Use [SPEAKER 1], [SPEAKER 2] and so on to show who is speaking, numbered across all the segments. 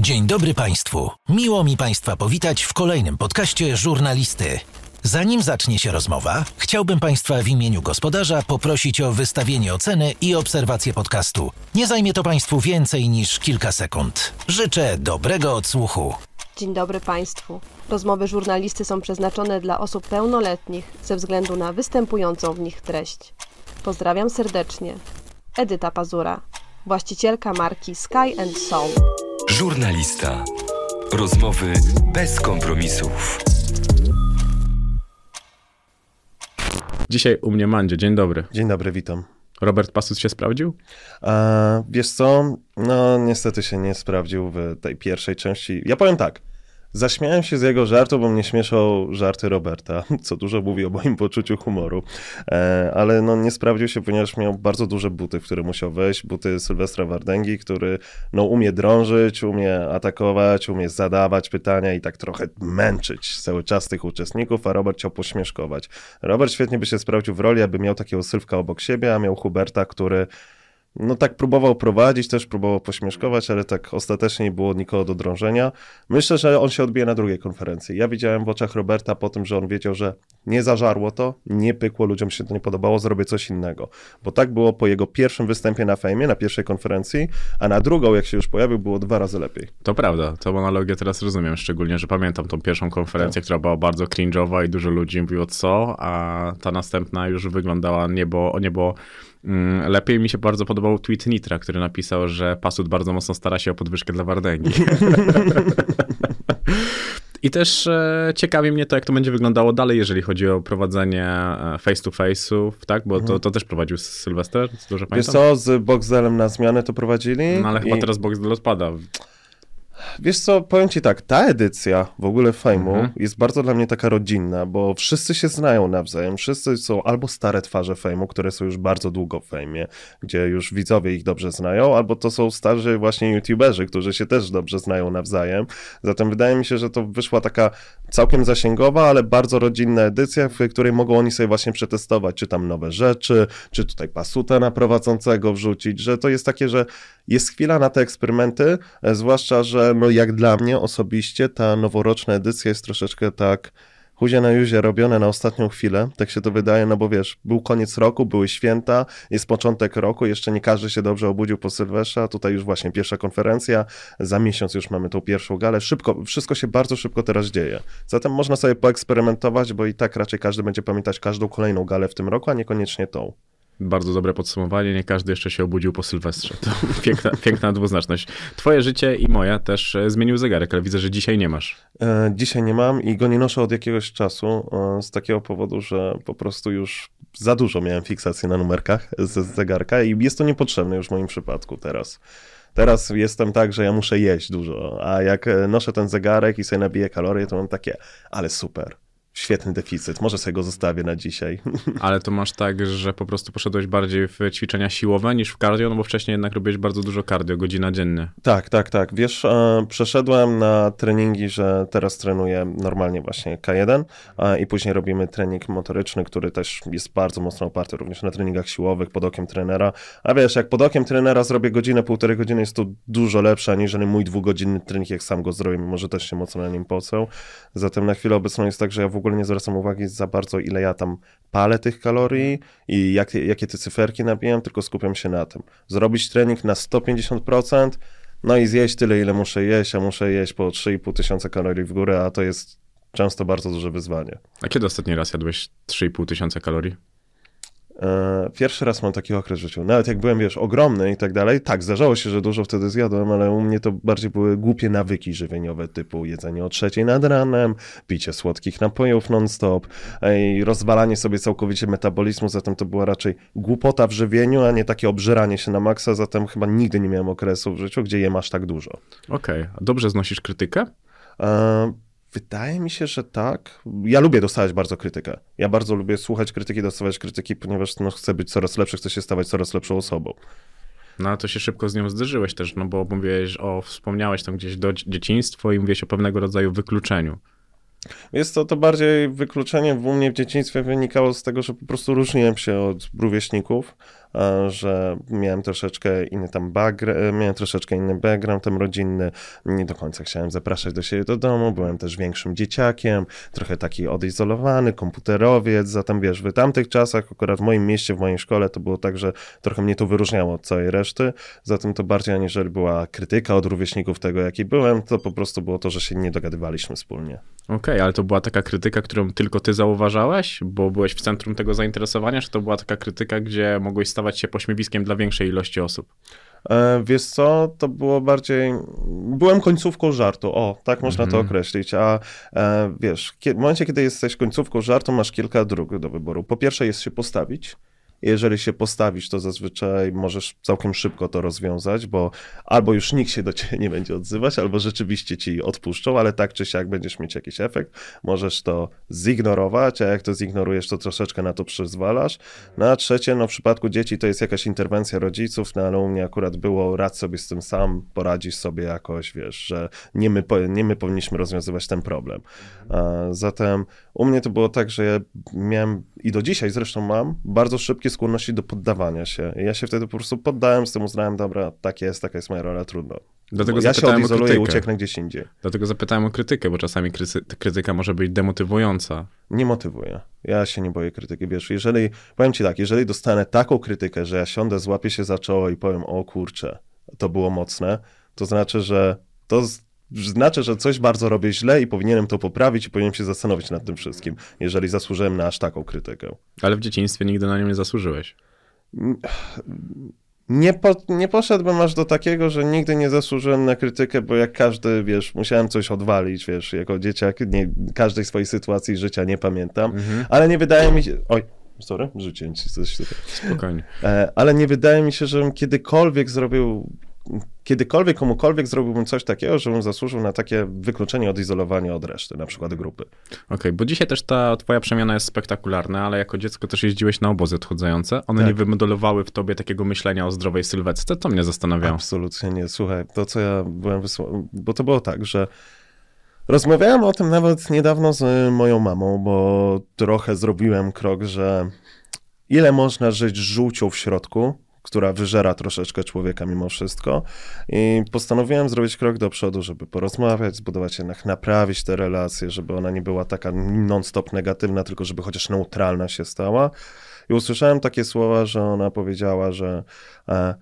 [SPEAKER 1] Dzień dobry Państwu. Miło mi Państwa powitać w kolejnym podcaście Żurnalisty. Zanim zacznie się rozmowa, chciałbym Państwa w imieniu gospodarza poprosić o wystawienie oceny i obserwację podcastu. Nie zajmie to Państwu więcej niż kilka sekund. Życzę dobrego odsłuchu.
[SPEAKER 2] Dzień dobry Państwu. Rozmowy żurnalisty są przeznaczone dla osób pełnoletnich ze względu na występującą w nich treść. Pozdrawiam serdecznie. Edyta Pazura, właścicielka marki Sky and Soul.
[SPEAKER 3] Żurnalista. Rozmowy bez kompromisów.
[SPEAKER 4] Dzisiaj u mnie Mandzie. Dzień dobry.
[SPEAKER 5] Dzień dobry, witam.
[SPEAKER 4] Robert Pasus się sprawdził?
[SPEAKER 5] A, wiesz co? No, niestety się nie sprawdził w tej pierwszej części. Ja powiem tak. Zaśmiałem się z jego żartu, bo mnie śmieszą żarty Roberta, co dużo mówi o moim poczuciu humoru, e, ale no nie sprawdził się, ponieważ miał bardzo duże buty, w które musiał wejść, buty Sylwestra Wardęgi, który no umie drążyć, umie atakować, umie zadawać pytania i tak trochę męczyć cały czas tych uczestników, a Robert chciał pośmieszkować. Robert świetnie by się sprawdził w roli, aby miał takiego Sylwka obok siebie, a miał Huberta, który no tak próbował prowadzić, też próbował pośmieszkować, ale tak ostatecznie nie było nikogo do drążenia. Myślę, że on się odbije na drugiej konferencji. Ja widziałem w oczach Roberta po tym, że on wiedział, że nie zażarło to, nie pykło, ludziom się to nie podobało, zrobię coś innego. Bo tak było po jego pierwszym występie na fejmie, na pierwszej konferencji, a na drugą, jak się już pojawił, było dwa razy lepiej.
[SPEAKER 4] To prawda, tą analogię teraz rozumiem, szczególnie, że pamiętam tą pierwszą konferencję, tak. która była bardzo cringe'owa i dużo ludzi mówiło co, a ta następna już wyglądała niebo, niebo Mm, lepiej mi się bardzo podobał tweet Nitra, który napisał, że Pasut bardzo mocno stara się o podwyżkę dla Wardęgi. I też e, ciekawi mnie to, jak to będzie wyglądało dalej, jeżeli chodzi o prowadzenie e, face-to-face'ów, tak? Bo to,
[SPEAKER 5] Mhm.
[SPEAKER 4] to też prowadził Sylwester,
[SPEAKER 5] Wiesz
[SPEAKER 4] pamiętam?
[SPEAKER 5] co, z Boxdelem na zmianę to prowadzili.
[SPEAKER 4] No ale chyba
[SPEAKER 5] i-
[SPEAKER 4] teraz Boxdel odpada.
[SPEAKER 5] Wiesz co, powiem ci tak, ta edycja w ogóle Fejmu
[SPEAKER 4] Mhm.
[SPEAKER 5] jest bardzo dla mnie taka rodzinna, bo wszyscy się znają nawzajem, wszyscy są albo stare twarze Fejmu, które są już bardzo długo w Fejmie, gdzie już widzowie ich dobrze znają, albo to są starzy właśnie youtuberzy, którzy się też dobrze znają nawzajem. Zatem wydaje mi się, że to wyszła taka całkiem zasięgowa, ale bardzo rodzinna edycja, w której mogą oni sobie właśnie przetestować, czy tam nowe rzeczy, czy tutaj pasuta na prowadzącego wrzucić, że to jest takie, że jest chwila na te eksperymenty, e, zwłaszcza, że no jak dla mnie osobiście ta noworoczna edycja jest troszeczkę tak huzie na juzie robione na ostatnią chwilę, tak się to wydaje, no bo wiesz, był koniec roku, były święta, jest początek roku, jeszcze nie każdy się dobrze obudził po Sylwestrze, tutaj już właśnie pierwsza konferencja, za miesiąc już mamy tą pierwszą galę, szybko, wszystko się bardzo szybko teraz dzieje. Zatem można sobie poeksperymentować, bo i tak raczej każdy będzie pamiętać każdą kolejną galę w tym roku, a niekoniecznie tą.
[SPEAKER 4] Bardzo dobre podsumowanie. Nie każdy jeszcze się obudził po Sylwestrze. To piękna, piękna dwuznaczność. Twoje życie i moje też e, zmienił zegarek, ale widzę, że dzisiaj nie masz.
[SPEAKER 5] E, Dzisiaj nie mam i go nie noszę od jakiegoś czasu e, z takiego powodu, że po prostu już za dużo miałem fiksacji na numerkach z zegarka i jest to niepotrzebne już w moim przypadku teraz. Teraz jestem tak, że ja muszę jeść dużo, a jak e, noszę ten zegarek i sobie nabiję kalorie, to mam takie, ale super, świetny deficyt, może sobie go zostawię na dzisiaj.
[SPEAKER 4] Ale to masz tak, że po prostu poszedłeś bardziej w ćwiczenia siłowe niż w cardio, no bo wcześniej jednak robiłeś bardzo dużo cardio, godzina dziennie.
[SPEAKER 5] Tak, tak, tak. Wiesz, e, przeszedłem na treningi, że teraz trenuję normalnie właśnie K1 e, i później robimy trening motoryczny, który też jest bardzo mocno oparty również na treningach siłowych pod okiem trenera. A wiesz, jak pod okiem trenera zrobię godzinę, półtorej godziny, jest to dużo lepsze aniżeli mój dwugodzinny trening, jak sam go zrobię, mimo że też się mocno na nim pocę. Zatem na chwilę obecną jest tak, że ja w ogóle nie zwracam uwagi za bardzo, ile ja tam palę tych kalorii i jak, jakie te cyferki nabijam, tylko skupiam się na tym. Zrobić trening na 150%, no i zjeść tyle, ile muszę jeść, a muszę jeść po 3,5 tysiąca kalorii w górę, a to jest często bardzo duże wyzwanie.
[SPEAKER 4] A kiedy ostatni raz jadłeś 3,5 tysiąca kalorii?
[SPEAKER 5] E, Pierwszy raz mam taki okres w życiu. Nawet jak byłem, wiesz, ogromny i tak dalej, tak, zdarzało się, że dużo wtedy zjadłem, ale u mnie to bardziej były głupie nawyki żywieniowe, typu jedzenie o trzeciej nad ranem, picie słodkich napojów non-stop e, i rozwalanie sobie całkowicie metabolizmu, zatem to była raczej głupota w żywieniu, a nie takie obżeranie się na maksa, zatem chyba nigdy nie miałem okresu w życiu, gdzie jem aż tak dużo.
[SPEAKER 4] Okej, a dobrze znosisz krytykę?
[SPEAKER 5] E, Wydaje mi się, że tak. Ja lubię dostawać bardzo krytykę. Ja bardzo lubię słuchać krytyki, dostawać krytyki, ponieważ no, chcę być coraz lepszy, chcę się stawać coraz lepszą osobą.
[SPEAKER 4] No ale to się szybko z nią zderzyłeś też, no bo mówiłeś o, wspomniałeś tam gdzieś do dzieciństwo i mówiłeś o pewnego rodzaju wykluczeniu.
[SPEAKER 5] Jest to, to bardziej wykluczenie u mnie w dzieciństwie wynikało z tego, że po prostu różniłem się od rówieśników. E, że miałem troszeczkę inny tam background, miałem troszeczkę inny background tam rodzinny, nie do końca chciałem zapraszać do siebie do domu, byłem też większym dzieciakiem, trochę taki odizolowany, komputerowiec, zatem wiesz, w tamtych czasach, akurat w moim mieście, w mojej szkole, to było tak, że trochę mnie to wyróżniało od całej reszty, zatem to bardziej aniżeli była krytyka od rówieśników tego, jaki byłem, to po prostu było to, że się nie dogadywaliśmy wspólnie.
[SPEAKER 4] Okej, okay, ale to była taka krytyka, którą tylko ty zauważałeś, bo byłeś w centrum tego zainteresowania, czy to była taka krytyka, gdzie mogłeś stawać się pośmiewiskiem dla większej ilości osób?
[SPEAKER 5] E, wiesz co, to było bardziej. Byłem końcówką żartu, o, tak można to mhm. określić. A e, wiesz, w momencie, kiedy jesteś końcówką żartu, masz kilka dróg do wyboru. Po pierwsze, jest się postawić jeżeli się postawisz, to zazwyczaj możesz całkiem szybko to rozwiązać, bo albo już nikt się do ciebie nie będzie odzywać, albo rzeczywiście ci odpuszczą, ale tak czy siak będziesz mieć jakiś efekt. Możesz to zignorować, a jak to zignorujesz, to troszeczkę na to przyzwalasz. No a trzecie, no w przypadku dzieci to jest jakaś interwencja rodziców, no ale u mnie akurat było rad sobie z tym sam, poradzisz sobie jakoś, wiesz, że nie my, nie my powinniśmy rozwiązywać ten problem. Zatem u mnie to było tak, że ja miałem i do dzisiaj zresztą mam bardzo szybkie skłonności do poddawania się. I ja się wtedy po prostu poddałem, z tym uznałem, dobra, tak jest, taka jest moja rola, trudno. Dlatego ja się odizoluję i ucieknę gdzieś indziej.
[SPEAKER 4] Dlatego zapytałem o krytykę, bo czasami krytyka może być demotywująca.
[SPEAKER 5] Nie motywuje. Ja się nie boję krytyki. Wiesz, jeżeli, powiem ci tak, jeżeli dostanę taką krytykę, że ja siądę, złapię się za czoło i powiem, o kurczę, to było mocne, to znaczy, że to znaczy, że coś bardzo robię źle i powinienem to poprawić i powinienem się zastanowić nad tym wszystkim, jeżeli zasłużyłem na aż taką krytykę.
[SPEAKER 4] Ale w dzieciństwie nigdy na nią nie zasłużyłeś.
[SPEAKER 5] Nie, po, nie poszedłbym aż do takiego, że nigdy nie zasłużyłem na krytykę, bo jak każdy, wiesz, musiałem coś odwalić, wiesz, jako dzieciak, nie, każdej swojej sytuacji życia nie pamiętam, mhm. ale nie wydaje mi się... Oj, sorry, życie ci coś tutaj.
[SPEAKER 4] Spokojnie.
[SPEAKER 5] E, ale nie wydaje mi się, żebym kiedykolwiek zrobił kiedykolwiek komukolwiek zrobiłbym coś takiego, żebym zasłużył na takie wykluczenie, odizolowanie od reszty, na przykład grupy. Okej,
[SPEAKER 4] okay, bo dzisiaj też ta twoja przemiana jest spektakularna, ale jako dziecko też jeździłeś na obozy odchudzające. One tak. nie wymodelowały w tobie takiego myślenia o zdrowej sylwetce. To mnie zastanawiało.
[SPEAKER 5] Absolutnie nie. Słuchaj, to co ja byłem wysłany, bo to było tak, że rozmawiałem o tym nawet niedawno z moją mamą, bo trochę zrobiłem krok, że ile można żyć żółcią w środku, która wyżera troszeczkę człowieka mimo wszystko. I postanowiłem zrobić krok do przodu, żeby porozmawiać, zbudować jednak, naprawić te relacje, żeby ona nie była taka non-stop negatywna, tylko żeby chociaż neutralna się stała. I usłyszałem takie słowa, że ona powiedziała, że e,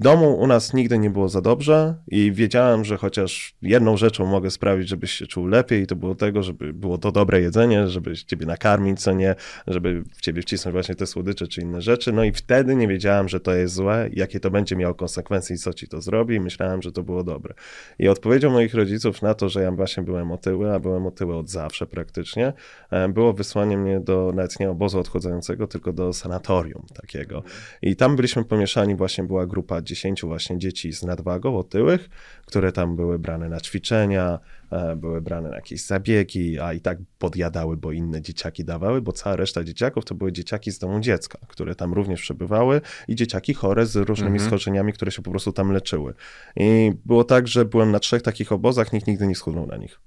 [SPEAKER 5] domu u nas nigdy nie było za dobrze i wiedziałem, że chociaż jedną rzeczą mogę sprawić, żebyś się czuł lepiej i to było tego, żeby było to dobre jedzenie, żeby ciebie nakarmić, co nie, żeby w ciebie wcisnąć właśnie te słodycze czy inne rzeczy. No i wtedy nie wiedziałem, że to jest złe, jakie to będzie miało konsekwencje i co ci to zrobi i myślałem, że to było dobre. I odpowiedzią moich rodziców na to, że ja właśnie byłem otyły, a byłem otyły od zawsze praktycznie, e, było wysłanie mnie do nawet nie obozu odchodzającego, tylko do sanatorium takiego. I tam byliśmy pomieszani, właśnie była grupa 10 właśnie dzieci z nadwagą otyłych, które tam były brane na ćwiczenia, e, były brane na jakieś zabiegi, a i tak podjadały, bo inne dzieciaki dawały, bo cała reszta dzieciaków to były dzieciaki z domu dziecka, które tam również przebywały i dzieciaki chore z różnymi mhm. schorzeniami, które się po prostu tam leczyły. I było tak, że byłem na trzech takich obozach, nikt nigdy nie schudnął na nich.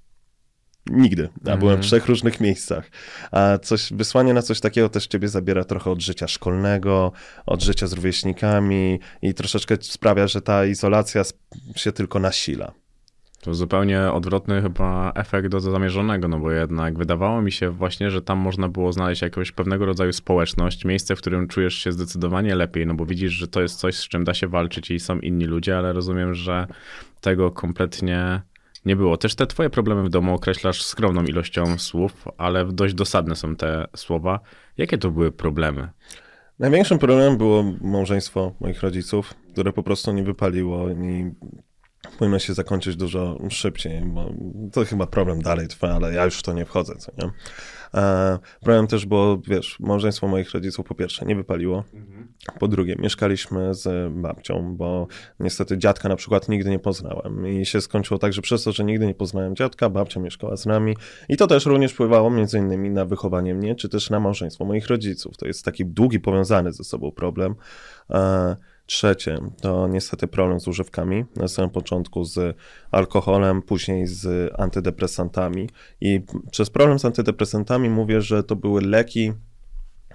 [SPEAKER 5] Nigdy. A byłem w mhm. trzech różnych miejscach. A coś, wysłanie na coś takiego też ciebie zabiera trochę od życia szkolnego, od życia z rówieśnikami i troszeczkę sprawia, że ta izolacja się tylko nasila.
[SPEAKER 4] To zupełnie odwrotny chyba efekt do zamierzonego, no bo jednak wydawało mi się właśnie, że tam można było znaleźć jakąś pewnego rodzaju społeczność, miejsce, w którym czujesz się zdecydowanie lepiej, no bo widzisz, że to jest coś, z czym da się walczyć i są inni ludzie, ale rozumiem, że tego kompletnie nie było. Też te twoje problemy w domu określasz skromną ilością słów, ale dość dosadne są te słowa. Jakie to były problemy?
[SPEAKER 5] Największym problemem było małżeństwo moich rodziców, które po prostu nie wypaliło i powinno się zakończyć dużo szybciej, bo to chyba problem dalej trwa, ale ja już w to nie wchodzę, co nie? E, problem też było, wiesz, małżeństwo moich rodziców po pierwsze nie wypaliło. Po drugie mieszkaliśmy z babcią, bo niestety dziadka na przykład nigdy nie poznałem i się skończyło tak, że przez to, że nigdy nie poznałem dziadka, babcia mieszkała z nami i to też również wpływało między innymi na wychowanie mnie, czy też na małżeństwo moich rodziców. To jest taki długi, powiązany ze sobą problem. E, Trzecie to niestety problem z używkami. Na samym początku z alkoholem, później z antydepresantami. I przez problem z antydepresantami mówię, że to były leki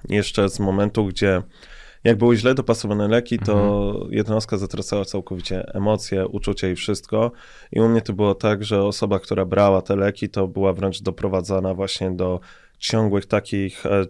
[SPEAKER 5] jeszcze z momentu, gdzie jak były źle dopasowane leki, to
[SPEAKER 4] Mhm.
[SPEAKER 5] jednostka zatracała całkowicie emocje, uczucie i wszystko. I u mnie to było tak, że osoba, która brała te leki, to była wręcz doprowadzana właśnie do ciągłych takich, e,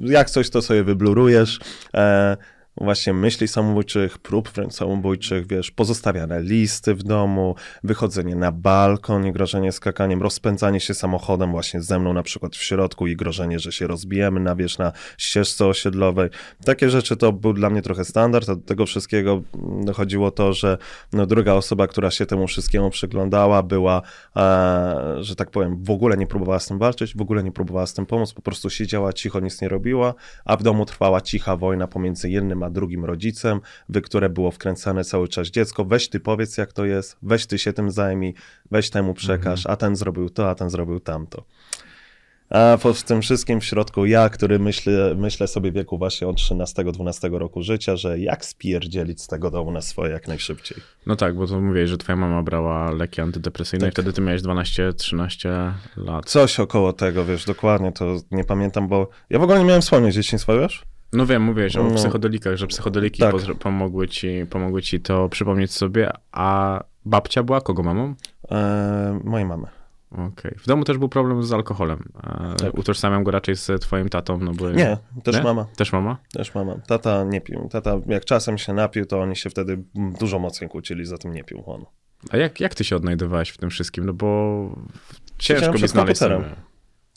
[SPEAKER 5] jak coś to sobie wyblurujesz, e, właśnie myśli samobójczych, prób wręcz samobójczych, wiesz, pozostawiane listy w domu, wychodzenie na balkon i grożenie skakaniem, rozpędzanie się samochodem właśnie ze mną na przykład w środku i grożenie, że się rozbijemy na, wiesz, na ścieżce osiedlowej. Takie rzeczy to był dla mnie trochę standard, a do tego wszystkiego mm, dochodziło to, że no, druga osoba, która się temu wszystkiemu przyglądała, była, e, że tak powiem, w ogóle nie próbowała z tym walczyć, w ogóle nie próbowała z tym pomóc, po prostu siedziała cicho, nic nie robiła, a w domu trwała cicha wojna pomiędzy jednym a drugim rodzicem, w które było wkręcane cały czas dziecko. Weź ty powiedz, jak to jest, weź ty się tym zajmij, weź temu przekaż, a ten zrobił to, a ten zrobił tamto. A po tym wszystkim w środku ja, który myślę, myślę sobie w wieku właśnie od 13-12 roku życia, że jak spierdzielić z tego domu na swoje jak najszybciej.
[SPEAKER 4] No tak, bo to mówiłeś, że twoja mama brała leki antydepresyjne i
[SPEAKER 5] Tak.
[SPEAKER 4] wtedy ty miałeś 12-13 lat.
[SPEAKER 5] Coś około tego, wiesz, dokładnie to nie pamiętam, bo ja w ogóle nie miałem wspomnieć dzieciństwa, wiesz?
[SPEAKER 4] No wiem, mówiłeś o
[SPEAKER 5] No.
[SPEAKER 4] psychodelikach, że psychodeliki
[SPEAKER 5] Tak.
[SPEAKER 4] pomogły, ci, pomogły ci to przypomnieć sobie, a babcia była kogo mamą?
[SPEAKER 5] E, mojej mamy.
[SPEAKER 4] Okej. W domu też był problem z alkoholem. E,
[SPEAKER 5] Tak.
[SPEAKER 4] Utożsamiam go raczej z twoim tatą, no bo...
[SPEAKER 5] Nie, też
[SPEAKER 4] Nie?
[SPEAKER 5] mama.
[SPEAKER 4] Też mama?
[SPEAKER 5] Też mama. Tata nie pił. Tata jak czasem się napił, to oni się wtedy dużo mocniej kłócili, za tym nie pił on.
[SPEAKER 4] A jak, jak ty się odnajdowałeś w tym wszystkim? No bo ciężko mi znaleźć sobie.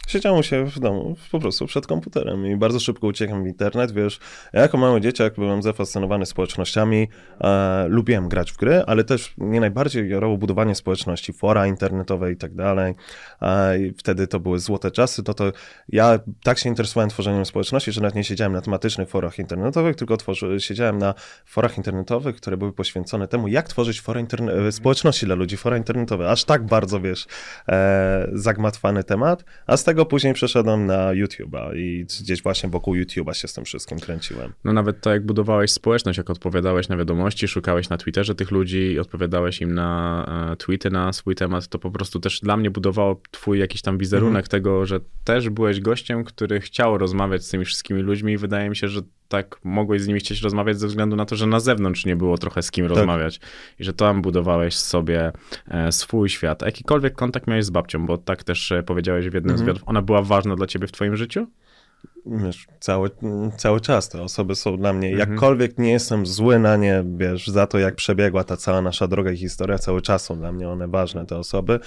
[SPEAKER 5] Siedziałem się w domu, po prostu przed komputerem i bardzo szybko uciekłem w internet, wiesz. Ja jako mały dzieciak byłem zafascynowany społecznościami, e, lubiłem grać w gry, ale też mnie najbardziej jarało budowanie społeczności, fora internetowe i tak dalej. E, i wtedy to były złote czasy, to to ja tak się interesowałem tworzeniem społeczności, że nawet nie siedziałem na tematycznych forach internetowych, tylko tworzy, siedziałem na forach internetowych, które były poświęcone temu, jak tworzyć fora interne- e, społeczności dla ludzi, fora internetowe. Aż tak bardzo, wiesz, e, zagmatwany temat, a z tego później przeszedłem na YouTube'a i gdzieś właśnie wokół YouTube'a się z tym wszystkim kręciłem.
[SPEAKER 4] No nawet to, jak budowałeś społeczność, jak odpowiadałeś na wiadomości, szukałeś na Twitterze tych ludzi i odpowiadałeś im na e, tweety na swój temat, to po prostu też dla mnie budowało twój jakiś tam wizerunek
[SPEAKER 5] Mhm.
[SPEAKER 4] tego, że też byłeś gościem, który chciał rozmawiać z tymi wszystkimi ludźmi i wydaje mi się, że tak mogłeś z nimi chcieć rozmawiać ze względu na to, że na zewnątrz nie było trochę z kim
[SPEAKER 5] Tak.
[SPEAKER 4] rozmawiać i że tam budowałeś sobie e, swój świat. A jakikolwiek kontakt miałeś z babcią, bo tak też e, powiedziałeś w jednym
[SPEAKER 5] Mhm.
[SPEAKER 4] z wywiadów, ona była ważna dla ciebie w twoim życiu?
[SPEAKER 5] Wiesz, cały, cały czas te osoby są dla mnie,
[SPEAKER 4] Mhm.
[SPEAKER 5] jakkolwiek nie jestem zły na nie, wiesz, za to jak przebiegła ta cała nasza droga i historia, cały czas są dla mnie one ważne, te osoby.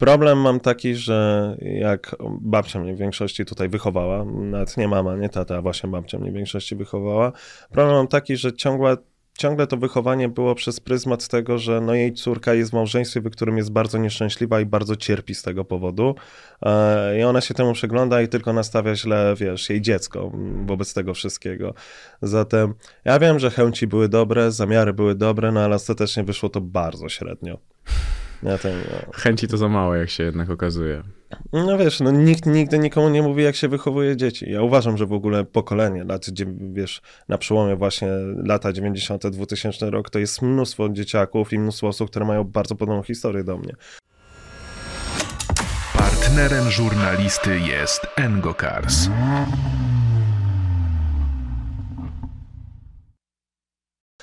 [SPEAKER 5] Problem mam taki, że jak babcia mnie w większości tutaj wychowała, nawet nie mama, nie tata, a właśnie babcia mnie w większości wychowała, problem mam taki, że ciągle ciągle to wychowanie było przez pryzmat tego, że no jej córka jest w małżeństwie, w którym jest bardzo nieszczęśliwa i bardzo cierpi z tego powodu. E, I ona się temu przygląda i tylko nastawia źle, wiesz, jej dziecko wobec tego wszystkiego. Zatem ja wiem, że chęci były dobre, zamiary były dobre, no ale ostatecznie wyszło to bardzo średnio. Ja ten, no.
[SPEAKER 4] Chęci to za mało, jak się jednak okazuje.
[SPEAKER 5] No wiesz, no nikt nigdy nikomu nie mówi, jak się wychowuje dzieci. Ja uważam, że w ogóle pokolenie lat, gdzie, wiesz, na przełomie właśnie lata 90., 2000 rok, to jest mnóstwo dzieciaków i mnóstwo osób, które mają bardzo podobną historię do mnie.
[SPEAKER 6] Partnerem żurnalisty jest Engokars.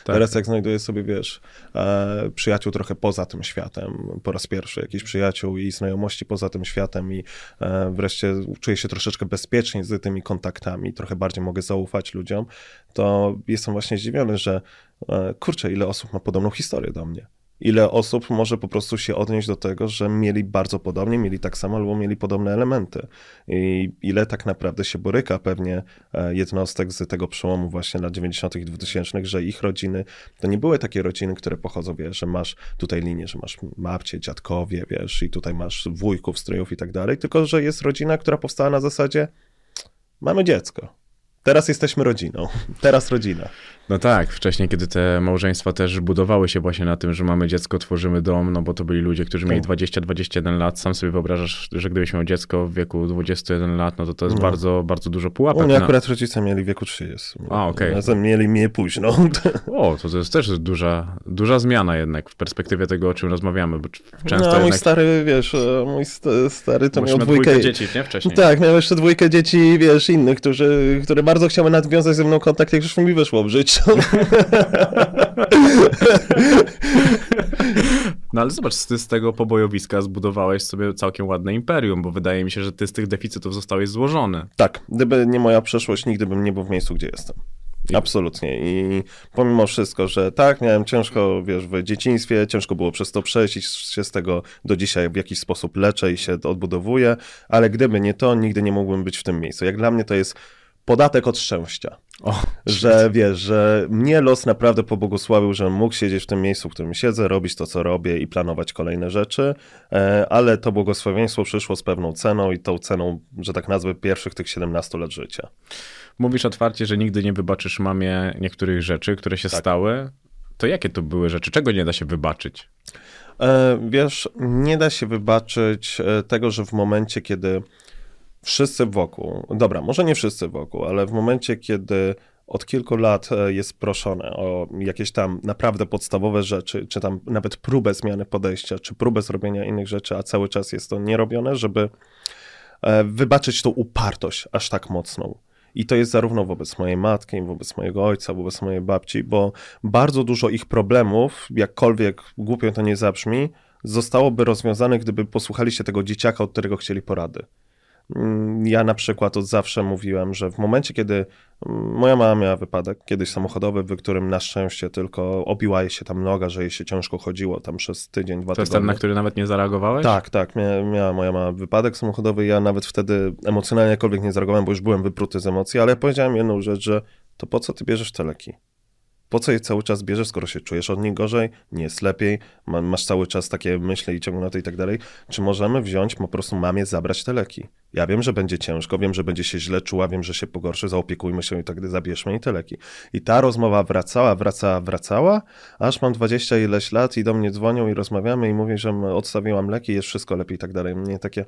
[SPEAKER 4] Tak.
[SPEAKER 5] Teraz jak znajduję sobie, wiesz, e, przyjaciół trochę poza tym światem, po raz pierwszy jakichś przyjaciół i znajomości poza tym światem i e, wreszcie czuję się troszeczkę bezpieczniej z tymi kontaktami, trochę bardziej mogę zaufać ludziom, to jestem właśnie zdziwiony, że e, kurczę, ile osób ma podobną historię do mnie. Ile osób może po prostu się odnieść do tego, że mieli bardzo podobnie, mieli tak samo albo mieli podobne elementy. I ile tak naprawdę się boryka pewnie e, jednostek z tego przełomu właśnie lat 90. i 2000, że ich rodziny to nie były takie rodziny, które pochodzą, wiesz, że masz tutaj linię, że masz babcie, dziadkowie, wiesz, i tutaj masz wujków, strojów i tak dalej, tylko że jest rodzina, która powstała na zasadzie mamy dziecko. Teraz jesteśmy rodziną. Teraz rodzina.
[SPEAKER 4] No tak, wcześniej, kiedy te małżeństwa też budowały się właśnie na tym, że mamy dziecko, tworzymy dom, no bo to byli ludzie, którzy mieli
[SPEAKER 5] Tak.
[SPEAKER 4] 20-21 lat. Sam sobie wyobrażasz, że gdybyś miał dziecko w wieku 21 lat, no to to jest
[SPEAKER 5] No.
[SPEAKER 4] bardzo, bardzo dużo
[SPEAKER 5] U
[SPEAKER 4] pułapek.
[SPEAKER 5] mnie
[SPEAKER 4] na-
[SPEAKER 5] akurat rodzice mieli w wieku 30.
[SPEAKER 4] A, okej.
[SPEAKER 5] Razem mieli mnie późno.
[SPEAKER 4] O, to, to jest też duża, duża zmiana jednak w perspektywie tego, o czym rozmawiamy, bo często
[SPEAKER 5] no, mój
[SPEAKER 4] jednak...
[SPEAKER 5] stary, wiesz, e, mój st- stary to
[SPEAKER 4] bo
[SPEAKER 5] miał dwójkę...
[SPEAKER 4] dzieci, nie? Wcześniej.
[SPEAKER 5] Tak, miał jeszcze dwójkę dzieci, wiesz, innych, którzy, które bardzo bardzo chciały nawiązać ze mną kontakt, jak już mi wyszło w życiu.
[SPEAKER 4] No ale zobacz, ty z tego pobojowiska zbudowałeś sobie całkiem ładne imperium, bo wydaje mi się, że ty z tych deficytów zostałeś złożony.
[SPEAKER 5] tak, gdyby nie moja przeszłość, nigdy bym nie był w miejscu, gdzie jestem. Absolutnie. I pomimo wszystko, że tak, miałem ciężko, wiesz, w dzieciństwie, ciężko było przez to przejść i się z tego do dzisiaj w jakiś sposób leczę i się odbudowuję, ale gdyby nie to, nigdy nie mógłbym być w tym miejscu. Jak dla mnie to jest podatek od szczęścia.
[SPEAKER 4] O,
[SPEAKER 5] Że wiesz, że mnie los naprawdę pobłogosławił, że mógł siedzieć w tym miejscu, w którym siedzę, robić to, co robię i planować kolejne rzeczy, e, ale to błogosławieństwo przyszło z pewną ceną i tą ceną, że tak nazwę, pierwszych tych 17 lat życia.
[SPEAKER 4] Mówisz otwarcie, że nigdy nie wybaczysz mamie niektórych rzeczy, które się
[SPEAKER 5] Tak.
[SPEAKER 4] stały. To jakie to były rzeczy? Czego nie da się wybaczyć?
[SPEAKER 5] E, Wiesz, nie da się wybaczyć e, tego, że w momencie, kiedy wszyscy wokół, dobra, może nie wszyscy wokół, ale w momencie, kiedy od kilku lat e, jest proszone o jakieś tam naprawdę podstawowe rzeczy, czy tam nawet próbę zmiany podejścia, czy próbę zrobienia innych rzeczy, a cały czas jest to nierobione, żeby e, wybaczyć tą upartość aż tak mocną. I to jest zarówno wobec mojej matki, wobec mojego ojca, wobec mojej babci, bo bardzo dużo ich problemów, jakkolwiek głupio to nie zabrzmi, zostałoby rozwiązane, gdyby posłuchali się tego dzieciaka, od którego chcieli porady. Mm, Ja na przykład od zawsze mówiłem, że w momencie, kiedy mm, moja mama miała wypadek kiedyś samochodowy, w którym na szczęście tylko obiła jej się tam noga, że jej się ciężko chodziło tam przez tydzień, dwa
[SPEAKER 4] To jest ten,
[SPEAKER 5] tygodnie.
[SPEAKER 4] na który nawet nie zareagowałeś?
[SPEAKER 5] Tak, tak. Mia, miała moja mama wypadek samochodowy. Ja nawet wtedy emocjonalnie jakkolwiek nie zareagowałem, bo już byłem wypruty z emocji, ale powiedziałem jedną rzecz, że to po co ty bierzesz te leki? Po co je cały czas bierzesz, skoro się czujesz od nich gorzej, nie jest lepiej, ma, masz cały czas takie myśli i ciągnoty i tak dalej. Czy możemy wziąć, po prostu mamie zabrać te leki? Ja wiem, że będzie ciężko, wiem, że będzie się źle czuła, wiem, że się pogorszy, zaopiekujmy się i tak zabierzmy jej te leki. I ta rozmowa wracała, wracała, wracała, aż mam 20 ileś lat i do mnie dzwonią i rozmawiamy i mówię, że odstawiłam leki, jest wszystko lepiej i tak dalej. Mnie takie...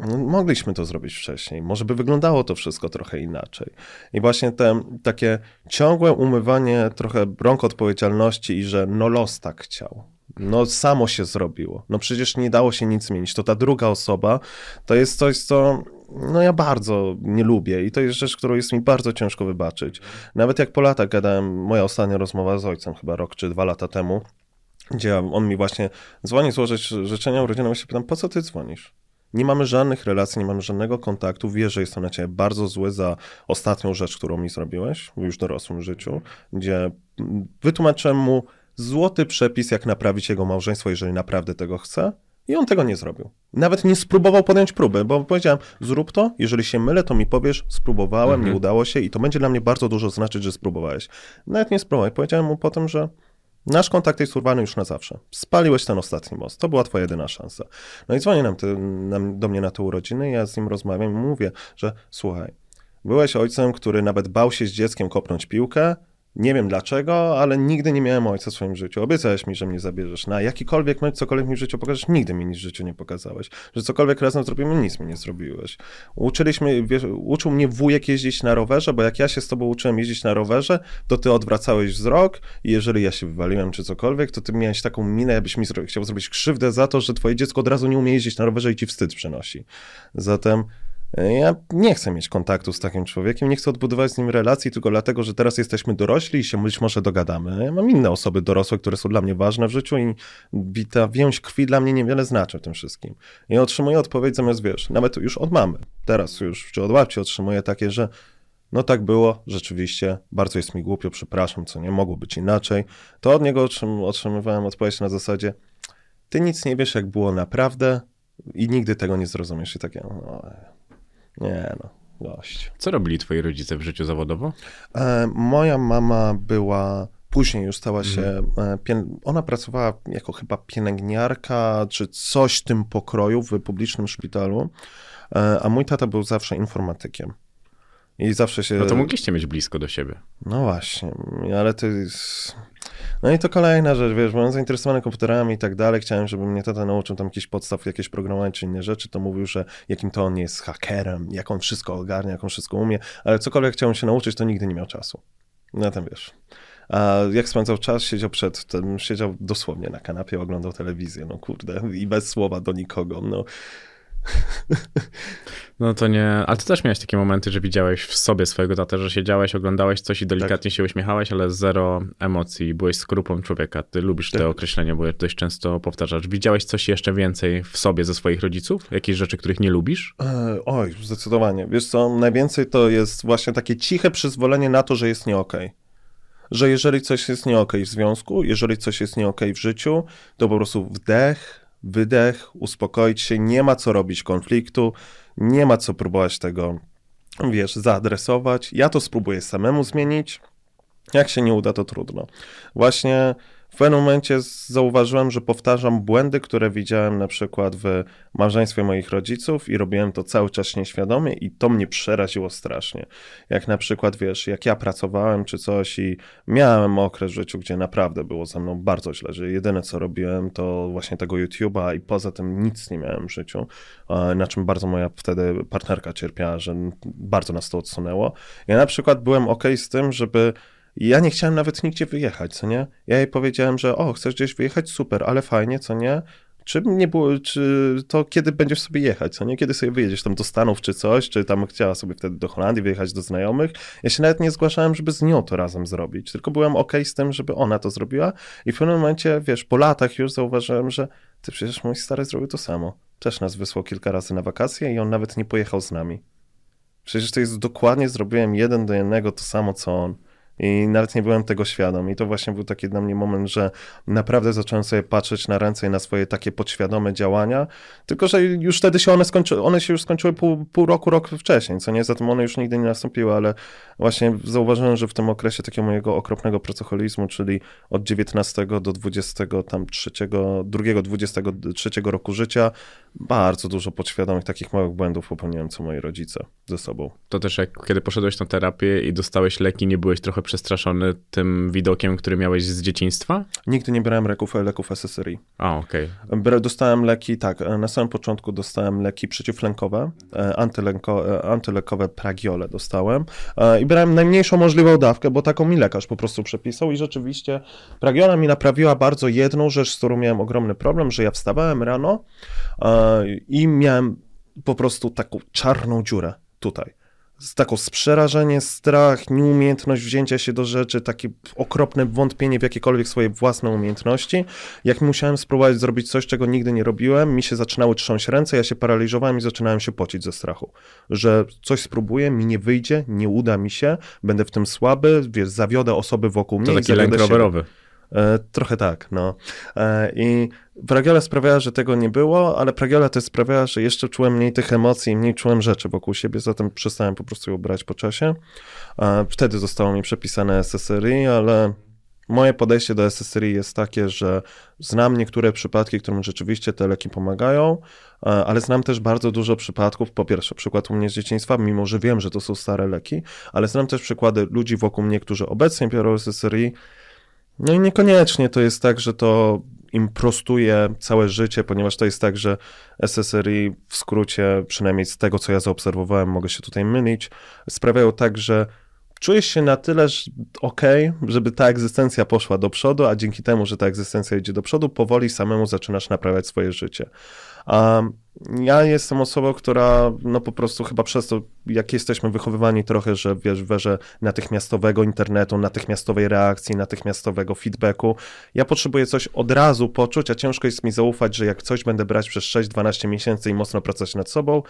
[SPEAKER 5] No, mogliśmy to zrobić wcześniej. Może by wyglądało to wszystko trochę inaczej. I właśnie te takie ciągłe umywanie trochę rąk odpowiedzialności i że no los tak chciał. No samo się zrobiło. No przecież nie dało się nic zmienić. To ta druga osoba to jest coś, co no ja bardzo nie lubię i to jest rzecz, którą jest mi bardzo ciężko wybaczyć. Nawet jak po latach gadałem, moja ostatnia rozmowa z ojcem chyba rok czy dwa lata temu, gdzie on mi właśnie dzwoni złożyć życzenia urodzinowe, się pytam, po co ty dzwonisz? Nie mamy żadnych relacji, nie mamy żadnego kontaktu. Wiesz, że jestem na ciebie bardzo zły za ostatnią rzecz, którą mi zrobiłeś w już dorosłym życiu, gdzie mm, wytłumaczyłem mu złoty przepis, jak naprawić jego małżeństwo, jeżeli naprawdę tego chce. I on tego nie zrobił. Nawet nie spróbował podjąć próby, bo powiedziałem, zrób to, jeżeli się mylę, to mi powiesz, spróbowałem, nie udało się i to będzie dla mnie bardzo dużo znaczyć, że spróbowałeś. Nawet nie spróbowałeś. Powiedziałem mu potem, że Nasz kontakt jest urwany już na zawsze. Spaliłeś ten ostatni most. To była twoja jedyna szansa. No i dzwoni nam, ty, nam do mnie na te urodziny, ja z nim rozmawiam i mówię, że słuchaj, byłeś ojcem, który nawet bał się z dzieckiem kopnąć piłkę. Nie wiem dlaczego, ale nigdy nie miałem ojca w swoim życiu. Obiecałeś mi, że mnie zabierzesz na jakikolwiek mecz, cokolwiek mi w życiu pokażesz. Nigdy mi nic w życiu nie pokazałeś. Że cokolwiek razem zrobimy, nic mi nie zrobiłeś. Uczyliśmy, wiesz, uczył mnie wujek jeździć na rowerze, bo jak ja się z tobą uczyłem jeździć na rowerze, to ty odwracałeś wzrok i jeżeli ja się wywaliłem czy cokolwiek, to ty miałeś taką minę, jakbyś mi zro- chciał zrobić krzywdę za to, że twoje dziecko od razu nie umie jeździć na rowerze i ci wstyd przynosi. Zatem ja nie chcę mieć kontaktu z takim człowiekiem, nie chcę odbudować z nim relacji tylko dlatego, że teraz jesteśmy dorośli i się być może dogadamy. Ja mam inne osoby dorosłe, które są dla mnie ważne w życiu i ta więź krwi dla mnie niewiele znaczy w tym wszystkim. I otrzymuję odpowiedź zamiast, wiesz, nawet już od mamy, teraz już, czy od babci otrzymuję takie, że no tak było, rzeczywiście, bardzo jest mi głupio, przepraszam, co nie mogło być inaczej. To od niego otrzym, otrzymywałem odpowiedź na zasadzie, ty nic nie wiesz, jak było naprawdę i nigdy tego nie zrozumiesz. I takie, no, nie no, gość.
[SPEAKER 4] Co robili twoi rodzice w życiu zawodowo?
[SPEAKER 5] E, moja mama była, później już stała się, e, pien- ona pracowała jako chyba pielęgniarka, czy coś w tym pokroju w publicznym szpitalu, e, a mój tata był zawsze informatykiem. I zawsze się...
[SPEAKER 4] No to mogliście mieć blisko do siebie.
[SPEAKER 5] No właśnie, ale to jest... No i to kolejna rzecz, wiesz, byłem zainteresowany komputerami i tak dalej, chciałem, żeby mnie tata nauczył tam jakichś podstaw, jakieś programowanie czy inne rzeczy, to mówił, że jakim to on jest hakerem, jak on wszystko ogarnia, jak on wszystko umie, ale cokolwiek chciałem się nauczyć, to nigdy nie miał czasu. No tam wiesz. A jak spędzał czas, siedział przed tym, siedział dosłownie na kanapie, oglądał telewizję, no kurde, i bez słowa do nikogo, no.
[SPEAKER 4] No to nie, ale ty też miałeś takie momenty, że widziałeś w sobie swojego tatę, że siedziałeś, oglądałeś coś i delikatnie się uśmiechałeś, ale zero emocji, byłeś skorupą człowieka. Ty lubisz
[SPEAKER 5] Tak.
[SPEAKER 4] te określenia, bo je dość często powtarzasz. Widziałeś coś jeszcze więcej w sobie ze swoich rodziców? Jakieś rzeczy, których nie lubisz?
[SPEAKER 5] E, Oj, zdecydowanie. Wiesz co, najwięcej to jest właśnie takie ciche przyzwolenie na to, że jest nie okej. Że jeżeli coś jest nie okej w związku, jeżeli coś jest nie okej w życiu, to po prostu wdech, wydech, uspokoić się, nie ma co robić konfliktu, nie ma co próbować tego, wiesz, zaadresować. Ja to spróbuję samemu zmienić. Jak się nie uda, to trudno. Właśnie w pewnym momencie zauważyłem, że powtarzam błędy, które widziałem na przykład w małżeństwie moich rodziców i robiłem to cały czas nieświadomie i to mnie przeraziło strasznie. Jak na przykład, wiesz, jak ja pracowałem czy coś i miałem okres w życiu, gdzie naprawdę było ze mną bardzo źle, że jedyne co robiłem to właśnie tego YouTube'a i poza tym nic nie miałem w życiu, na czym bardzo moja wtedy partnerka cierpiała, że bardzo nas to odsunęło. Ja na przykład byłem ok z tym, żeby ja nie chciałem nawet nigdzie wyjechać, co nie? Ja jej powiedziałem, że o, chcesz gdzieś wyjechać? Super, ale fajnie, co nie? Czy nie było, czy to kiedy będziesz sobie jechać, co nie? Kiedy sobie wyjedziesz tam do Stanów czy coś, czy tam chciała sobie wtedy do Holandii wyjechać do znajomych. Ja się nawet nie zgłaszałem, żeby z nią to razem zrobić, tylko byłem ok z tym, żeby ona to zrobiła i w pewnym momencie, wiesz, po latach już zauważyłem, że ty przecież mój stary zrobił to samo. Też nas wysłał kilka razy na wakacje i on nawet nie pojechał z nami. Przecież to jest dokładnie, zrobiłem jeden do jednego to samo, co on. I nawet nie byłem tego świadom. I to właśnie był taki dla mnie moment, że naprawdę zacząłem sobie patrzeć na ręce i na swoje takie podświadome działania. Tylko, że już wtedy się one skończyły, one się już skończyły pół, pół roku, rok wcześniej, co nie? Zatem one już nigdy nie nastąpiły, ale właśnie zauważyłem, że w tym okresie takiego mojego okropnego pracoholizmu, czyli od 19 do 20, tam trzeciego, drugiego, 23 roku życia, bardzo dużo podświadomych takich małych błędów popełniłem, co moi rodzice ze sobą.
[SPEAKER 4] To też jak kiedy poszedłeś na terapię i dostałeś leki, nie byłeś trochę przestraszony tym widokiem, który miałeś z dzieciństwa?
[SPEAKER 5] Nigdy nie brałem leków, leków SSRI.
[SPEAKER 4] A, okej.
[SPEAKER 5] Bra- Dostałem leki, tak, e, na samym początku dostałem leki przeciwlękowe, e, antylęko, e, antylekowe pragiole dostałem i brałem najmniejszą możliwą dawkę, bo taką mi lekarz po prostu przepisał i rzeczywiście pragiola mi naprawiła bardzo jedną rzecz, z którą miałem ogromny problem, że ja wstawałem rano i miałem po prostu taką czarną dziurę tutaj. Z taką przerażenie, strach, nieumiejętność wzięcia się do rzeczy, takie okropne wątpienie w jakiekolwiek swoje własne umiejętności. Jak musiałem spróbować zrobić coś, czego nigdy nie robiłem, mi się zaczynały trząść ręce, ja się paraliżowałem i zaczynałem się pocić ze strachu. Że coś spróbuję, mi nie wyjdzie, nie uda mi się, będę w tym słaby, wiesz, zawiodę osoby wokół mnie.
[SPEAKER 4] To taki lęk rowerowy.
[SPEAKER 5] Trochę tak, no. E, I Pragiola sprawiała, że tego nie było, ale Pragiola też sprawiała, że jeszcze czułem mniej tych emocji, mniej czułem rzeczy wokół siebie, zatem przestałem po prostu ją brać po czasie. E, wtedy zostało mi przepisane SSRI, ale moje podejście do SSRI jest takie, że znam niektóre przypadki, którym rzeczywiście te leki pomagają, e, ale znam też bardzo dużo przypadków. Po pierwsze, przykład u mnie z dzieciństwa, mimo że wiem, że to są stare leki, ale znam też przykłady ludzi wokół mnie, którzy obecnie biorą SSRI, no i niekoniecznie to jest tak, że to im prostuje całe życie, ponieważ to jest tak, że SSRI w skrócie, przynajmniej z tego, co ja zaobserwowałem, mogę się tutaj mylić, sprawiają tak, że czujesz się na tyle że okej, żeby ta egzystencja poszła do przodu, a dzięki temu, że ta egzystencja idzie do przodu, powoli samemu zaczynasz naprawiać swoje życie. A ja jestem osobą, która no po prostu chyba przez to, jak jesteśmy wychowywani trochę, że wiesz, w erze natychmiastowego internetu, natychmiastowej reakcji, natychmiastowego feedbacku, ja potrzebuję coś od razu poczuć, a ciężko jest mi zaufać, że jak coś będę brać przez 6-12 miesięcy i mocno pracować nad sobą,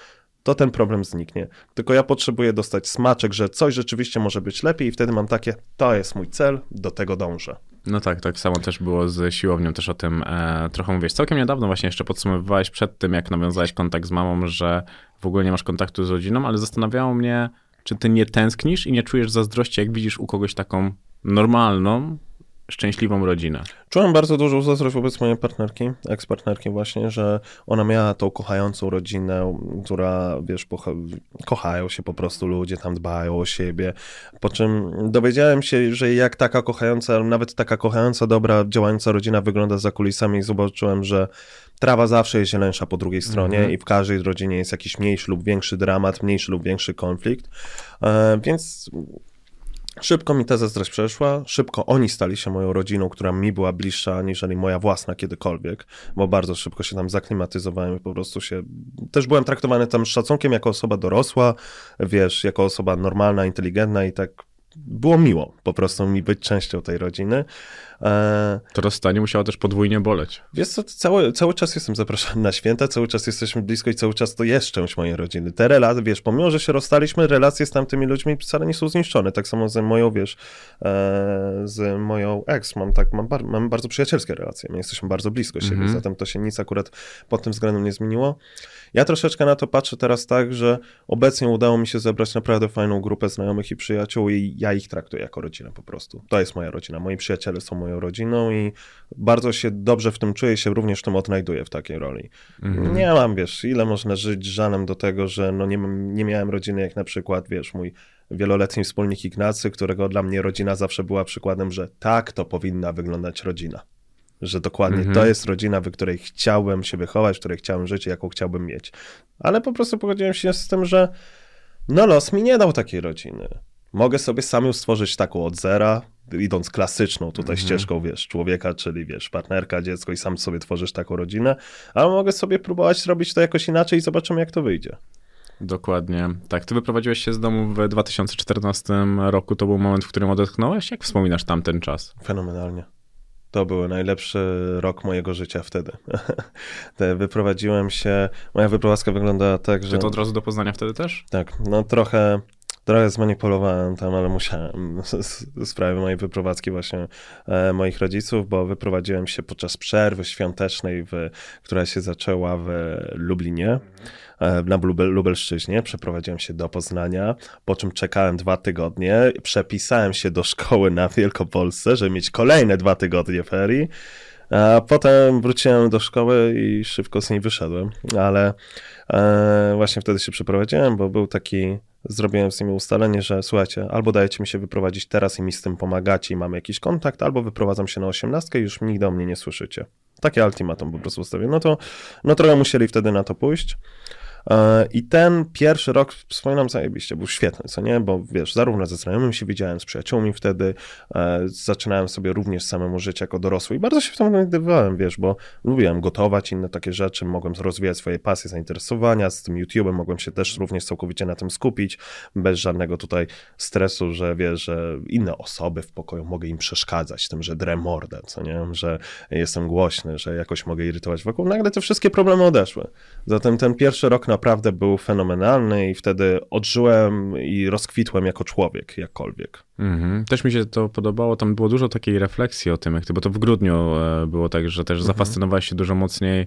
[SPEAKER 5] to ten problem zniknie. Tylko ja potrzebuję dostać smaczek, że coś rzeczywiście może być lepiej i wtedy mam takie, to jest mój cel, do tego dążę.
[SPEAKER 4] No tak, tak samo też było z siłownią, też o tym e, trochę mówiłeś. Całkiem niedawno właśnie jeszcze podsumowywałeś przed tym, jak nawiązałeś kontakt z mamą, że w ogóle nie masz kontaktu z rodziną, ale zastanawiało mnie, czy ty nie tęsknisz i nie czujesz zazdrości, jak widzisz u kogoś taką normalną, szczęśliwą rodzinę.
[SPEAKER 5] Czułem bardzo dużą zazdrość wobec mojej partnerki, eks-partnerki właśnie, że ona miała tą kochającą rodzinę, która, wiesz, kochają się po prostu ludzie, tam dbają o siebie, po czym dowiedziałem się, że jak taka kochająca, nawet taka kochająca, dobra, działająca rodzina wygląda za kulisami i zobaczyłem, że trawa zawsze jest zielensza po drugiej stronie
[SPEAKER 4] Mhm.
[SPEAKER 5] i w każdej rodzinie jest jakiś mniejszy lub większy dramat, mniejszy lub większy konflikt, e, więc Szybko mi ta zazdrość przeszła, szybko oni stali się moją rodziną, która mi była bliższa aniżeli moja własna kiedykolwiek, bo bardzo szybko się tam zaklimatyzowałem i po prostu się... Też byłem traktowany tam z szacunkiem jako osoba dorosła, wiesz, jako osoba normalna, inteligentna i tak było miło po prostu mi być częścią tej rodziny.
[SPEAKER 4] E... To rozstanie musiało też podwójnie boleć.
[SPEAKER 5] Wiesz co, cały, cały czas jestem zapraszany na święta, cały czas jesteśmy blisko i cały czas to jest część mojej rodziny. Te relacje, wiesz, pomimo, że się rozstaliśmy, relacje z tamtymi ludźmi wcale nie są zniszczone. Tak samo z moją, wiesz, e, z moją ex, mam tak, mam, bar, mam bardzo przyjacielskie relacje, my jesteśmy bardzo blisko siebie, mm -hmm. zatem to się nic akurat pod tym względem nie zmieniło. Ja troszeczkę na to patrzę teraz tak, że obecnie udało mi się zebrać naprawdę fajną grupę znajomych i przyjaciół i ja ich traktuję jako rodzinę po prostu. To jest moja rodzina, moi przyjaciele są moją rodziną i bardzo się dobrze w tym czuję się również w tym odnajduję w takiej roli. Mhm. Nie mam, wiesz, ile można żyć żalem do tego, że no nie, nie miałem rodziny jak na przykład, wiesz, mój wieloletni wspólnik Ignacy, którego dla mnie rodzina zawsze była przykładem, że tak to powinna wyglądać rodzina. Że dokładnie mhm. to jest rodzina, w której chciałbym się wychować, w której chciałem żyć, jaką chciałbym mieć. Ale po prostu pogodziłem się z tym, że no los mi nie dał takiej rodziny. Mogę sobie sam już stworzyć taką od zera, idąc klasyczną tutaj mhm. ścieżką, wiesz, człowieka, czyli wiesz, partnerka, dziecko i sam sobie tworzysz taką rodzinę, ale mogę sobie próbować robić to jakoś inaczej i zobaczymy, jak to wyjdzie.
[SPEAKER 4] Dokładnie. Tak, ty wyprowadziłeś się z domu w 2014 roku. To był moment, w którym odetchnąłeś? Jak wspominasz tamten czas?
[SPEAKER 5] Fenomenalnie. To był najlepszy rok mojego życia wtedy. Te wyprowadziłem się. Moja wyprowadzka wyglądała tak, że.
[SPEAKER 4] Czy to od razu do Poznania wtedy też?
[SPEAKER 5] Tak, no trochę Trochę zmanipulowałem tam, ale musiałem z sprawy mojej wyprowadzki właśnie e, moich rodziców, bo wyprowadziłem się podczas przerwy świątecznej, w, która się zaczęła w Lublinie, na Lubel, Lubelszczyźnie. Przeprowadziłem się do Poznania, po czym czekałem dwa tygodnie, przepisałem się do szkoły na Wielkopolsce, żeby mieć kolejne dwa tygodnie ferii. A potem wróciłem do szkoły i szybko z niej wyszedłem, ale e, właśnie wtedy się przeprowadziłem, bo był taki zrobiłem z nimi ustalenie, że słuchajcie, albo dajecie mi się wyprowadzić teraz i mi z tym pomagacie i mamy jakiś kontakt, albo wyprowadzam się na osiemnastkę i już nigdy o mnie nie słyszycie. Takie ultimatum po prostu ustawiłem. No to no trochę musieli wtedy na to pójść. E, I ten pierwszy rok, wspominam zajebiście, był świetny, co nie? Bo wiesz, zarówno ze znajomymi się widziałem, z przyjaciółmi wtedy, e, zaczynałem sobie również samemu żyć jako dorosły i bardzo się w tym znajdowałem, wiesz, bo lubiłem gotować, inne takie rzeczy, mogłem rozwijać swoje pasje, zainteresowania, z tym YouTube'em mogłem się też również całkowicie na tym skupić, bez żadnego tutaj stresu, że wiesz, że inne osoby w pokoju mogę im przeszkadzać tym, że drę mordę, co nie? Że jestem głośny, że jakoś mogę irytować wokół. Nagle te wszystkie problemy odeszły. Zatem ten pierwszy rok naprawdę był fenomenalny i wtedy odżyłem i rozkwitłem jako człowiek, jakkolwiek.
[SPEAKER 4] Mhm. Też mi się to podobało, tam było dużo takiej refleksji o tym, jak ty, bo to w grudniu e, było tak, że też mhm. zafascynowałeś się dużo mocniej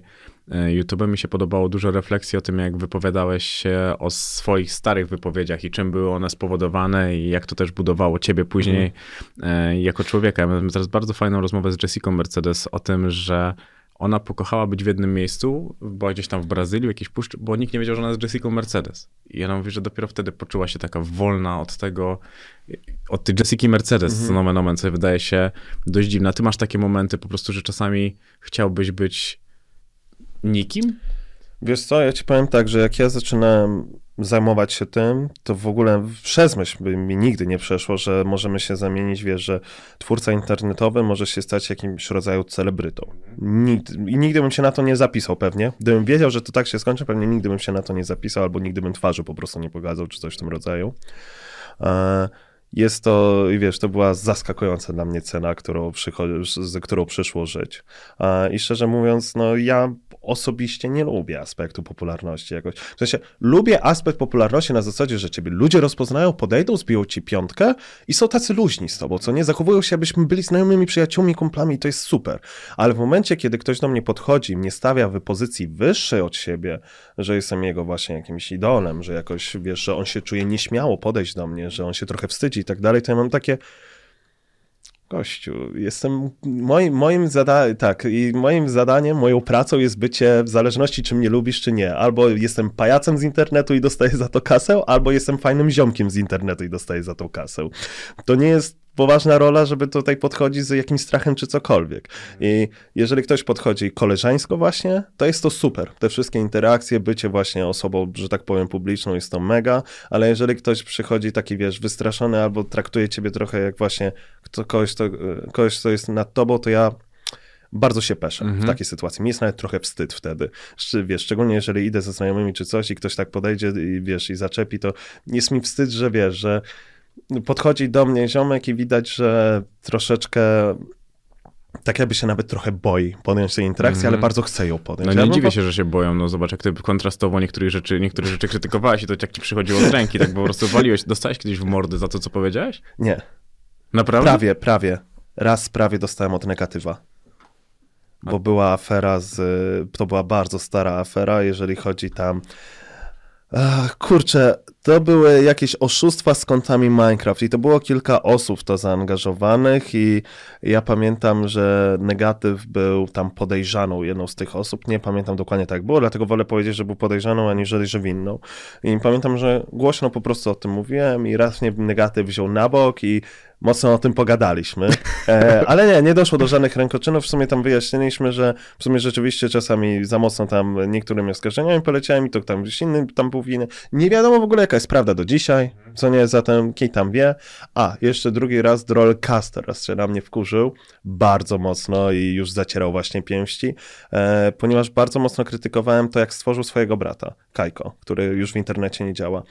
[SPEAKER 4] e, YouTube'em. Mi się podobało dużo refleksji o tym, jak wypowiadałeś się o swoich starych wypowiedziach i czym były one spowodowane i jak to też budowało ciebie później mhm. jako człowieka. Mamy teraz bardzo fajną rozmowę z Jessica Mercedes o tym, że ona pokochała być w jednym miejscu, była gdzieś tam w Brazylii, jakiś puszczy, bo nikt nie wiedział, że ona jest Jessica Mercedes. I ona mówi, że dopiero wtedy poczuła się taka wolna od tego, od tej Jessica Mercedes, mhm. co nomen omen, co wydaje się dość dziwne. Ty masz takie momenty po prostu, że czasami chciałbyś być nikim?
[SPEAKER 5] Wiesz co, ja ci powiem tak, że jak ja zaczynałem zajmować się tym, to w ogóle przez myśl by mi nigdy nie przeszło, że możemy się zamienić, wiesz, że twórca internetowy może się stać jakimś rodzaju celebrytą. Nigdy, I nigdy bym się na to nie zapisał pewnie. Gdybym wiedział, że to tak się skończy, pewnie nigdy bym się na to nie zapisał, albo nigdy bym twarzy po prostu nie pokazał, czy coś w tym rodzaju. E jest to, wiesz, to była zaskakująca dla mnie cena, którą, z którą przyszło żyć. I szczerze mówiąc, no ja osobiście nie lubię aspektu popularności jakoś. W sensie, lubię aspekt popularności na zasadzie, że ciebie ludzie rozpoznają, podejdą, zbiją ci piątkę i są tacy luźni z tobą, co nie? Zachowują się, abyśmy byli znajomymi przyjaciółmi, kumplami i to jest super. Ale w momencie, kiedy ktoś do mnie podchodzi, mnie stawia w pozycji wyższej od siebie, że jestem jego właśnie jakimś idolem, że jakoś, wiesz, że on się czuje nieśmiało podejść do mnie, że on się trochę wstydzi i tak dalej, to ja mam takie Kościół, jestem moim, moim zadaniem, tak, i moim zadaniem, moją pracą jest bycie w zależności, czy mnie lubisz, czy nie. Albo jestem pajacem z internetu i dostaję za to kasę, albo jestem fajnym ziomkiem z internetu i dostaję za tą kasę. To nie jest poważna rola, żeby tutaj podchodzić z jakimś strachem czy cokolwiek. I jeżeli ktoś podchodzi koleżeńsko właśnie, to jest to super. Te wszystkie interakcje, bycie właśnie osobą, że tak powiem, publiczną jest to mega, ale jeżeli ktoś przychodzi taki, wiesz, wystraszony albo traktuje ciebie trochę jak właśnie kto, kogoś, to, kogoś, kto jest nad tobą, to ja bardzo się peszę w takiej sytuacji. Mi jest nawet trochę wstyd wtedy. Wiesz, szczególnie jeżeli idę ze znajomymi czy coś i ktoś tak podejdzie i wiesz, i zaczepi, to jest mi wstyd, że wiesz, że podchodzi do mnie ziomek i widać, że troszeczkę tak jakby się nawet trochę boi podjąć tej interakcji, ale bardzo chce ją podjąć.
[SPEAKER 4] No
[SPEAKER 5] Ja
[SPEAKER 4] nie
[SPEAKER 5] bym
[SPEAKER 4] dziwię się, że się boją, no zobacz, jak ty kontrastowo niektórych rzeczy, niektóre rzeczy krytykowałeś i to jak ci przychodziło z ręki, tak po prostu waliłeś. Dostałeś kiedyś w mordy za to, co powiedziałeś?
[SPEAKER 5] Nie,
[SPEAKER 4] Naprawdę?
[SPEAKER 5] prawie, prawie. Raz prawie dostałem od negatywa. Bo była afera z. To była bardzo stara afera, jeżeli chodzi tam. Ach, kurczę, to były jakieś oszustwa z kontami Minecraft i to było kilka osób w to zaangażowanych i ja pamiętam, że Negatyw był tam podejrzaną jedną z tych osób. Nie pamiętam dokładnie tak było, dlatego wolę powiedzieć, że był podejrzaną, aniżeli że winną. I pamiętam, że głośno po prostu o tym mówiłem i raz mnie Negatyw wziął na bok i mocno o tym pogadaliśmy. E, ale nie, nie doszło do żadnych rękoczynów. W sumie tam wyjaśniliśmy, że w sumie rzeczywiście czasami za mocno tam niektórymi oskarżeniami poleciałem i to tam gdzieś inny tam był winny. Nie wiadomo w ogóle jaka jest prawda do dzisiaj, co nie, zatem kij tam wie. A, jeszcze drugi raz Drollcaster raz się na mnie wkurzył bardzo mocno i już zacierał właśnie pięści, e, ponieważ bardzo mocno krytykowałem to, jak stworzył swojego brata, Kajko, który już w internecie nie działa.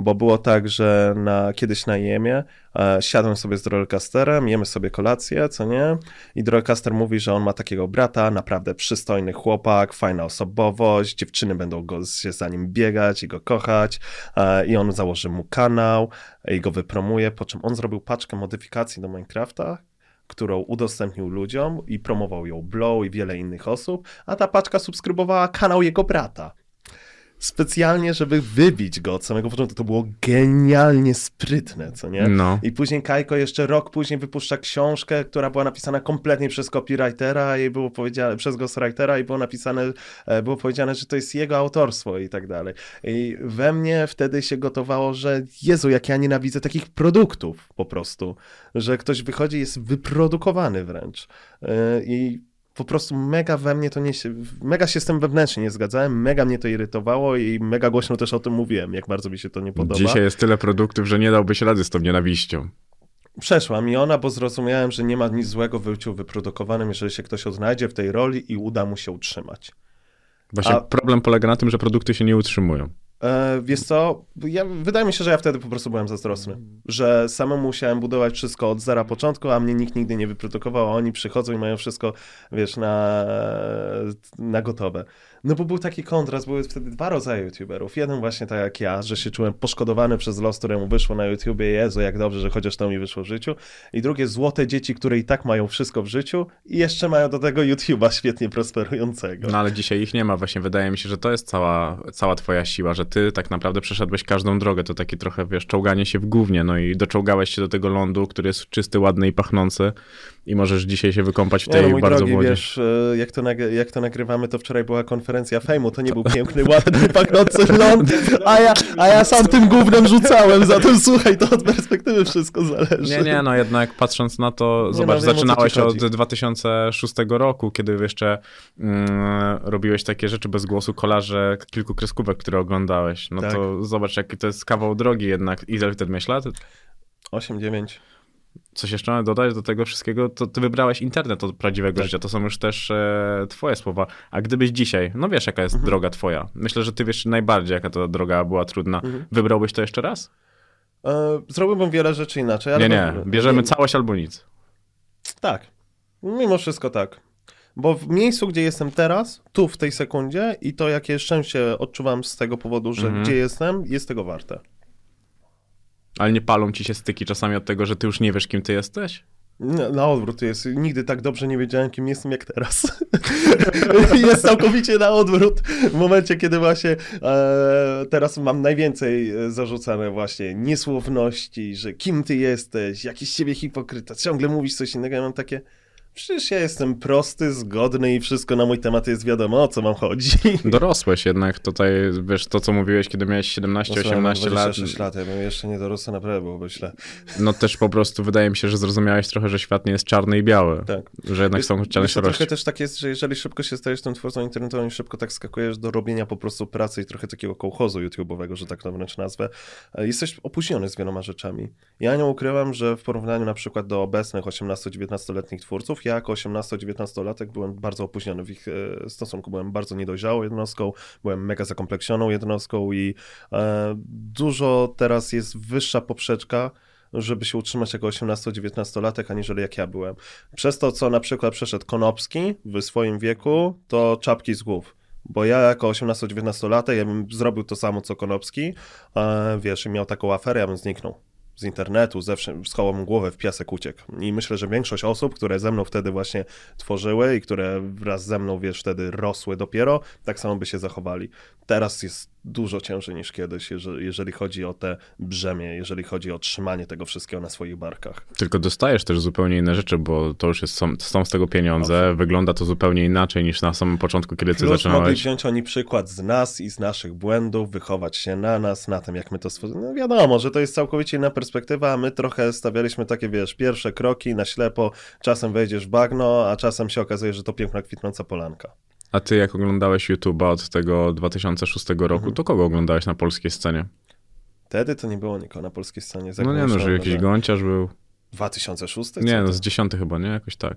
[SPEAKER 5] Bo było tak, że na, kiedyś na Jemie e, siadłem sobie z Drollcasterem, jemy sobie kolację, co nie? I Drollcaster mówi, że on ma takiego brata, naprawdę przystojny chłopak, fajna osobowość, dziewczyny będą go, się za nim biegać i go kochać e, i on założy mu kanał i go wypromuje, po czym on zrobił paczkę modyfikacji do Minecrafta, którą udostępnił ludziom i promował ją Blow i wiele innych osób, a ta paczka subskrybowała kanał jego brata. Specjalnie, żeby wybić go od samego początku. To było genialnie sprytne, co nie?
[SPEAKER 4] No.
[SPEAKER 5] I później Kajko jeszcze rok później wypuszcza książkę, która była napisana kompletnie przez copywritera i było powiedziane, przez ghostwritera i było napisane, e, było powiedziane, że to jest jego autorstwo i tak dalej. I we mnie wtedy się gotowało, że Jezu, jak ja nienawidzę takich produktów po prostu, że ktoś wychodzi, jest wyprodukowany wręcz. E, I po prostu mega we mnie to nie się, mega się z tym wewnętrznie nie zgadzałem, mega mnie to irytowało i mega głośno też o tym mówiłem, jak bardzo mi się to nie podoba.
[SPEAKER 4] Dzisiaj jest tyle produktów, że nie dałbyś rady z tą nienawiścią.
[SPEAKER 5] Przeszła mi ona, bo zrozumiałem, że nie ma nic złego w byciu wyprodukowanym, jeżeli się ktoś odnajdzie w tej roli i uda mu się utrzymać.
[SPEAKER 4] Właśnie
[SPEAKER 5] A-
[SPEAKER 4] problem polega na tym, że produkty się nie utrzymują.
[SPEAKER 5] E, wiesz co, ja, wydaje mi się, że ja wtedy po prostu byłem zazdrosny, że samemu musiałem budować wszystko od zera początku, a mnie nikt nigdy nie wyprodukował, a oni przychodzą i mają wszystko, wiesz, na, na gotowe. No bo był taki kontrast, były wtedy dwa rodzaje youtuberów. Jeden właśnie tak jak ja, że się czułem poszkodowany przez los, któremu wyszło na YouTubie, Jezu, jak dobrze, że chociaż to mi wyszło w życiu. I drugie złote dzieci, które i tak mają wszystko w życiu i jeszcze mają do tego YouTube'a świetnie prosperującego.
[SPEAKER 4] No ale dzisiaj ich nie ma. Właśnie wydaje mi się, że to jest cała, cała twoja siła, że ty tak naprawdę przeszedłeś każdą drogę. To takie trochę, wiesz, czołganie się w gównie. No i doczołgałeś się do tego lądu, który jest czysty, ładny i pachnący i możesz dzisiaj się wykąpać w
[SPEAKER 5] Nie,
[SPEAKER 4] tej
[SPEAKER 5] no, mój
[SPEAKER 4] bardzo
[SPEAKER 5] drogi,
[SPEAKER 4] wodzie.
[SPEAKER 5] wiesz, e, jak to, jak to nagrywamy, to wczoraj była konferencja fejmu, to nie był piękny, ładny, pachnący ląd, a ja, a ja sam tym gównem rzucałem, zatem słuchaj, to od perspektywy wszystko zależy.
[SPEAKER 4] Nie, nie, no jednak patrząc na to,
[SPEAKER 5] Nie,
[SPEAKER 4] zobacz,
[SPEAKER 5] no, wiem,
[SPEAKER 4] zaczynałeś od
[SPEAKER 5] chodzi.
[SPEAKER 4] 2006 roku, kiedy jeszcze mm, robiłeś takie rzeczy bez głosu, kolaże kilku kreskówek, które oglądałeś. No
[SPEAKER 5] Tak.
[SPEAKER 4] to zobacz, jaki to jest kawał drogi jednak. Ile wtedy miałeś lat?
[SPEAKER 5] 8, 9.
[SPEAKER 4] Coś jeszcze dodać do tego wszystkiego? To ty wybrałeś internet od prawdziwego życia. To są już też e, twoje słowa. A gdybyś dzisiaj, no wiesz, jaka jest
[SPEAKER 5] Mhm.
[SPEAKER 4] droga twoja. Myślę, że ty wiesz najbardziej, jaka ta droga była trudna.
[SPEAKER 5] Mhm.
[SPEAKER 4] Wybrałbyś to jeszcze raz?
[SPEAKER 5] E, zrobiłbym wiele rzeczy inaczej, ale...
[SPEAKER 4] Nie, nie. Bierzemy całość albo nic.
[SPEAKER 5] Tak. Mimo wszystko tak. Bo w miejscu, gdzie jestem teraz, tu w tej sekundzie i to, jakie szczęście odczuwam z tego powodu, że
[SPEAKER 4] Mhm.
[SPEAKER 5] gdzie jestem, jest tego warte.
[SPEAKER 4] Ale nie palą ci się styki czasami od tego, że ty już nie wiesz, kim ty jesteś?
[SPEAKER 5] Na, na odwrót jest. Nigdy tak dobrze nie wiedziałem, kim jestem, jak teraz. jest całkowicie na odwrót. W momencie, kiedy właśnie e, teraz mam najwięcej e, zarzucane właśnie niesłowności, że kim ty jesteś, jakiś z ciebie hipokryta, ciągle mówisz coś innego. Ja mam takie, Przecież ja jestem prosty, zgodny i wszystko na mój temat jest wiadomo, o co mam chodzi.
[SPEAKER 4] Dorosłeś jednak tutaj, wiesz, to co mówiłeś, kiedy miałeś 17-18 lat.
[SPEAKER 5] 26 lat, ja bym jeszcze nie dorosły, naprawdę byłoby źle.
[SPEAKER 4] No też po prostu wydaje mi się, że zrozumiałeś trochę, że świat nie jest czarny i biały.
[SPEAKER 5] Tak.
[SPEAKER 4] Że jednak są chciane
[SPEAKER 5] Wiesz,
[SPEAKER 4] szarości.
[SPEAKER 5] trochę też tak jest, że jeżeli szybko się stajesz tym twórcą internetowym, szybko tak skakujesz do robienia po prostu pracy i trochę takiego kołchozu YouTube'owego, że tak to wręcz nazwę, e, jesteś opóźniony z wieloma rzeczami. Ja nie ukrywam, że w porównaniu na przykład do obecnych 18-19-letnich twórców, ja jako 18-19-latek byłem bardzo opóźniony w ich e, stosunku. Byłem bardzo niedojrzałą jednostką, byłem mega zakompleksioną jednostką i e, dużo teraz jest wyższa poprzeczka, żeby się utrzymać jako 18-19-latek, aniżeli jak ja byłem. Przez to, co na przykład przeszedł Konopski w swoim wieku, to czapki z głów. Bo ja jako 18-19-latek, ja bym zrobił to samo, co Konopski, e, wiesz, i miał taką aferę, ja bym zniknął z internetu, zewsze, schował mu głowę w piasek uciekł. I myślę, że większość osób, które ze mną wtedy właśnie tworzyły i które wraz ze mną, wiesz, wtedy rosły dopiero, tak samo by się zachowali. Teraz jest dużo ciężej niż kiedyś, jeżeli, jeżeli chodzi o te brzemię, jeżeli chodzi o trzymanie tego wszystkiego na swoich barkach.
[SPEAKER 4] Tylko dostajesz też zupełnie inne rzeczy, bo to już jest, są, są z tego pieniądze, wygląda to zupełnie inaczej niż na samym początku, kiedy ty
[SPEAKER 5] Plus mogli
[SPEAKER 4] zaczynałeś.
[SPEAKER 5] wziąć oni przykład z nas i z naszych błędów, wychować się na nas, na tym, jak my to stworzymy. No wiadomo, że to jest całkowicie inna perspektywa, a my trochę stawialiśmy takie, wiesz, pierwsze kroki na ślepo, czasem wejdziesz w bagno, a czasem się okazuje, że to piękna, kwitnąca polanka.
[SPEAKER 4] A ty jak oglądałeś YouTube'a od tego 2006 roku,
[SPEAKER 5] Mhm.
[SPEAKER 4] to kogo oglądałeś na polskiej scenie?
[SPEAKER 5] Wtedy to nie było nikogo na polskiej scenie.
[SPEAKER 4] No nie no, że jakiś gąciarz był.
[SPEAKER 5] 2006? Co
[SPEAKER 4] Nie no, z dziesiąty chyba, nie? Jakoś tak.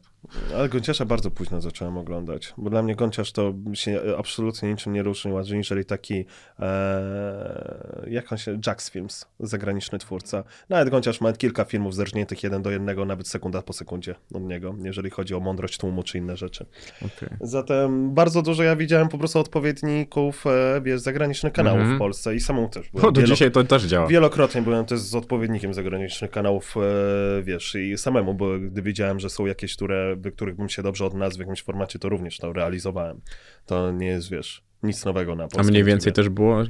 [SPEAKER 5] Ale Gąciarza bardzo późno zacząłem oglądać, bo dla mnie Gąciarz to się absolutnie niczym nie różni, aniżeli taki, e, jak on się, Jax Films, zagraniczny twórca. Nawet Gąciarz ma kilka filmów zerżniętych jeden do jednego, nawet sekunda po sekundzie od niego, jeżeli chodzi o mądrość tłumu czy inne rzeczy.
[SPEAKER 4] Okej.
[SPEAKER 5] Zatem bardzo dużo ja widziałem po prostu odpowiedników, e, wiesz, zagranicznych kanałów
[SPEAKER 4] Mhm.
[SPEAKER 5] w Polsce i samą też byłem.
[SPEAKER 4] O, do dzisiaj to też działa.
[SPEAKER 5] Wielokrotnie byłem też z odpowiednikiem zagranicznych kanałów, e, wiesz, i samemu, bo gdy widziałem, że są jakieś, które, w których bym się dobrze odnalazł w jakimś formacie, to również to realizowałem. To nie jest, wiesz, nic nowego na
[SPEAKER 4] A
[SPEAKER 5] polskim
[SPEAKER 4] mniej więcej też było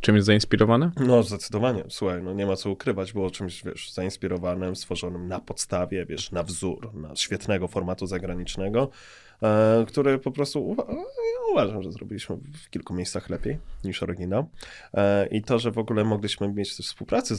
[SPEAKER 4] czymś zainspirowane?
[SPEAKER 5] No, zdecydowanie. Słuchaj, no nie ma co ukrywać. Było czymś, wiesz, zainspirowanym, stworzonym na podstawie, wiesz, na wzór, na świetnego formatu zagranicznego, który po prostu ja uważam, że zrobiliśmy w kilku miejscach lepiej niż oryginał. E, I to, że w ogóle mogliśmy mieć też współpracę,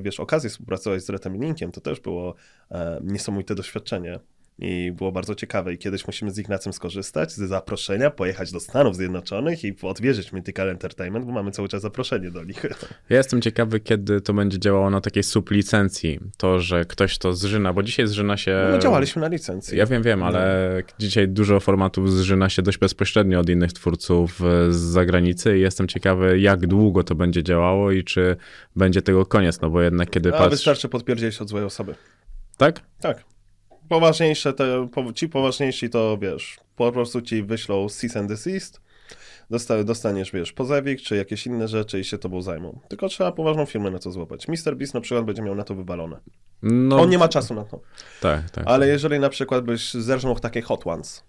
[SPEAKER 5] wiesz, okazję współpracować z Retem Linkiem, to też było e, niesamowite doświadczenie. I było bardzo ciekawe. I kiedyś musimy z Ignacym skorzystać z zaproszenia, pojechać do Stanów Zjednoczonych i odwierzyć Mythical Entertainment, bo mamy cały czas zaproszenie do nich.
[SPEAKER 4] Ja jestem ciekawy, kiedy to będzie działało na takiej sublicencji. To, że ktoś to zżyna, bo dzisiaj zżyna się...
[SPEAKER 5] No, działaliśmy na licencji.
[SPEAKER 4] Ja wiem, wiem, ale dzisiaj dużo formatów zżyna się dość bezpośrednio od innych twórców e, z zagranicy i jestem ciekawy, jak długo to będzie działało i czy będzie tego koniec, no bo jednak kiedy
[SPEAKER 5] A
[SPEAKER 4] patrz...
[SPEAKER 5] wystarczy podpierdzieć od złej osoby.
[SPEAKER 4] Tak?
[SPEAKER 5] Tak. Poważniejsze, te, ci poważniejsi to, wiesz, po prostu ci wyślą cease and desist, dosta, dostaniesz, wiesz, pozewik, czy jakieś inne rzeczy i się tobą zajmą. Tylko trzeba poważną firmę na to złapać. Mr. Beast na przykład będzie miał na to wywalone.
[SPEAKER 4] No,
[SPEAKER 5] On nie ma czasu na to.
[SPEAKER 4] Tak, tak.
[SPEAKER 5] Ale jeżeli na przykład byś zerżnął takie Hot Ones,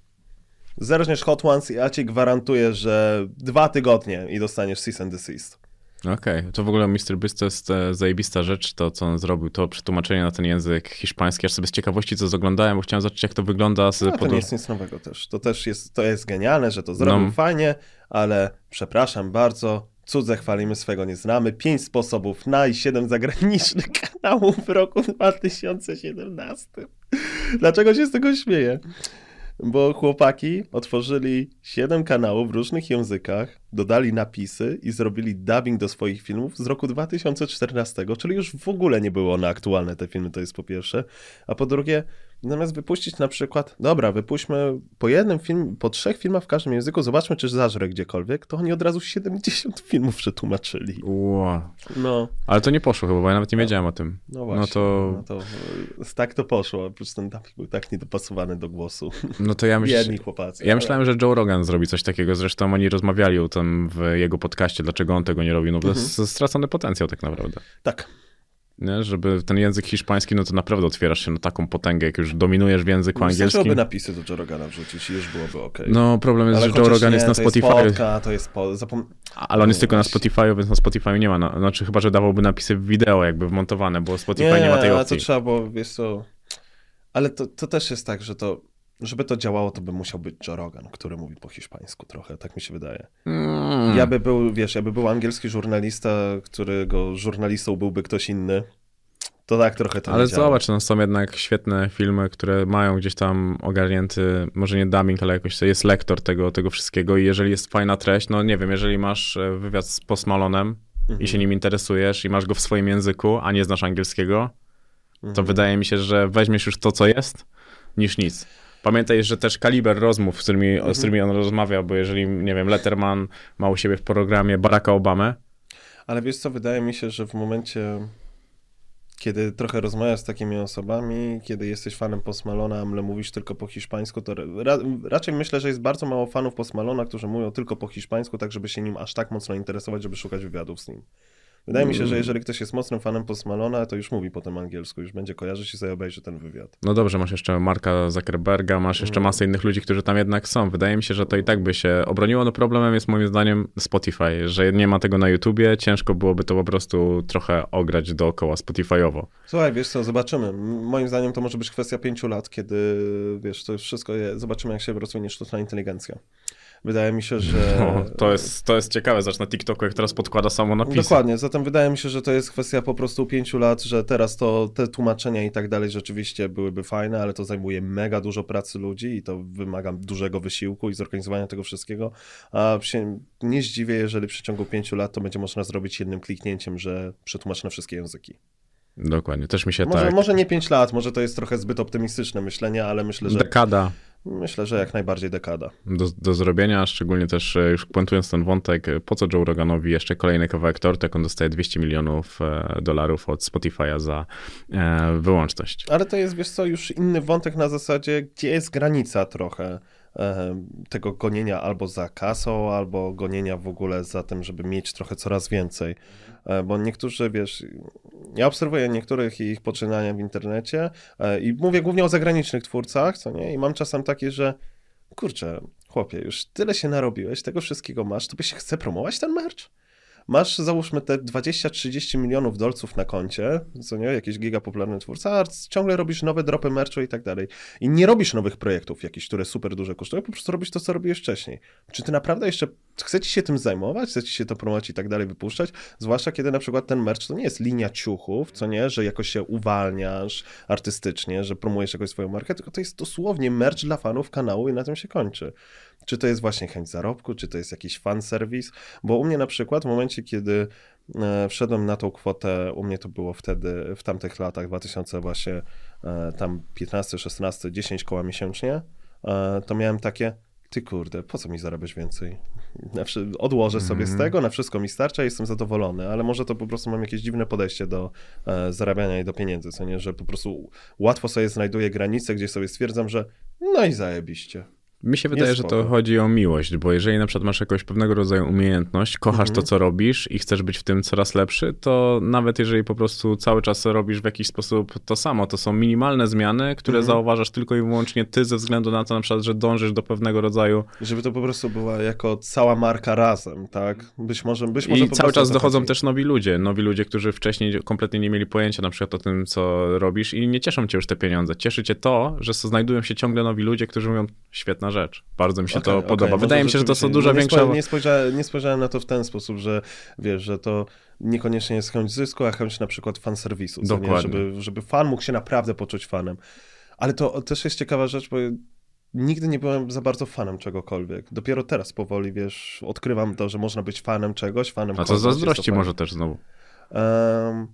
[SPEAKER 5] zerżniesz Hot Ones i ja ci gwarantuję, że dwa tygodnie i dostaniesz cease and desist.
[SPEAKER 4] Okej, to w ogóle Mr. Beast to jest e, zajebista rzecz, to co on zrobił, to przetłumaczenie na ten język hiszpański, aż sobie z ciekawości co oglądałem, bo chciałem zobaczyć jak to wygląda z
[SPEAKER 5] No, to nie jest nic nowego też. To też jest, to jest genialne, że to zrobił
[SPEAKER 4] No.
[SPEAKER 5] fajnie, ale przepraszam bardzo, cudze chwalimy, swego nie znamy. Pięć sposobów na i siedem zagranicznych kanałów w roku 2017. Dlaczego się z tego śmieję? Bo chłopaki otworzyli siedem kanałów w różnych językach, dodali napisy i zrobili dubbing do swoich filmów z roku 2014, czyli już w ogóle nie były one aktualne, te filmy, to jest po pierwsze. A po drugie, zamiast wypuścić na przykład, dobra, wypuśćmy po jednym film, po trzech filmach w każdym języku, zobaczmy, czy zażre gdziekolwiek, to oni od razu 70 filmów przetłumaczyli.
[SPEAKER 4] Wow.
[SPEAKER 5] No,
[SPEAKER 4] Ale to nie poszło chyba, bo ja nawet nie wiedziałem o tym.
[SPEAKER 5] no właśnie.
[SPEAKER 4] No to,
[SPEAKER 5] no to e, tak to poszło, oprócz ten dubbing był tak niedopasowany do głosu.
[SPEAKER 4] no to ja.
[SPEAKER 5] Biedni chłopacy.
[SPEAKER 4] Ja myślałem, że Joe Rogan zrobi coś takiego, zresztą oni rozmawiali o tym w jego podcaście, dlaczego on tego nie robi, no bo to
[SPEAKER 5] Mhm.
[SPEAKER 4] jest stracony potencjał tak naprawdę.
[SPEAKER 5] Tak.
[SPEAKER 4] Nie? Żeby ten język hiszpański, no to naprawdę otwierasz się na taką potęgę, jak już dominujesz w języku angielskim.
[SPEAKER 5] Wystarczyłoby napisy do Joe Rogana wrzucić i już byłoby okej.
[SPEAKER 4] No problem jest,
[SPEAKER 5] Ale
[SPEAKER 4] że Joe Rogan
[SPEAKER 5] nie,
[SPEAKER 4] jest na
[SPEAKER 5] to jest
[SPEAKER 4] Spotify,
[SPEAKER 5] Podka, to jest po... Zapom...
[SPEAKER 4] ale on jest tylko na. Spotify, więc na Spotify nie ma, na, znaczy chyba, że dawałby napisy w wideo jakby wmontowane, bo Spotify nie, ma tej opcji.
[SPEAKER 5] to trzeba było, wiesz co... Ale to, to też jest tak, że to, żeby to działało, to by musiał być Joe Rogan, który mówi po hiszpańsku trochę, tak mi się wydaje.
[SPEAKER 4] Mm.
[SPEAKER 5] Ja by był, wiesz, ja by był angielski żurnalista, którego żurnalistą byłby ktoś inny, to tak trochę to
[SPEAKER 4] Ale zobacz, no są jednak świetne filmy, które mają gdzieś tam ogarnięty, może nie dubbing, ale jakoś to jest lektor tego, tego wszystkiego i jeżeli jest fajna treść, no nie wiem, jeżeli masz e, wywiad z Post Malonem i się nim interesujesz i masz go w swoim języku, a nie znasz angielskiego, to wydaje mi się, że weźmiesz już to, co jest, niż nic. Pamiętaj, że też kaliber rozmów, z którymi, z którymi on rozmawia, bo jeżeli, nie wiem, Letterman ma u siebie w programie Baracka Obamę,
[SPEAKER 5] Ale wiesz co, wydaje mi się, że w momencie, kiedy trochę rozmawiasz z takimi osobami, kiedy jesteś fanem Post Malona, ale mówisz tylko po hiszpańsku, to ra raczej myślę, że jest bardzo mało fanów Post Malona, którzy mówią tylko po hiszpańsku, tak żeby się nim aż tak mocno interesować, żeby szukać wywiadów z nim. Wydaje mi się, że jeżeli ktoś jest mocnym fanem Post Malona, to już mówi potem angielsku, już będzie kojarzyć i sobie obejrzy ten wywiad.
[SPEAKER 4] No dobrze, masz jeszcze Marka Zuckerberga, masz jeszcze masę innych ludzi, którzy tam jednak są. Wydaje mi się, że to i tak by się obroniło. No problemem jest moim zdaniem Spotify, że nie ma tego na YouTubie, ciężko byłoby to po prostu trochę ograć dookoła Spotify'owo.
[SPEAKER 5] Słuchaj, wiesz co, zobaczymy. Moim zdaniem to może być kwestia pięciu lat, kiedy, wiesz, to wszystko, je, zobaczymy jak się rozwinie sztuczna inteligencja. Wydaje mi się, że...
[SPEAKER 4] O, to, jest, to jest ciekawe, zacznę TikToku, jak teraz podkłada samo napisy.
[SPEAKER 5] Dokładnie, zatem wydaje mi się, że to jest kwestia po prostu pięciu lat, że teraz to te tłumaczenia i tak dalej rzeczywiście byłyby fajne, ale to zajmuje mega dużo pracy ludzi i to wymaga dużego wysiłku i zorganizowania tego wszystkiego. A się nie zdziwię, jeżeli w przeciągu pięciu lat to będzie można zrobić jednym kliknięciem, że przetłumaczy na wszystkie języki.
[SPEAKER 4] Dokładnie, też mi się
[SPEAKER 5] Może,
[SPEAKER 4] tak...
[SPEAKER 5] może nie pięć lat, może to jest trochę zbyt optymistyczne myślenie, ale myślę, że
[SPEAKER 4] Dekada
[SPEAKER 5] myślę, że jak najbardziej dekada.
[SPEAKER 4] do, do zrobienia, szczególnie też e, już puentując ten wątek, e, po co Joe Roganowi jeszcze kolejny kawałek tortu, jak on dostaje 200 milionów e, dolarów od Spotify'a za wyłączność.
[SPEAKER 5] Ale to jest, wiesz co, już inny wątek na zasadzie, gdzie jest granica trochę tego gonienia albo za kasą, albo gonienia w ogóle za tym, żeby mieć trochę coraz więcej. E, bo niektórzy, wiesz, ja obserwuję niektórych ich poczynania w internecie e, i mówię głównie o zagranicznych twórcach, co nie? I mam czasem takie, że kurczę, chłopie, już tyle się narobiłeś, tego wszystkiego masz, to byś chce promować ten merch? Masz, załóżmy, te 20-30 milionów dolców na koncie, co nie, jakiś giga popularny twórca, a ciągle robisz nowe dropy merchu i tak dalej. I nie robisz nowych projektów jakichś, które super duże kosztują, po prostu robisz to, co robiłeś wcześniej. Czy ty naprawdę jeszcze chcecie się tym zajmować, chcecie się to promować i tak dalej, wypuszczać? Zwłaszcza kiedy na przykład ten merch to nie jest linia ciuchów, co nie, że jakoś się uwalniasz artystycznie, że promujesz jakoś swoją markę, tylko to jest dosłownie merch dla fanów kanału i na tym się kończy. Czy to jest właśnie chęć zarobku, czy to jest jakiś fanserwis? Bo u mnie na przykład w momencie, kiedy e, wszedłem na tą kwotę, u mnie to było wtedy, w tamtych latach, 2000 właśnie, e, tam 15, 16, 10 koła miesięcznie, e, to miałem takie, ty kurde, po co mi zarabiać więcej? Odłożę sobie z tego, na wszystko mi starcza i jestem zadowolony, ale może to po prostu mam jakieś dziwne podejście do e, zarabiania i do pieniędzy, co nie, że po prostu łatwo sobie znajduję granice, gdzie sobie stwierdzam, że no i zajebiście.
[SPEAKER 4] Mi się wydaje, że to chodzi o miłość, bo jeżeli na przykład masz jakąś pewnego rodzaju umiejętność, kochasz
[SPEAKER 5] Mhm.
[SPEAKER 4] to, co robisz i chcesz być w tym coraz lepszy, to nawet jeżeli po prostu cały czas robisz w jakiś sposób to samo, to są minimalne zmiany, które
[SPEAKER 5] Mhm.
[SPEAKER 4] zauważasz tylko i wyłącznie ty ze względu na to na przykład, że dążysz do pewnego rodzaju
[SPEAKER 5] Żeby to po prostu była jako cała marka razem, tak? Być może, być może
[SPEAKER 4] I cały czas dochodzą
[SPEAKER 5] chodzi.
[SPEAKER 4] też nowi ludzie, nowi ludzie, którzy wcześniej kompletnie nie mieli pojęcia na przykład o tym, co robisz i nie cieszą cię już te pieniądze. Cieszy cię to, że znajdują się ciągle nowi ludzie, którzy mówią, świetna rzecz, bardzo mi się to
[SPEAKER 5] Okej,
[SPEAKER 4] podoba.
[SPEAKER 5] okej,
[SPEAKER 4] Wydaje mi się, że to są dużo
[SPEAKER 5] No. Spojrzałem, nie, spojrzałem, nie spojrzałem na to w ten sposób, że wiesz, że to niekoniecznie jest chęć zysku, a chęć na przykład fanserwisu, co nie?
[SPEAKER 4] Dokładnie.
[SPEAKER 5] Żeby, żeby fan mógł się naprawdę poczuć fanem. Ale to też jest ciekawa rzecz, bo nigdy nie byłem za bardzo fanem czegokolwiek. Dopiero teraz powoli, wiesz, odkrywam to, że można być fanem czegoś, fanem
[SPEAKER 4] A
[SPEAKER 5] jest
[SPEAKER 4] zazdrości może też znowu.
[SPEAKER 5] Em,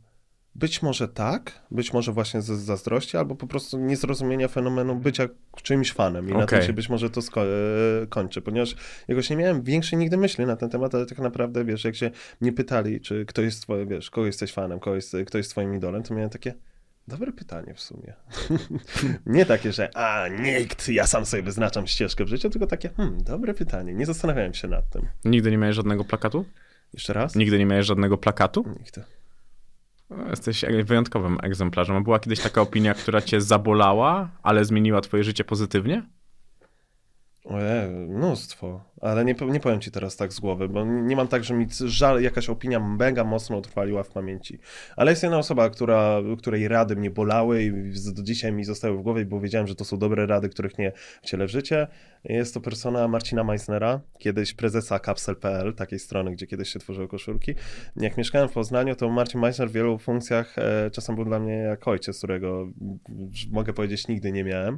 [SPEAKER 5] być może tak, być może właśnie ze zazdrości, albo po prostu niezrozumienia fenomenu bycia czymś fanem i na tym się być może to sko- e, kończy, ponieważ jakoś nie miałem większej nigdy myśli na ten temat, ale tak naprawdę, wiesz, jak się mnie pytali, czy kto jest twoje, wiesz, kogo jesteś fanem, kogo jest, kto jest twoim idolem, to miałem takie, dobre pytanie w sumie. nie takie, że a, nikt, ja sam sobie wyznaczam ścieżkę w życiu, tylko takie, hmm, dobre pytanie, nie zastanawiałem się nad tym.
[SPEAKER 4] Nigdy nie miałeś żadnego plakatu?
[SPEAKER 5] Jeszcze raz?
[SPEAKER 4] Nigdy nie miałeś żadnego plakatu?
[SPEAKER 5] Nigdy.
[SPEAKER 4] Jesteś wyjątkowym egzemplarzem. A była kiedyś taka opinia, która cię zabolała, ale zmieniła twoje życie pozytywnie?
[SPEAKER 5] Ojej, mnóstwo. Ale nie, nie powiem ci teraz tak z głowy, bo nie mam tak, że mi żal, jakaś opinia mega mocno utrwaliła w pamięci. Ale jest jedna osoba, która, której rady mnie bolały i do dzisiaj mi zostały w głowie, bo wiedziałem, że to są dobre rady, których nie wcielę w życie. Jest to persona Marcina Meissnera, kiedyś prezesa Capsel.pl, takiej strony, gdzie kiedyś się tworzyły koszulki. Jak mieszkałem w Poznaniu, to Marcin Meissner w wielu funkcjach e, czasem był dla mnie jak ojciec, którego mogę powiedzieć nigdy nie miałem,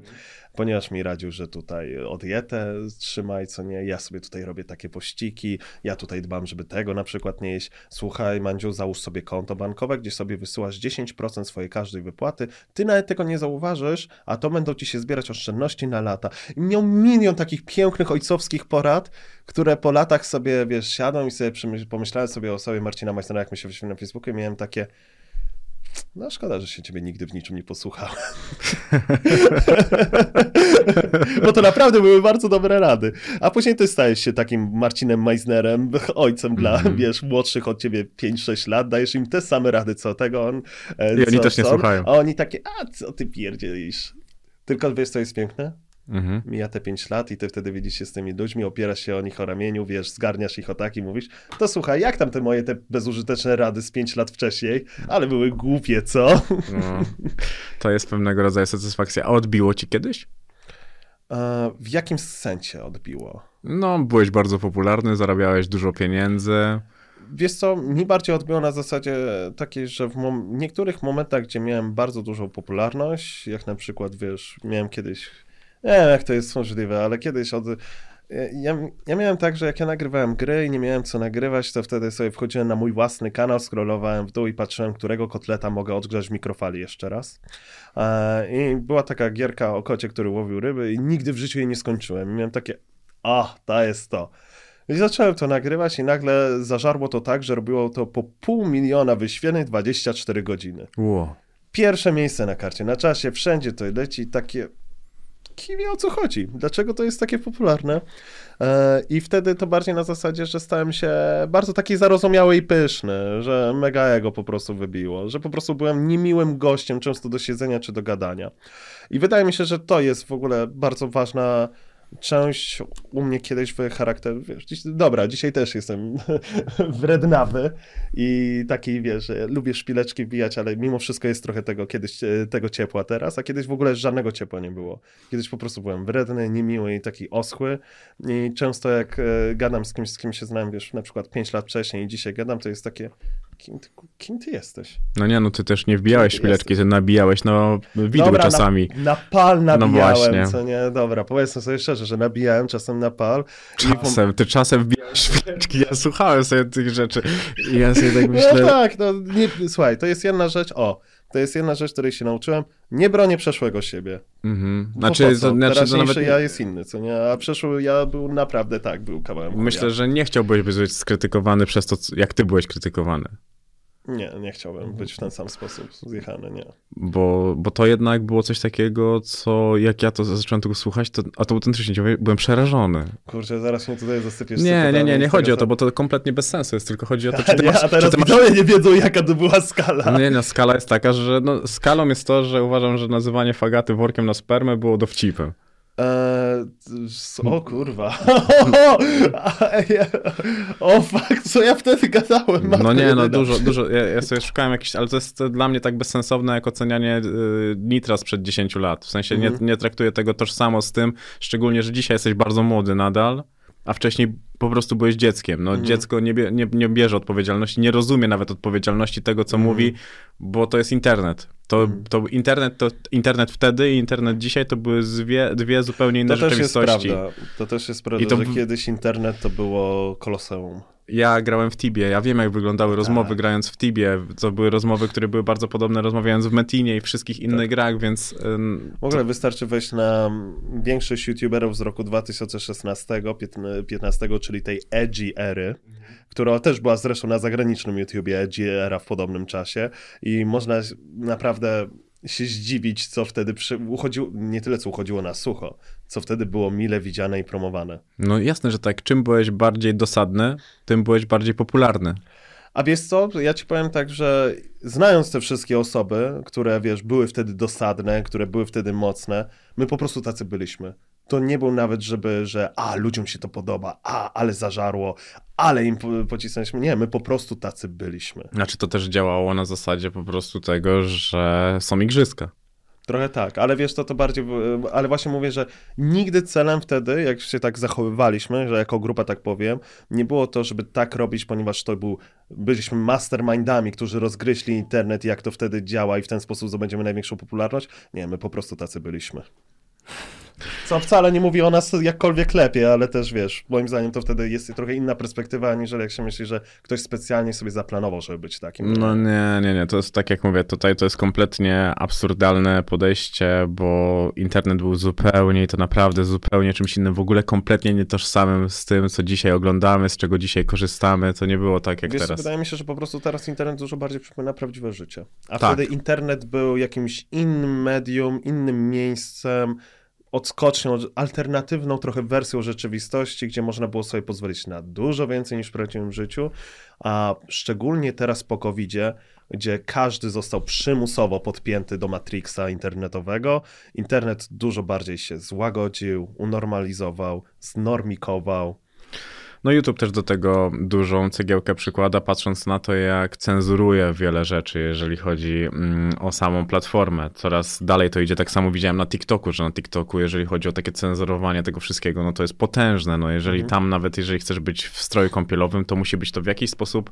[SPEAKER 5] ponieważ mi radził, że tutaj o dietę trzymaj, co nie, ja sobie tutaj robię takie pościki, ja tutaj dbam, żeby tego na przykład nie jeść. Słuchaj, Mandziu, załóż sobie konto bankowe, gdzie sobie wysyłasz 10% swojej każdej wypłaty, ty nawet tego nie zauważysz, a to będą ci się zbierać oszczędności na lata. I miał milion takich pięknych ojcowskich porad, które po latach sobie, wiesz, siadłem i sobie pomyślałem sobie o sobie Marcina Majstera, jak my się wyświetlili na Facebooku i miałem takie no szkoda, że się ciebie nigdy w niczym nie posłuchałem. Bo to naprawdę były bardzo dobre rady. A później ty stajesz się takim Marcinem Meisnerem, ojcem dla, mm. wiesz, młodszych od ciebie 5-6 lat, dajesz im te same rady, co tego on.
[SPEAKER 4] E, I oni też nie słuchają.
[SPEAKER 5] A oni takie, a co ty pierdzielisz? Tylko wiesz, co jest piękne? Mhm. Mija te 5 lat i ty wtedy widzisz się z tymi ludźmi, opierasz się o nich o ramieniu, wiesz, zgarniasz ich o tak i mówisz, to słuchaj, jak tam te moje te bezużyteczne rady z 5 lat wcześniej, ale były głupie, co? No,
[SPEAKER 4] to jest pewnego rodzaju satysfakcja. A odbiło ci kiedyś?
[SPEAKER 5] E, w jakim sensie odbiło?
[SPEAKER 4] No, byłeś bardzo popularny, zarabiałeś dużo pieniędzy.
[SPEAKER 5] Wiesz co, mi bardziej odbiło na zasadzie takiej, że w mom niektórych momentach, gdzie miałem bardzo dużą popularność, jak na przykład, wiesz, miałem kiedyś nie wiem, jak to jest możliwe, ale kiedyś od... Ja, ja miałem tak, że jak ja nagrywałem gry i nie miałem co nagrywać, to wtedy sobie wchodziłem na mój własny kanał, scrollowałem w dół i patrzyłem, którego kotleta mogę odgrzać w mikrofali jeszcze raz. I była taka gierka o kocie, który łowił ryby i nigdy w życiu jej nie skończyłem. I miałem takie, a, to jest to. I zacząłem to nagrywać i nagle zażarło to tak, że robiło to po pół miliona wyświetleń 24 godziny.
[SPEAKER 4] Wow.
[SPEAKER 5] Pierwsze miejsce na karcie, na czasie, wszędzie to leci, takie kim wie o co chodzi, dlaczego to jest takie popularne. E, I wtedy to bardziej na zasadzie, że stałem się bardzo taki zarozumiały i pyszny, że mega ego po prostu wybiło, że po prostu byłem niemiłym gościem, często do siedzenia czy do gadania. I wydaje mi się, że to jest w ogóle bardzo ważna część u mnie kiedyś w charakter, wiesz, dziś, dobra, dzisiaj też jestem wrednawy i taki, wiesz, lubię szpileczki wbijać, ale mimo wszystko jest trochę tego kiedyś, e, tego ciepła teraz, a kiedyś w ogóle żadnego ciepła nie było. Kiedyś po prostu byłem wredny, niemiły i taki oschły i często jak e, gadam z kimś, z kim się znałem, wiesz, na przykład 5 lat wcześniej i dzisiaj gadam, to jest takie, kim ty, kim ty jesteś?
[SPEAKER 4] No nie, no ty też nie wbijałeś szpileczki, ty nabijałeś, no widły dobra, czasami.
[SPEAKER 5] Na, na pal no nabijałem, no co nie? Dobra, powiedzmy sobie szczerze, że nabijałem czasem na pal.
[SPEAKER 4] Czasem, ty czasem wbijałeś szpileczki, ja słuchałem sobie tych rzeczy i ja sobie tak no myślę...
[SPEAKER 5] No tak, no nie, słuchaj, to jest jedna rzecz, o, to jest jedna rzecz, której się nauczyłem. Nie bronię przeszłego siebie. Mhm. Znaczy, to, znaczy, to nawet... ja jest inny, co nie? A przeszły ja był naprawdę tak, był kawałem.
[SPEAKER 4] Myślę, że nie chciałbyś być skrytykowany przez to, jak ty byłeś krytykowany.
[SPEAKER 5] Nie, nie chciałbym być w ten sam sposób zjechany, nie.
[SPEAKER 4] Bo, bo to jednak było coś takiego, co jak ja to zacząłem tego słuchać, to, a to autentycznie byłem przerażony.
[SPEAKER 5] Kurczę, zaraz mnie tutaj zasypiesz.
[SPEAKER 4] Nie, nie, nie, nie chodzi o to, bo to kompletnie bez sensu jest, tylko chodzi o to,
[SPEAKER 5] czy ty nie, masz... A teraz ty masz... nie wiedzą, jaka to była skala.
[SPEAKER 4] Nie, no, skala jest taka, że no, skalą jest to, że uważam, że nazywanie fagaty workiem na spermę było dowcipem.
[SPEAKER 5] Eee, o kurwa. o fuck, co ja wtedy gadałem?
[SPEAKER 4] no nie, no dużo, dużo. Ja, ja, sobie szukałem jakiś, ale to jest dla mnie tak bezsensowne jak ocenianie y, Nitra sprzed 10 lat. W sensie nie, nie traktuję tego tożsamo z tym, szczególnie, że dzisiaj jesteś bardzo młody nadal a wcześniej po prostu byłeś dzieckiem. No, mhm. Dziecko nie, bie, nie, nie, bierze odpowiedzialności, nie rozumie nawet odpowiedzialności tego, co mhm. mówi, bo to jest internet. To, mhm. to, internet, to internet wtedy i internet dzisiaj to były dwie, dwie zupełnie inne to rzeczywistości.
[SPEAKER 5] Też jest prawda. To też jest prawda, I to... że kiedyś internet to było koloseum
[SPEAKER 4] ja grałem w Tibie, ja wiem jak wyglądały rozmowy tak. grając w Tibie, to były rozmowy, które były bardzo podobne rozmawiając w Metinie i wszystkich innych tak. grach, więc...
[SPEAKER 5] W ogóle to... wystarczy wejść na większość youtuberów z roku 2016-15, czyli tej edgy ery, mhm. która też była zresztą na zagranicznym YouTubie, edgy era w podobnym czasie i można naprawdę się zdziwić, co wtedy przy... uchodziło, nie tyle co uchodziło na sucho, co wtedy było mile widziane i promowane.
[SPEAKER 4] No jasne, że tak. Czym byłeś bardziej dosadny, tym byłeś bardziej popularny.
[SPEAKER 5] A wiesz co, ja ci powiem tak, że znając te wszystkie osoby, które wiesz, były wtedy dosadne, które były wtedy mocne, my po prostu tacy byliśmy. To nie był nawet, żeby, że a, ludziom się to podoba, a, ale zażarło, ale im po- pocisnęliśmy. Nie, my po prostu tacy byliśmy.
[SPEAKER 4] Znaczy to też działało na zasadzie po prostu tego, że są igrzyska.
[SPEAKER 5] Trochę tak, ale wiesz, to to bardziej, ale właśnie mówię, że nigdy celem wtedy, jak się tak zachowywaliśmy, że jako grupa tak powiem, nie było to, żeby tak robić, ponieważ to był, byliśmy mastermindami, którzy rozgryźli internet, jak to wtedy działa i w ten sposób zdobędziemy największą popularność. Nie, my po prostu tacy byliśmy. Co wcale nie mówi o nas jakkolwiek lepiej, ale też wiesz, moim zdaniem to wtedy jest trochę inna perspektywa, aniżeli jak się myśli, że ktoś specjalnie sobie zaplanował, żeby być takim.
[SPEAKER 4] No nie, nie, nie, to jest tak jak mówię, tutaj to jest kompletnie absurdalne podejście, bo internet był zupełnie i to naprawdę zupełnie czymś innym, w ogóle kompletnie nietożsamym z tym, co dzisiaj oglądamy, z czego dzisiaj korzystamy, to nie było tak jak
[SPEAKER 5] Wiesz,
[SPEAKER 4] teraz.
[SPEAKER 5] wydaje mi się, że po prostu teraz internet dużo bardziej przypomina prawdziwe życie. A
[SPEAKER 4] Tak.
[SPEAKER 5] wtedy internet był jakimś innym medium, innym miejscem, odskocznią, alternatywną trochę wersją rzeczywistości, gdzie można było sobie pozwolić na dużo więcej niż w prawdziwym życiu, a szczególnie teraz po covid gdzie każdy został przymusowo podpięty do Matrixa internetowego, internet dużo bardziej się złagodził, unormalizował, znormikował.
[SPEAKER 4] No YouTube też do tego dużą cegiełkę przykłada, patrząc na to, jak cenzuruje wiele rzeczy, jeżeli chodzi mm, o samą platformę. Coraz dalej to idzie. Tak samo widziałem na TikToku, że na TikToku, jeżeli chodzi o takie cenzurowanie tego wszystkiego, no to jest potężne. No jeżeli tam nawet, jeżeli chcesz być w stroju kąpielowym, to musi być to w jakiś sposób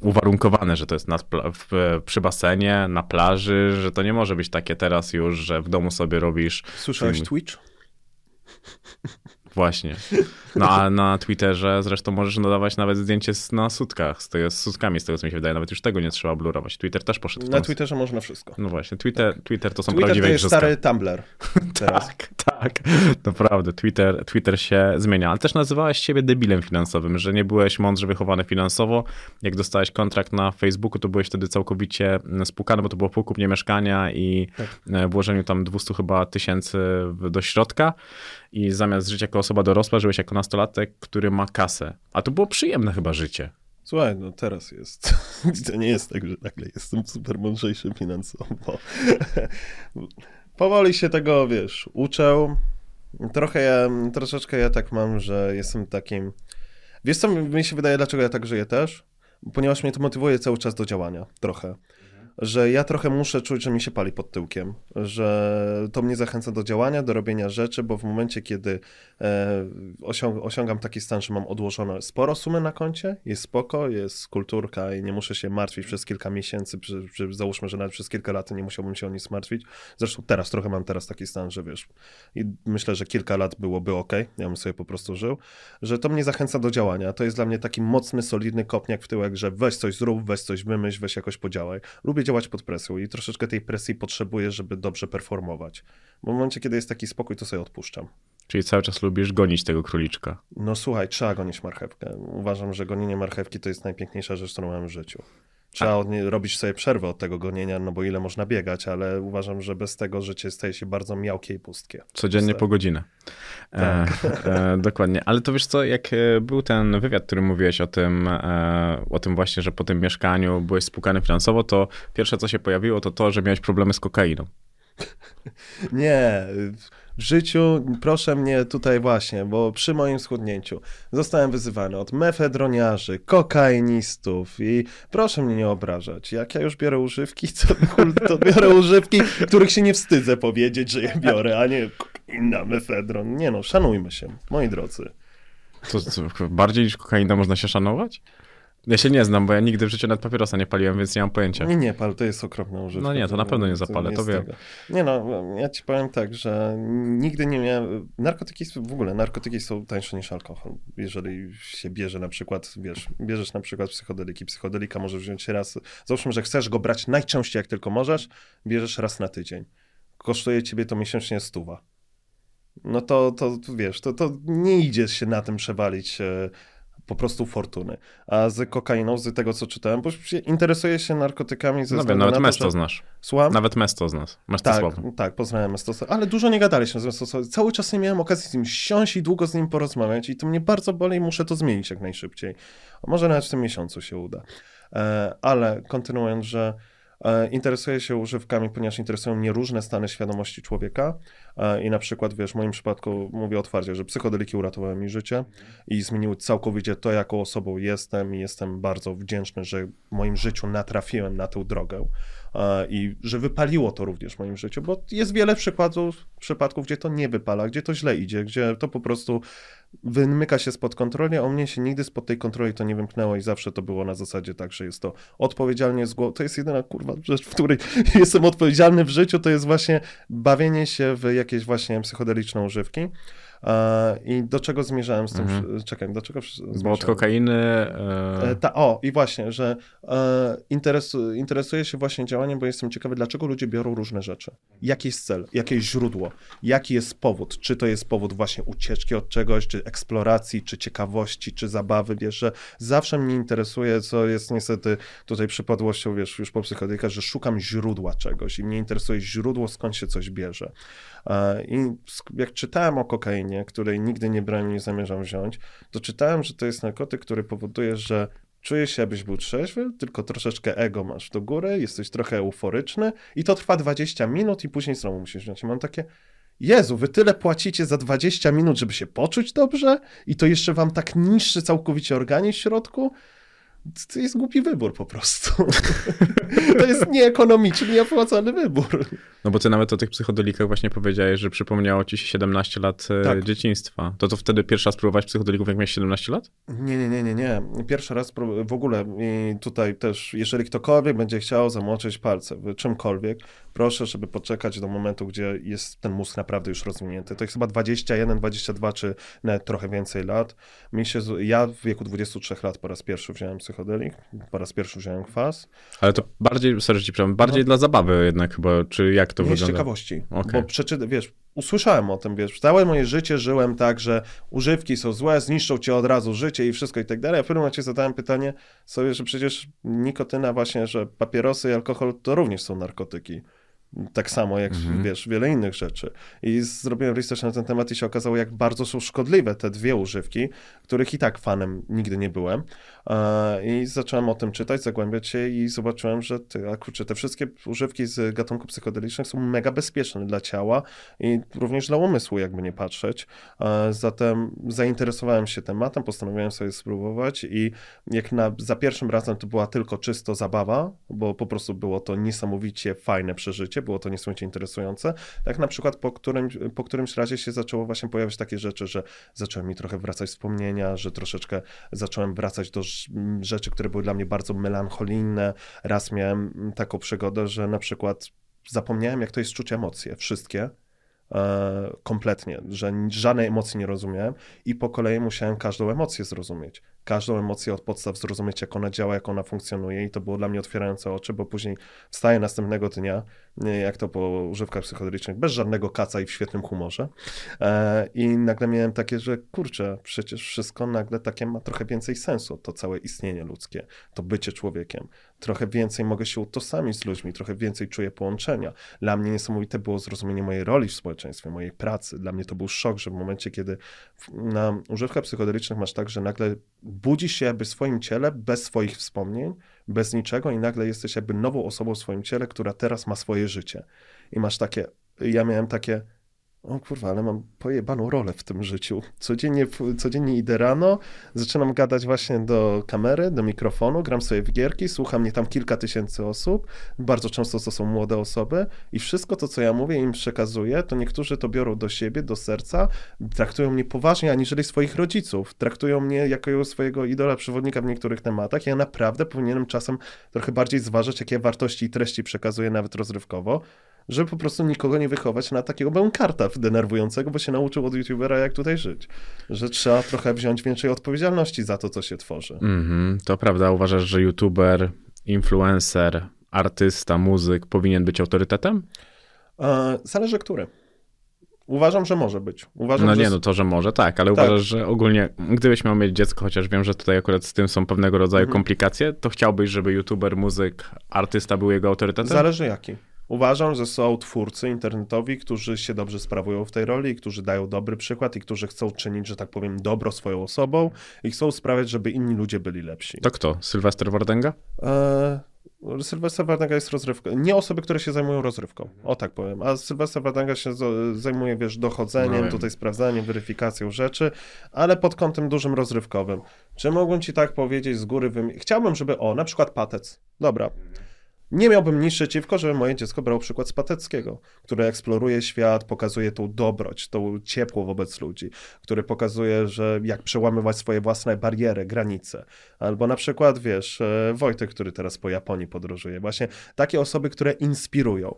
[SPEAKER 4] uwarunkowane, że to jest na, w, przy basenie, na plaży, że to nie może być takie teraz już, że w domu sobie robisz
[SPEAKER 5] Słyszałeś
[SPEAKER 4] film.
[SPEAKER 5] Twitch?
[SPEAKER 4] Właśnie. No a na Twitterze zresztą możesz nadawać nawet zdjęcie z, na sutkach, z, tego, z sutkami, z tego co mi się wydaje. Nawet już tego nie trzeba blurować. Twitter też poszedł w
[SPEAKER 5] Na Twitterze można wszystko.
[SPEAKER 4] No właśnie, Twitter, Twitter to są
[SPEAKER 5] Twitter to
[SPEAKER 4] prawdziwe
[SPEAKER 5] jest
[SPEAKER 4] igrzyska.
[SPEAKER 5] stary Tumblr.
[SPEAKER 4] Tak, tak, naprawdę. Twitter, Twitter się zmienia, ale też nazywałeś siebie debilem finansowym, że nie byłeś mądrze wychowany finansowo. Jak dostałeś kontrakt na Facebooku, to byłeś wtedy całkowicie mm, spłukany, bo to było po kupnie mieszkania i e, włożeniu tam 200 chyba tysięcy do środka i zamiast żyć jako osoba dorosła, żyłeś jako nastolatek, który ma kasę. A to było przyjemne chyba życie.
[SPEAKER 5] Słuchaj, no teraz jest. To nie jest tak, że nagle jestem super mądrzejszy finansowo. Powoli się tego, wiesz, uczę. Trochę ja, troszeczkę ja tak mam, że jestem takim... Wiesz co mi się wydaje, dlaczego ja tak żyję też? Ponieważ mnie to motywuje cały czas do działania, trochę. Że ja trochę muszę czuć, że mi się pali pod tyłkiem, że to mnie zachęca do działania, do robienia rzeczy, bo w momencie, kiedy e, osiąg osiągam taki stan, że mam odłożone sporo sumy na koncie, jest spoko, jest kulturka i nie muszę się martwić przez kilka miesięcy, przy, przy, załóżmy, że nawet przez kilka lat nie musiałbym się o nic martwić. Zresztą teraz trochę mam teraz taki stan, że wiesz, i myślę, że kilka lat byłoby ok, ja bym sobie po prostu żył, że to mnie zachęca do działania. To jest dla mnie taki mocny, solidny kopniak w tyłek, że weź coś zrób, weź coś wymyśl, weź jakoś podziałaj. Lubię działać pod presją i troszeczkę tej presji potrzebuję, żeby dobrze performować. Bo w momencie, kiedy jest taki spokój, to sobie odpuszczam.
[SPEAKER 4] Czyli cały czas lubisz gonić tego króliczka.
[SPEAKER 5] No słuchaj, trzeba gonić marchewkę. Uważam, że gonienie marchewki to jest najpiękniejsza rzecz, którą mam w życiu. Trzeba od robić sobie przerwę od tego gonienia, no bo ile można biegać, ale uważam, że bez tego życie staje się bardzo miałkie i pustkie.
[SPEAKER 4] Codziennie po godzinę. E, e, dokładnie. Ale to wiesz co, jak e, był ten wywiad, który mówiłeś o tym, e, o tym właśnie, że po tym mieszkaniu byłeś spłukany finansowo, to pierwsze co się pojawiło to to, że miałeś problemy z kokainą.
[SPEAKER 5] Nie, życiu proszę mnie tutaj właśnie, bo przy moim schudnięciu zostałem wyzywany od mefedroniarzy, kokainistów i proszę mnie nie obrażać. Jak ja już biorę używki, to, to biorę używki, których się nie wstydzę powiedzieć, że je biorę, a nie kokaina, mefedron. Nie no, szanujmy się, moi drodzy.
[SPEAKER 4] To, to bardziej niż kokaina można się szanować? Ja się nie znam, bo ja nigdy w życiu nawet papierosa nie paliłem, więc nie mam pojęcia.
[SPEAKER 5] Nie, nie pal, to jest okropna używka.
[SPEAKER 4] No nie, to na pewno nie zapalę, to wiem.
[SPEAKER 5] Nie no, ja ci powiem tak, że nigdy nie miałem... Narkotyki, w ogóle narkotyki są tańsze niż alkohol. Jeżeli się bierze na przykład, wiesz, bierzesz na przykład psychodeliki, psychodelika możesz wziąć raz, załóżmy, że chcesz go brać najczęściej jak tylko możesz, bierzesz raz na tydzień. Kosztuje ciebie to miesięcznie stuwa. No to, to wiesz, to, to nie idzie się na tym przewalić e, po prostu fortuny. A z kokainą, z tego co czytałem, bo się interesuję się narkotykami ze
[SPEAKER 4] No wiem,
[SPEAKER 5] względu
[SPEAKER 4] nawet
[SPEAKER 5] na to,
[SPEAKER 4] Mesto
[SPEAKER 5] że...
[SPEAKER 4] znasz.
[SPEAKER 5] Słucham?
[SPEAKER 4] Nawet Mesto znasz. Te
[SPEAKER 5] Tak, tak, poznałem Mestosa, ale dużo nie gadaliśmy z Mestosem. Cały czas nie miałem okazji z nim siąść i długo z nim porozmawiać i to mnie bardzo boli i muszę to zmienić jak najszybciej. A może nawet w tym miesiącu się uda. E, ale kontynuując, że E, Interesuję się używkami, ponieważ interesują mnie różne stany świadomości człowieka i na przykład, wiesz, w moim przypadku mówię otwarcie, że psychodeliki uratowały mi życie i zmieniły całkowicie to, jaką osobą jestem i jestem bardzo wdzięczny, że w moim życiu natrafiłem na tę drogę e, i że wypaliło to również w moim życiu, bo jest wiele przykładów, przypadków, gdzie to nie wypala, gdzie to źle idzie, gdzie to po prostu wymyka się spod kontroli, a u mnie się nigdy spod tej kontroli to nie wymknęło i zawsze to było na zasadzie tak, że jest to odpowiedzialnie z głowy. To jest jedyna kurwa rzecz, w której jestem odpowiedzialny w życiu, to jest właśnie bawienie się w jakieś właśnie psychodeliczne używki. E, I do czego zmierzałem z tym?
[SPEAKER 4] Mhm.
[SPEAKER 5] Czekaj, do czego zmierzałem?
[SPEAKER 4] Bo od kokainy...
[SPEAKER 5] E,
[SPEAKER 4] E...
[SPEAKER 5] Ta, o, i właśnie, że e, interesu, interesuję się właśnie działaniem, bo jestem ciekawy, dlaczego ludzie biorą różne rzeczy. Jaki jest cel, jakie jest źródło, jaki jest powód. Czy to jest powód właśnie ucieczki od czegoś, czy eksploracji, czy ciekawości, czy zabawy, wiesz, że zawsze mnie interesuje, co jest niestety tutaj przypadłością, wiesz, już po psychodelikach, że szukam źródła czegoś i mnie interesuje źródło, skąd się coś bierze. I jak czytałem o kokainie, której nigdy nie brałem i nie zamierzam wziąć, to czytałem, że to jest narkotyk, który powoduje, że czujesz się, jakbyś był trzeźwy, tylko troszeczkę ego masz do góry, jesteś trochę euforyczny i to trwa 20 minut i później znowu musisz wziąć. I mam takie, Jezu, wy tyle płacicie za 20 minut, żeby się poczuć dobrze i to jeszcze wam tak niszczy całkowicie organizm w środku? To jest głupi wybór po prostu. to jest nieekonomiczny, nieopłacalny wybór.
[SPEAKER 4] No bo ty nawet o tych psychodelikach właśnie powiedziałeś, że przypomniało ci się 17 lat e,
[SPEAKER 5] Tak.
[SPEAKER 4] dzieciństwa. To to wtedy pierwszy raz próbować psychodelików, jak miałeś 17 lat?
[SPEAKER 5] Nie, nie, nie, nie, nie. Pierwszy raz w ogóle i tutaj też, jeżeli ktokolwiek będzie chciał zamoczyć palce w czymkolwiek, proszę, żeby poczekać do momentu, gdzie jest ten mózg naprawdę już rozwinięty. To jest chyba 21, 22 czy nawet trochę więcej lat. Mi się, ja w wieku 23 lat po raz pierwszy wziąłem psychodelik, po raz pierwszy wziąłem kwas.
[SPEAKER 4] Ale to bardziej, sorry, ci bardziej dla zabawy jednak chyba, czy jak to
[SPEAKER 5] Nie z
[SPEAKER 4] wygląda?
[SPEAKER 5] ciekawości,
[SPEAKER 4] Okej.
[SPEAKER 5] bo przeczyta, wiesz, usłyszałem o tym, wiesz, całe moje życie żyłem tak, że używki są złe, zniszczą ci od razu życie i wszystko i tak dalej, a w pewnym momencie zadałem pytanie sobie, że przecież nikotyna właśnie, że papierosy i alkohol to również są narkotyki. Tak samo jak,
[SPEAKER 4] Mhm.
[SPEAKER 5] wiesz, wiele innych rzeczy. I zrobiłem research na ten temat i się okazało, jak bardzo są szkodliwe te dwie używki, których i tak fanem nigdy nie byłem. E, I zacząłem o tym czytać, zagłębiać się i zobaczyłem, że ty, kurczę, te wszystkie używki z gatunku psychodelicznych są mega bezpieczne dla ciała i również dla umysłu, jakby nie patrzeć. E, Zatem zainteresowałem się tematem, postanowiłem sobie spróbować i jak na, za pierwszym razem to była tylko czysto zabawa, bo po prostu było to niesamowicie fajne przeżycie, było to niesamowicie interesujące. Tak na przykład po, którym, po którymś razie się zaczęło właśnie pojawiać takie rzeczy, że zacząłem mi trochę wracać wspomnienia, że troszeczkę zacząłem wracać do rzeczy, które były dla mnie bardzo melancholijne. Raz miałem mm, taką przygodę, że na przykład zapomniałem, jak to jest czuć emocje, wszystkie. E, kompletnie, że żadnej emocji nie rozumiałem i po kolei musiałem każdą emocję zrozumieć. Każdą emocję od podstaw zrozumieć, jak ona działa, jak ona funkcjonuje i to było dla mnie otwierające oczy, bo później wstaję następnego dnia, jak to po używkach psychodelicznych, bez żadnego kaca i w świetnym humorze e, i nagle miałem takie, że kurczę, przecież wszystko nagle takie ma trochę więcej sensu, to całe istnienie ludzkie, to bycie człowiekiem. Trochę więcej mogę się utożsamić z ludźmi, trochę więcej czuję połączenia. Dla mnie niesamowite było zrozumienie mojej roli w społeczeństwie, mojej pracy. Dla mnie to był szok, że w momencie, kiedy na używkach psychodelicznych masz tak, że nagle budzisz się jakby w swoim ciele bez swoich wspomnień, bez niczego i nagle jesteś jakby nową osobą w swoim ciele, która teraz ma swoje życie. I masz takie, ja miałem takie, o kurwa, ale mam pojebaną rolę w tym życiu. Codziennie, codziennie idę rano, zaczynam gadać właśnie do kamery, do mikrofonu, gram sobie w gierki, słucha mnie tam kilka tysięcy osób, bardzo często to są młode osoby i wszystko to, co ja mówię im przekazuję, to niektórzy to biorą do siebie, do serca, traktują mnie poważnie, aniżeli swoich rodziców. Traktują mnie jako swojego idola, przewodnika w niektórych tematach. Ja naprawdę powinienem czasem trochę bardziej zważać, jakie wartości i treści przekazuję nawet rozrywkowo, żeby po prostu nikogo nie wychować na takiego bękarta denerwującego, bo się nauczył od youtubera, jak tutaj żyć. Że trzeba trochę wziąć większej odpowiedzialności za to, co się tworzy.
[SPEAKER 4] Mhm, to prawda. Uważasz, że youtuber, influencer, artysta, muzyk powinien być autorytetem?
[SPEAKER 5] E, zależy który. Uważam, że może być. Uważam,
[SPEAKER 4] No
[SPEAKER 5] że
[SPEAKER 4] nie, no to, że może tak, ale
[SPEAKER 5] Tak.
[SPEAKER 4] uważasz, że ogólnie, gdybyś miał mieć dziecko, chociaż wiem, że tutaj akurat z tym są pewnego rodzaju
[SPEAKER 5] Mhm.
[SPEAKER 4] komplikacje, to chciałbyś, żeby youtuber, muzyk, artysta był jego autorytetem?
[SPEAKER 5] Zależy jaki. Uważam, że są twórcy internetowi, którzy się dobrze sprawują w tej roli, którzy dają dobry przykład i którzy chcą czynić, że tak powiem, dobro swoją osobą i chcą sprawiać, żeby inni ludzie byli lepsi.
[SPEAKER 4] To kto? Sylwester Wardenga?
[SPEAKER 5] E, Sylwester Wardęga jest rozrywką. Nie osoby, które się zajmują rozrywką. O tak powiem. A Sylwester Wardęga się zajmuje, wiesz, dochodzeniem,
[SPEAKER 4] No.
[SPEAKER 5] tutaj sprawdzaniem, weryfikacją rzeczy, ale pod kątem dużym rozrywkowym. Czy mógłbym ci tak powiedzieć z góry? Wym... Chciałbym, żeby, o, na przykład patec. Dobra. Nie miałbym nic przeciwko, żeby moje dziecko brało przykład z Pateckiego, który eksploruje świat, pokazuje tą dobroć, tą ciepło wobec ludzi, który pokazuje, że jak przełamywać swoje własne bariery, granice. Albo na przykład, wiesz, e, Wojtek, który teraz po Japonii podróżuje. Właśnie takie osoby, które inspirują.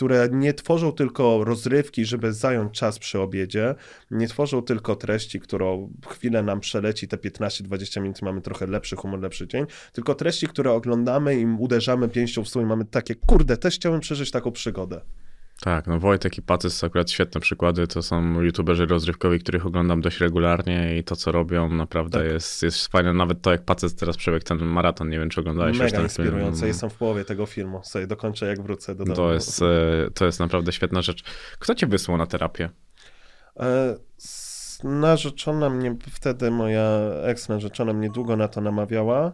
[SPEAKER 5] Które nie tworzą tylko rozrywki, żeby zająć czas przy obiedzie, nie tworzą tylko treści, którą chwilę nam przeleci, te 15-20 minut, mamy trochę lepszy humor, lepszy dzień, tylko treści, które oglądamy i uderzamy pięścią w stół i mamy takie, kurde, też chciałem przeżyć taką przygodę.
[SPEAKER 4] Tak, no Wojtek i Pacys akurat świetne przykłady. To są youtuberzy rozrywkowi, których oglądam dość regularnie i to, co robią, naprawdę
[SPEAKER 5] Tak.
[SPEAKER 4] jest, jest fajne. Nawet to, jak Pacys teraz przebiegł ten maraton, nie wiem, czy oglądałeś już
[SPEAKER 5] Mega
[SPEAKER 4] ten
[SPEAKER 5] inspirujące.
[SPEAKER 4] film.
[SPEAKER 5] Jestem w połowie tego filmu. Sobie dokończę, jak wrócę do domu.
[SPEAKER 4] To jest, e, to jest naprawdę świetna rzecz. Kto cię wysłał na terapię?
[SPEAKER 5] E, Narzeczona mnie, wtedy moja ex-narzeczona mnie długo na to namawiała.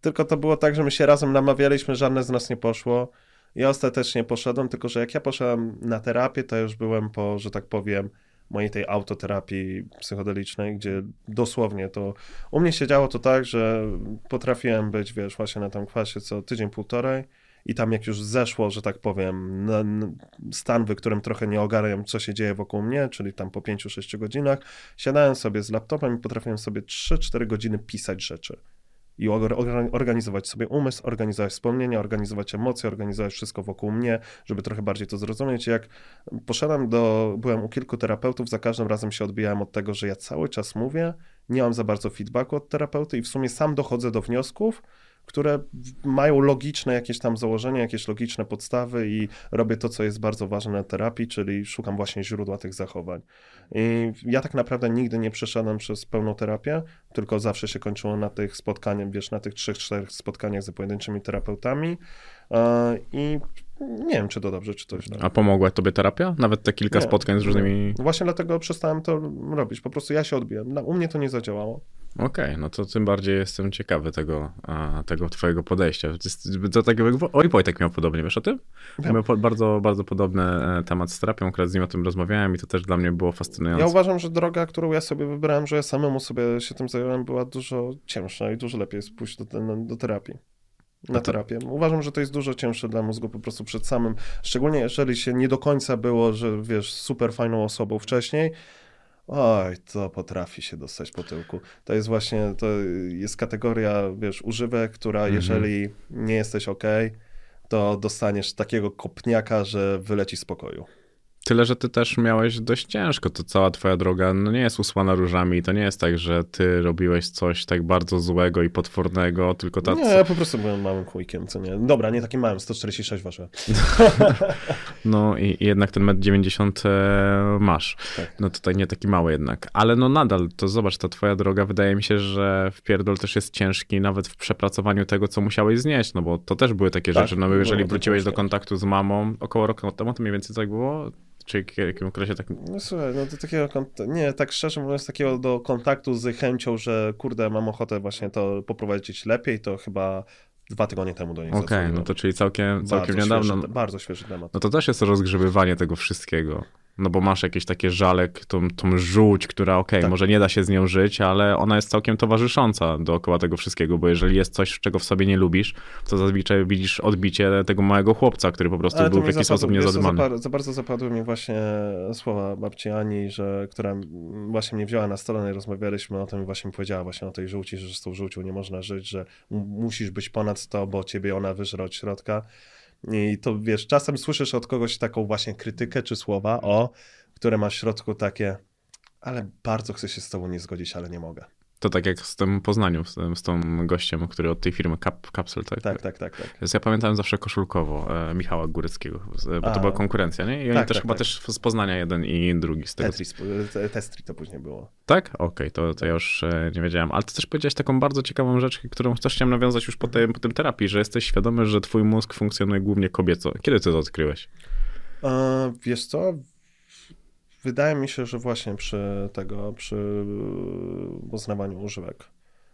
[SPEAKER 5] Tylko to było tak, że my się razem namawialiśmy, żadne z nas nie poszło. Ja ostatecznie poszedłem, tylko że jak ja poszedłem na terapię, to już byłem po, że tak powiem, mojej tej autoterapii psychodelicznej, gdzie dosłownie to u mnie się działo to tak, że potrafiłem być, wiesz, właśnie na tam kwasie co tydzień, półtorej i tam jak już zeszło, że tak powiem, na, na stan, w którym trochę nie ogarniam, co się dzieje wokół mnie, czyli tam po 5-6 godzinach, siadałem sobie z laptopem i potrafiłem sobie 3-4 godziny pisać rzeczy. I or- or- organizować sobie umysł, organizować wspomnienia, organizować emocje, organizować wszystko wokół mnie, żeby trochę bardziej to zrozumieć. Jak poszedłem do, byłem u kilku terapeutów, za każdym razem się odbijałem od tego, że ja cały czas mówię, nie mam za bardzo feedbacku od terapeuty i w sumie sam dochodzę do wniosków, które mają logiczne jakieś tam założenia, jakieś logiczne podstawy i robię to, co jest bardzo ważne na terapii, czyli szukam właśnie źródła tych zachowań. I ja tak naprawdę nigdy nie przeszedłem przez pełną terapię, tylko zawsze się kończyło na tych spotkaniach, wiesz, na tych trzech, czterech spotkaniach z pojedynczymi terapeutami i nie wiem, czy to dobrze, czy to źle.
[SPEAKER 4] A pomogła tobie terapia? Nawet te kilka
[SPEAKER 5] Nie,
[SPEAKER 4] spotkań z różnymi...
[SPEAKER 5] Właśnie dlatego przestałem to robić. Po prostu ja się odbiłem. U mnie to nie zadziałało.
[SPEAKER 4] Okej, no to tym bardziej jestem ciekawy tego, a, tego twojego podejścia. To, tak Oj, Wojtek miał podobnie, wiesz o tym?
[SPEAKER 5] Wiem.
[SPEAKER 4] Miał po, bardzo, bardzo podobny e, temat z terapią, akurat z nim o tym rozmawiałem i to też dla mnie było fascynujące.
[SPEAKER 5] Ja uważam, że droga, którą ja sobie wybrałem, że ja samemu sobie się tym zająłem, była dużo cięższa i dużo lepiej jest pójść do, do terapii. Na
[SPEAKER 4] No
[SPEAKER 5] terapię. Uważam, że to jest dużo cięższe dla mózgu po prostu przed samym, szczególnie jeżeli się nie do końca było, że wiesz, super fajną osobą wcześniej, oj, to potrafi się dostać po tyłku. To jest właśnie, to jest kategoria, wiesz, używek, która
[SPEAKER 4] Mhm.
[SPEAKER 5] jeżeli nie jesteś ok, to dostaniesz takiego kopniaka, że wyleci z pokoju.
[SPEAKER 4] Tyle, że ty też miałeś dość ciężko. To cała twoja droga no nie jest usłana różami. To nie jest tak, że ty robiłeś coś tak bardzo złego i potwornego, tylko ta...
[SPEAKER 5] Nie, ja po prostu byłem małym chujkiem, co nie. Dobra, nie takim małym, 146 wasze.
[SPEAKER 4] No i, i jednak ten metr 90 e, masz.
[SPEAKER 5] Tak.
[SPEAKER 4] No tutaj nie taki mały jednak. Ale no nadal, to zobacz, ta twoja droga, wydaje mi się, że w pierdol też jest ciężki nawet w przepracowaniu tego, co musiałeś znieść, no bo to też były takie
[SPEAKER 5] Tak,
[SPEAKER 4] rzeczy. No bo jeżeli wróciłeś do kontaktu z mamą około roku temu, to mniej więcej tak było? Czy w jakim okresie tak...
[SPEAKER 5] No słuchaj, no do takiego, nie, tak szczerze mówiąc, takiego do kontaktu z chęcią, że kurde, mam ochotę właśnie to poprowadzić lepiej, to chyba dwa tygodnie temu do niej
[SPEAKER 4] Okej,
[SPEAKER 5] zadzwoniłem.
[SPEAKER 4] no to czyli całkiem, całkiem
[SPEAKER 5] bardzo
[SPEAKER 4] niedawno.
[SPEAKER 5] Świeży, bardzo świeży temat.
[SPEAKER 4] No to też jest rozgrzebywanie tego wszystkiego. No bo masz jakieś takie żalek, tą, tą żółć, która okej,
[SPEAKER 5] Tak.
[SPEAKER 4] może nie da się z nią żyć, ale ona jest całkiem towarzysząca dookoła tego wszystkiego, bo jeżeli jest coś, czego w sobie nie lubisz, to zazwyczaj widzisz odbicie tego małego chłopca, który po prostu
[SPEAKER 5] Ale
[SPEAKER 4] był w jakiś sposób niezadbany.
[SPEAKER 5] Za, za bardzo zapadły mi właśnie słowa babci Ani, że, która właśnie mnie wzięła na stronę i rozmawialiśmy o tym i właśnie powiedziała właśnie o tej żółci, że z tą żółcią nie można żyć, że musisz być ponad to, bo ciebie ona wyżre od środka. I to wiesz, czasem słyszysz od kogoś taką właśnie krytykę czy słowa, o, które ma w środku takie, ale bardzo chcę się z tobą nie zgodzić, ale nie mogę.
[SPEAKER 4] To tak jak z tym Poznaniu, z, tym, z tą gościem, który od tej firmy Cap, Capsule, tak?
[SPEAKER 5] Tak, tak, tak, tak.
[SPEAKER 4] Więc ja pamiętałem zawsze koszulkowo e, Michała Góreckiego, z- bo
[SPEAKER 5] A.
[SPEAKER 4] to była konkurencja, nie? I oni
[SPEAKER 5] Tak,
[SPEAKER 4] też
[SPEAKER 5] tak,
[SPEAKER 4] chyba
[SPEAKER 5] tak.
[SPEAKER 4] też z Poznania jeden i drugi z tego.
[SPEAKER 5] Tetris, te- Testri to później było.
[SPEAKER 4] Tak? Okej, to, to ja już e, nie wiedziałem. Ale ty też powiedziałeś taką bardzo ciekawą rzecz, którą też chciałem nawiązać już po, tym, po tym terapii, że jesteś świadomy, że twój mózg funkcjonuje głównie kobieco. Kiedy ty to odkryłeś?
[SPEAKER 5] E, wiesz co? Wydaje mi się, że właśnie przy tego, przy poznawaniu używek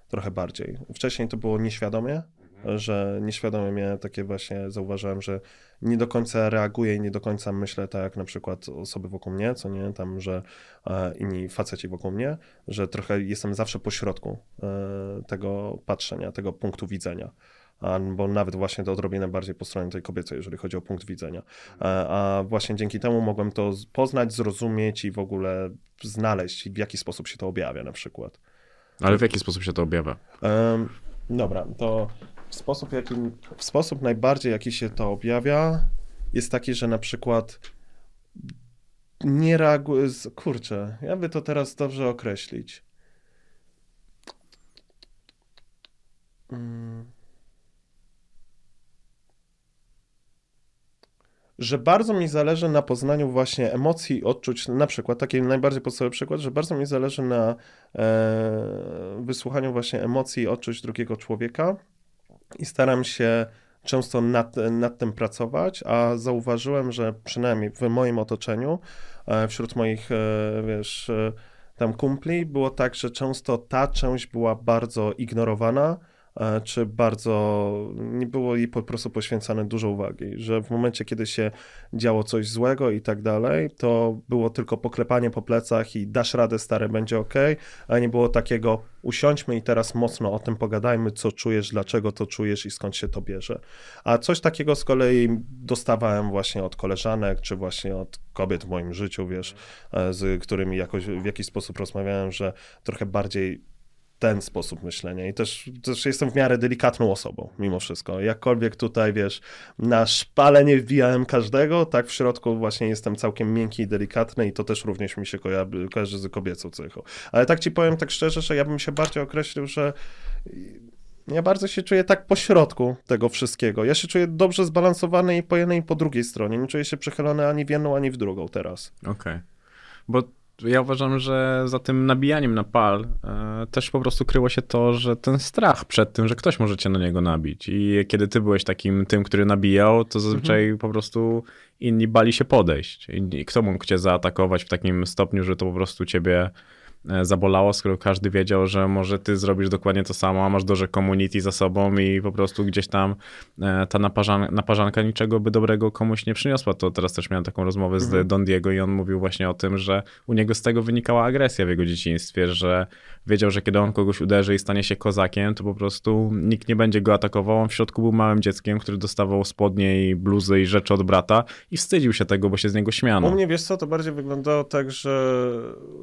[SPEAKER 5] trochę bardziej. Wcześniej to było nieświadomie, że nieświadomie miałem takie właśnie, zauważyłem, że nie do końca reaguję i nie do końca myślę tak jak na przykład osoby wokół mnie, co nie, tam, że e, inni faceci wokół mnie, że trochę jestem zawsze po środku e, tego patrzenia, tego punktu widzenia albo nawet właśnie to odrobinę bardziej po stronie tej kobiecej, jeżeli chodzi o punkt widzenia. A, a właśnie dzięki temu mogłem to poznać, zrozumieć i w ogóle znaleźć, w jaki sposób się to objawia na przykład.
[SPEAKER 4] Ale w jaki sposób się to objawia?
[SPEAKER 5] Um, dobra, to w sposób, jaki, w sposób najbardziej, jaki się to objawia, jest taki, że na przykład nie reaguje. Kurczę, ja by to teraz dobrze określić. Hmm. Że bardzo mi zależy na poznaniu właśnie emocji i odczuć, na przykład, taki najbardziej podstawowy przykład, że bardzo mi zależy na e, wysłuchaniu właśnie emocji i odczuć drugiego człowieka i staram się często nad, nad tym pracować, a zauważyłem, że przynajmniej w moim otoczeniu, e, wśród moich, e, wiesz, e, tam kumpli, było tak, że często ta część była bardzo ignorowana, czy bardzo nie było jej po prostu poświęcane dużo uwagi, że w momencie, kiedy się działo coś złego i tak dalej, to było tylko poklepanie po plecach i dasz radę, stare, będzie ok, a nie było takiego usiądźmy i teraz mocno o tym pogadajmy, co czujesz, dlaczego to czujesz i skąd się to bierze. A coś takiego z kolei dostawałem właśnie od koleżanek, czy właśnie od kobiet w moim życiu, wiesz, e, z którymi jakoś w jakiś sposób rozmawiałem, że trochę bardziej ten sposób myślenia i też, też jestem w miarę delikatną osobą, mimo wszystko. Jakkolwiek tutaj, wiesz, na szpale nie wbijałem każdego, tak w środku właśnie jestem całkiem miękki i delikatny i to też również mi się kojarzy, z kobiecą cechą. Ale tak ci powiem tak szczerze, że ja bym się bardziej określił, że ja bardzo się czuję tak po środku tego wszystkiego. Ja się czuję dobrze zbalansowany i po jednej i po drugiej stronie. Nie czuję się przychylony ani w jedną, ani w drugą teraz.
[SPEAKER 4] Okej. Okay. Bo ja uważam, że za tym nabijaniem na pal e, też po prostu kryło się to, że ten strach przed tym, że ktoś może cię na niego nabić. I kiedy ty byłeś takim tym, który nabijał, to zazwyczaj mhm. po prostu inni bali się podejść. I kto mógł cię zaatakować w takim stopniu, że to po prostu ciebie zabolało, skoro każdy wiedział, że może ty zrobisz dokładnie to samo, a masz duże community za sobą i po prostu gdzieś tam e, ta naparzan naparzanka niczego by dobrego komuś nie przyniosła. To teraz też miałem taką rozmowę z mhm. Don Diego i on mówił właśnie o tym, że u niego z tego wynikała agresja w jego dzieciństwie, że wiedział, że kiedy on kogoś uderzy i stanie się kozakiem, to po prostu nikt nie będzie go atakował. On w środku był małym dzieckiem, który dostawał spodnie i bluzy i rzeczy od brata i wstydził się tego, bo się z niego śmiano.
[SPEAKER 5] U mnie, wiesz co, to bardziej wyglądało tak, że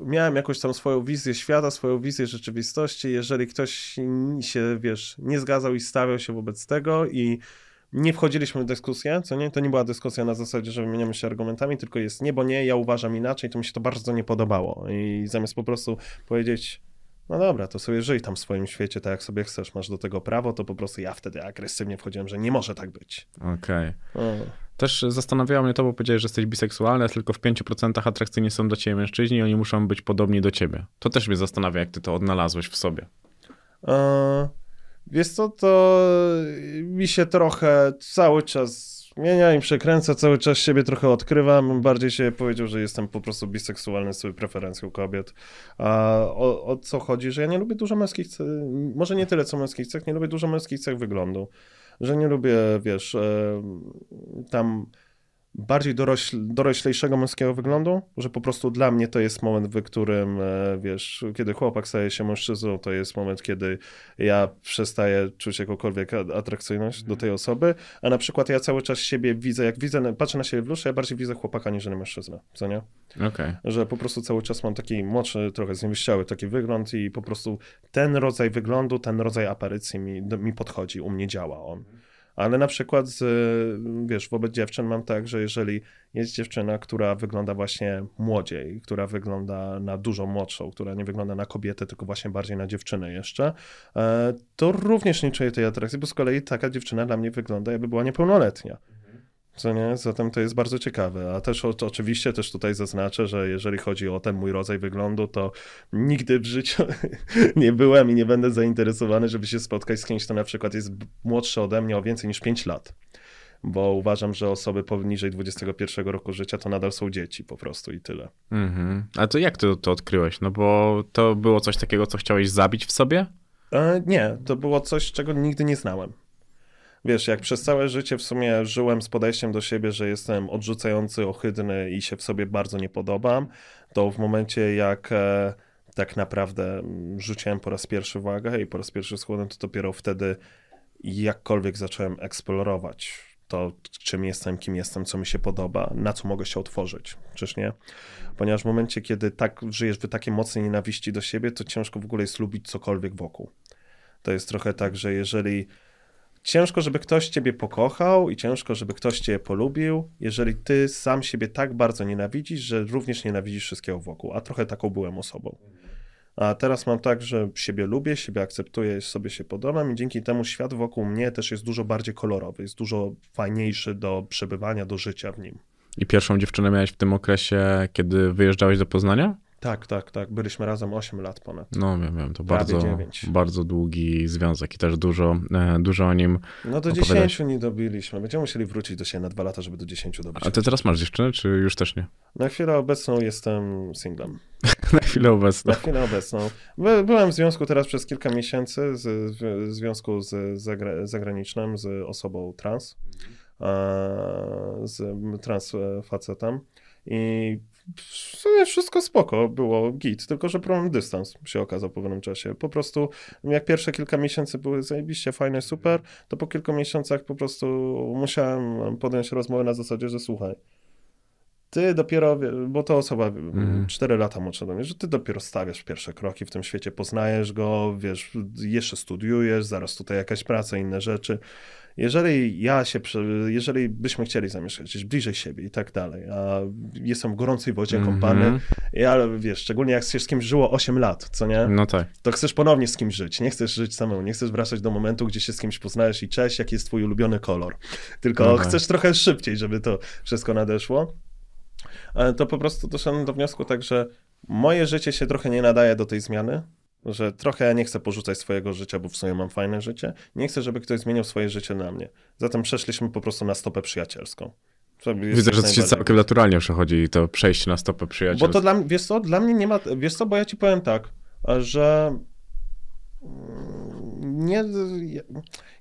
[SPEAKER 5] miałem jakąś tam swoją wizję świata, swoją wizję rzeczywistości. Jeżeli ktoś się, wiesz, nie zgadzał i stawiał się wobec tego i nie wchodziliśmy w dyskusję, co nie? To nie była dyskusja na zasadzie, że wymieniamy się argumentami, tylko jest nie, bo nie, ja uważam inaczej, to mi się to bardzo nie podobało. I zamiast po prostu powiedzieć, no dobra, to sobie żyj tam w swoim świecie tak jak sobie chcesz, masz do tego prawo, to po prostu ja wtedy agresywnie wchodziłem, że nie może tak być.
[SPEAKER 4] Okej. Okay. Też zastanawiało mnie to, bo powiedziałeś, że jesteś biseksualny, a tylko w 5% atrakcyjni są do ciebie mężczyźni i oni muszą być podobni do ciebie. To też mnie zastanawia, jak ty to odnalazłeś w sobie.
[SPEAKER 5] E, wiesz co, to mi się trochę cały czas zmienia i przekręca, cały czas siebie trochę odkrywam. Bardziej się powiedział, że jestem po prostu biseksualny z sobie preferencją kobiet. A o, o, co chodzi, że ja nie lubię dużo męskich może nie tyle co męskich cech, nie lubię dużo męskich cech wyglądu. Że nie lubię, wiesz, tam bardziej dorośl, doroślejszego męskiego wyglądu, że po prostu dla mnie to jest moment, w którym, e, wiesz, kiedy chłopak staje się mężczyzną, to jest moment, kiedy ja przestaję czuć jakąkolwiek atrakcyjność do tej osoby, a na przykład ja cały czas siebie widzę, jak widzę, patrzę na siebie w lustrze, ja bardziej widzę chłopaka niż mężczyznę, co nie?
[SPEAKER 4] Okay.
[SPEAKER 5] Że po prostu cały czas mam taki młodszy, trochę zniewieściały taki wygląd i po prostu ten rodzaj wyglądu, ten rodzaj aparycji mi, mi podchodzi, u mnie działa on. Ale na przykład, z, wiesz, wobec dziewczyn mam tak, że jeżeli jest dziewczyna, która wygląda właśnie młodziej, która wygląda na dużo młodszą, która nie wygląda na kobietę, tylko właśnie bardziej na dziewczynę jeszcze, e, to również nie czuję tej atrakcji, bo z kolei taka dziewczyna dla mnie wygląda, jakby była niepełnoletnia. Co nie? Zatem to jest bardzo ciekawe. A też o, oczywiście też tutaj zaznaczę, że jeżeli chodzi o ten mój rodzaj wyglądu, to nigdy w życiu nie byłem i nie będę zainteresowany, żeby się spotkać z kimś, kto na przykład jest młodszy ode mnie o więcej niż 5 lat. Bo uważam, że osoby poniżej 21 roku życia to nadal są dzieci po prostu i tyle.
[SPEAKER 4] Mhm. A to jak ty to odkryłeś? No bo to było coś takiego, co chciałeś zabić w sobie?
[SPEAKER 5] E, nie, to było coś, czego nigdy nie znałem. Wiesz, jak przez całe życie w sumie żyłem z podejściem do siebie, że jestem odrzucający, ohydny i się w sobie bardzo nie podobam, to w momencie jak e, tak naprawdę mm, rzuciłem po raz pierwszy wagę i po raz pierwszy schudłem, to dopiero wtedy jakkolwiek zacząłem eksplorować to, czym jestem, kim jestem, co mi się podoba, na co mogę się otworzyć, czyż nie? Ponieważ w momencie, kiedy tak żyjesz w takiej mocnej nienawiści do siebie, to ciężko w ogóle jest lubić cokolwiek wokół. To jest trochę tak, że jeżeli ciężko, żeby ktoś ciebie pokochał i ciężko, żeby ktoś cię polubił, jeżeli ty sam siebie tak bardzo nienawidzisz, że również nienawidzisz wszystkiego wokół. A trochę taką byłem osobą. A teraz mam tak, że siebie lubię, siebie akceptuję, sobie się podobam i dzięki temu świat wokół mnie też jest dużo bardziej kolorowy, jest dużo fajniejszy do przebywania, do życia w nim.
[SPEAKER 4] I pierwszą dziewczynę miałeś w tym okresie, kiedy wyjeżdżałeś do Poznania?
[SPEAKER 5] Tak, tak, tak. Byliśmy razem 8 lat ponad.
[SPEAKER 4] No wiem, wiem, to
[SPEAKER 5] Prawie
[SPEAKER 4] bardzo, bardzo długi związek i też dużo, e, dużo o nim
[SPEAKER 5] No do
[SPEAKER 4] opowiadać.
[SPEAKER 5] 10 nie dobiliśmy. Będziemy musieli wrócić do siebie na dwa lata, żeby do 10 dobić.
[SPEAKER 4] A ty teraz masz dziewczynę, czy już też nie?
[SPEAKER 5] Na chwilę obecną jestem singlem.
[SPEAKER 4] Na chwilę obecną.
[SPEAKER 5] Na chwilę obecną. By, byłem w związku teraz przez kilka miesięcy, z, w związku z zagra, zagranicznym, z osobą trans, e, z trans e, facetem i w sumie wszystko spoko, było git, tylko że problem dystans się okazał po pewnym czasie. Po prostu jak pierwsze kilka miesięcy były zajebiście fajne, super, to po kilku miesiącach po prostu musiałem podjąć rozmowę na zasadzie, że słuchaj, ty dopiero, bo to osoba
[SPEAKER 4] Mhm.
[SPEAKER 5] 4 lata młodsza do mnie, że ty dopiero stawiasz pierwsze kroki w tym świecie, poznajesz go, wiesz, jeszcze studiujesz, zaraz tutaj jakaś praca, inne rzeczy. Jeżeli ja się, jeżeli byśmy chcieli zamieszkać gdzieś bliżej siebie i tak dalej, a jestem w gorącej wodzie
[SPEAKER 4] Mhm.
[SPEAKER 5] kąpany, ale wiesz, szczególnie jak się z kimś żyło 8 lat, co nie?
[SPEAKER 4] No tak.
[SPEAKER 5] to chcesz ponownie z kimś żyć. Nie chcesz żyć samemu, nie chcesz wracać do momentu, gdzie się z kimś poznajesz i cześć, jaki jest twój ulubiony kolor. Tylko
[SPEAKER 4] tak.
[SPEAKER 5] chcesz trochę szybciej, żeby to wszystko nadeszło. E, To po prostu doszedłem do wniosku tak, że moje życie się trochę nie nadaje do tej zmiany, że trochę ja nie chcę porzucać swojego życia, bo w sumie mam fajne życie. Nie chcę, żeby ktoś zmienił swoje życie na mnie. Zatem przeszliśmy po prostu na stopę przyjacielską.
[SPEAKER 4] Widzę, że to się całkiem naturalnie przechodzi to przejście na stopę przyjaciół.
[SPEAKER 5] bo to dla mnie, wiesz co, dla mnie nie ma, wiesz co, bo ja ci powiem tak, że mm, nie,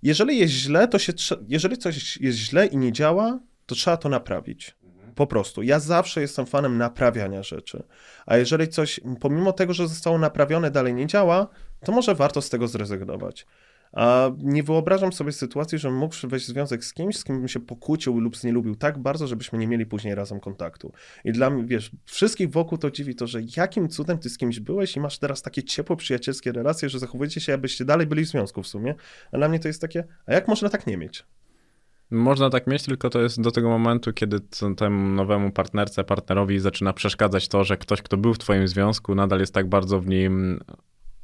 [SPEAKER 5] jeżeli jest źle, to się, jeżeli coś jest źle i nie działa, to trzeba to naprawić. Po prostu. Ja zawsze jestem fanem naprawiania rzeczy. A jeżeli coś, pomimo tego, że zostało naprawione, dalej nie działa, to może warto z tego zrezygnować. A nie wyobrażam sobie sytuacji, żebym mógł wejść w związek z kimś, z kim bym się pokłócił lub znielubił tak bardzo, żebyśmy nie mieli później razem kontaktu. I dla mnie, wiesz, wszystkich wokół to dziwi to, że jakim cudem ty z kimś byłeś i masz teraz takie ciepłe, przyjacielskie relacje, że zachowujecie się, jakbyście dalej byli w związku w sumie. A dla mnie to jest takie, a jak można tak nie mieć?
[SPEAKER 4] Można tak mieć, tylko to jest do tego momentu, kiedy temu nowemu partnerce, partnerowi zaczyna przeszkadzać to, że ktoś, kto był w twoim związku, nadal jest tak bardzo w nim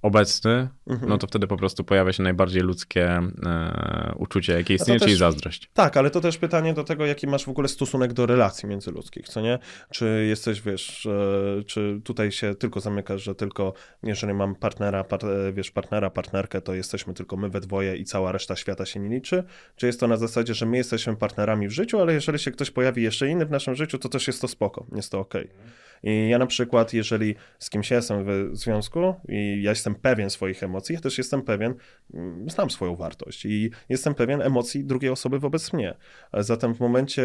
[SPEAKER 4] obecny,
[SPEAKER 5] Mhm.
[SPEAKER 4] no to wtedy po prostu pojawia się najbardziej ludzkie e, uczucie, jakie istnieje,
[SPEAKER 5] też-
[SPEAKER 4] czyli zazdrość.
[SPEAKER 5] Tak, ale to też pytanie do tego, jaki masz w ogóle stosunek do relacji międzyludzkich, co nie? Czy jesteś, wiesz, e, czy tutaj się tylko zamykasz, że tylko, jeżeli mam partnera, part, e, wiesz, partnera, partnerkę, to jesteśmy tylko my we dwoje i cała reszta świata się nie liczy? Czy jest to na zasadzie, że my jesteśmy partnerami w życiu, ale jeżeli się ktoś pojawi jeszcze inny w naszym życiu, to też jest to spoko, jest to okej. I ja na przykład, jeżeli z kimś jestem w związku i ja jestem pewien swoich emocji, ja też jestem pewien, mm, znam swoją wartość i jestem pewien emocji drugiej osoby wobec mnie. Zatem w momencie,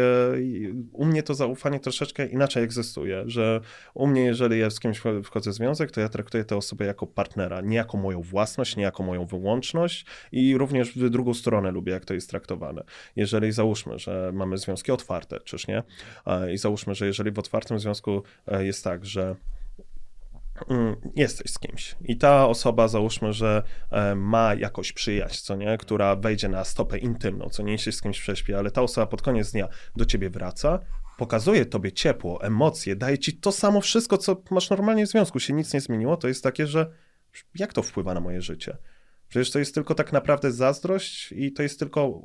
[SPEAKER 5] u mnie to zaufanie troszeczkę inaczej egzystuje, że u mnie, jeżeli ja z kimś wcho- wchodzę w związek, to ja traktuję tę osobę jako partnera, nie jako moją własność, nie jako moją wyłączność i również w drugą stronę lubię, jak to jest traktowane. Jeżeli załóżmy, że mamy związki otwarte, czyż nie? I załóżmy, że jeżeli w otwartym związku e, jest tak, że mm, jesteś z kimś i ta osoba, załóżmy, że e, ma jakąś przyjaźń, co nie, która wejdzie na stopę intymną, co nie się z kimś prześpi, ale ta osoba pod koniec dnia do ciebie wraca, pokazuje tobie ciepło, emocje, daje ci to samo wszystko, co masz normalnie w związku, się nic nie zmieniło, to jest takie, że jak to wpływa na moje życie? Przecież to jest tylko tak naprawdę zazdrość i to jest tylko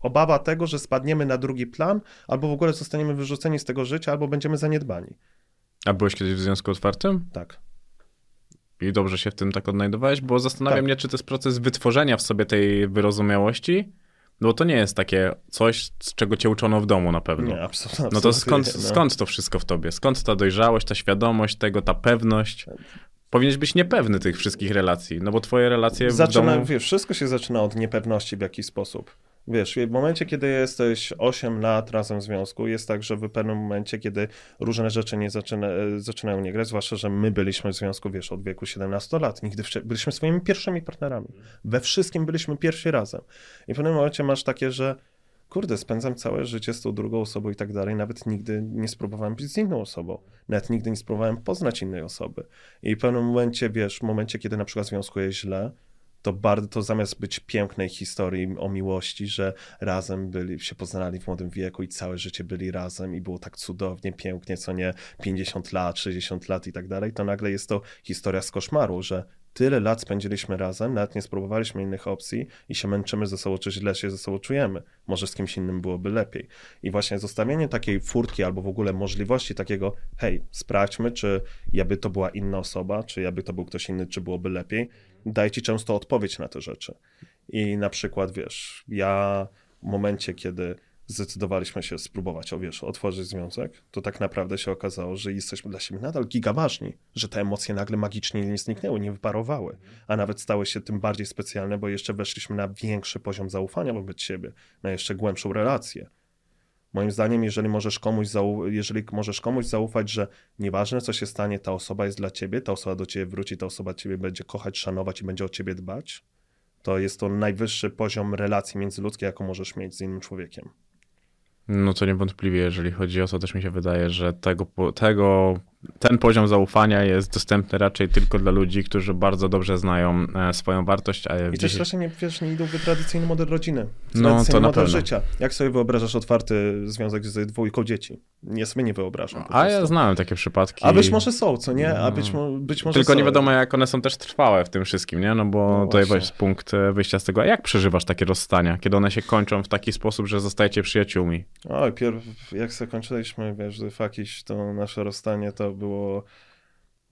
[SPEAKER 5] obawa tego, że spadniemy na drugi plan, albo w ogóle zostaniemy wyrzuceni z tego życia, albo będziemy zaniedbani.
[SPEAKER 4] A byłeś kiedyś w związku otwartym?
[SPEAKER 5] Tak.
[SPEAKER 4] I dobrze się w tym tak odnajdowałeś? Bo zastanawiam
[SPEAKER 5] Tak.
[SPEAKER 4] mnie, czy to jest proces wytworzenia w sobie tej wyrozumiałości, no bo to nie jest takie coś, z czego cię uczono w domu na pewno.
[SPEAKER 5] Nie, absolutnie.
[SPEAKER 4] No to skąd,
[SPEAKER 5] no.
[SPEAKER 4] skąd to wszystko w tobie? Skąd ta dojrzałość, ta świadomość tego, ta pewność? Powinieneś być niepewny tych wszystkich relacji, no bo twoje relacje w
[SPEAKER 5] Zaczyna,
[SPEAKER 4] domu...
[SPEAKER 5] wiesz, wszystko się zaczyna od niepewności w jakiś sposób. Wiesz, w momencie, kiedy jesteś 8 lat razem w związku, jest tak, że w pewnym momencie, kiedy różne rzeczy nie zaczyna, e, zaczynają nie grać, zwłaszcza, że my byliśmy w związku, wiesz, od wieku 17 lat, nigdy byliśmy swoimi pierwszymi partnerami. We wszystkim byliśmy pierwsi razem. I w pewnym momencie masz takie, że kurde, spędzam całe życie z tą drugą osobą i tak dalej, nawet nigdy nie spróbowałem być z inną osobą. Nawet nigdy nie spróbowałem poznać innej osoby. I w pewnym momencie, wiesz, w momencie, kiedy na przykład w związku jest źle, to bardzo, to zamiast być pięknej historii o miłości, że razem byli, się poznali w młodym wieku i całe życie byli razem i było tak cudownie, pięknie, co nie 50 lat, 60 lat i tak dalej, to nagle jest to historia z koszmaru, że tyle lat spędziliśmy razem, nawet nie spróbowaliśmy innych opcji i się męczymy ze sobą, czy źle się ze sobą czujemy. Może z kimś innym byłoby lepiej. I właśnie zostawienie takiej furtki albo w ogóle możliwości takiego, hej, sprawdźmy, czy jakby to była inna osoba, czy jakby to był ktoś inny, czy byłoby lepiej, daje ci często odpowiedź na te rzeczy. I na przykład, wiesz, ja w momencie, kiedy zdecydowaliśmy się spróbować, o wiesz, otworzyć związek, to tak naprawdę się okazało, że jesteśmy dla siebie nadal gigaważni, że te emocje nagle magicznie nie zniknęły, nie wyparowały, a nawet stały się tym bardziej specjalne, bo jeszcze weszliśmy na większy poziom zaufania wobec siebie, na jeszcze głębszą relację. Moim zdaniem, jeżeli możesz komuś, jeżeli możesz komuś zaufać, że nieważne co się stanie, ta osoba jest dla ciebie, ta osoba do ciebie wróci, ta osoba ciebie będzie kochać, szanować i będzie o ciebie dbać, to jest to najwyższy poziom relacji międzyludzkiej, jaką możesz mieć z innym człowiekiem.
[SPEAKER 4] No to niewątpliwie, jeżeli chodzi o to, też mi się wydaje, że tego, tego, ten poziom zaufania jest dostępny raczej tylko dla ludzi, którzy bardzo dobrze znają e, swoją wartość, a
[SPEAKER 5] I też raczej nie, wiesz, nie idą w tradycyjny model rodziny.
[SPEAKER 4] No,
[SPEAKER 5] Tradycyjny
[SPEAKER 4] to na
[SPEAKER 5] model życia. Jak sobie wyobrażasz otwarty związek z dwójką dzieci? Nie sobie nie wyobrażam.
[SPEAKER 4] A ja znałem takie przypadki.
[SPEAKER 5] A być może są, co nie? A
[SPEAKER 4] No.
[SPEAKER 5] być, mo- być może
[SPEAKER 4] Tylko
[SPEAKER 5] są.
[SPEAKER 4] nie wiadomo, jak one są też trwałe w tym wszystkim, nie? No bo
[SPEAKER 5] No
[SPEAKER 4] tutaj jest punkt e, wyjścia z tego. A jak przeżywasz takie rozstania, kiedy one się kończą w taki sposób, że zostajecie przyjaciółmi?
[SPEAKER 5] Oj, pierw, jak zakończyliśmy, wiesz, fakiś, to nasze rozstanie to było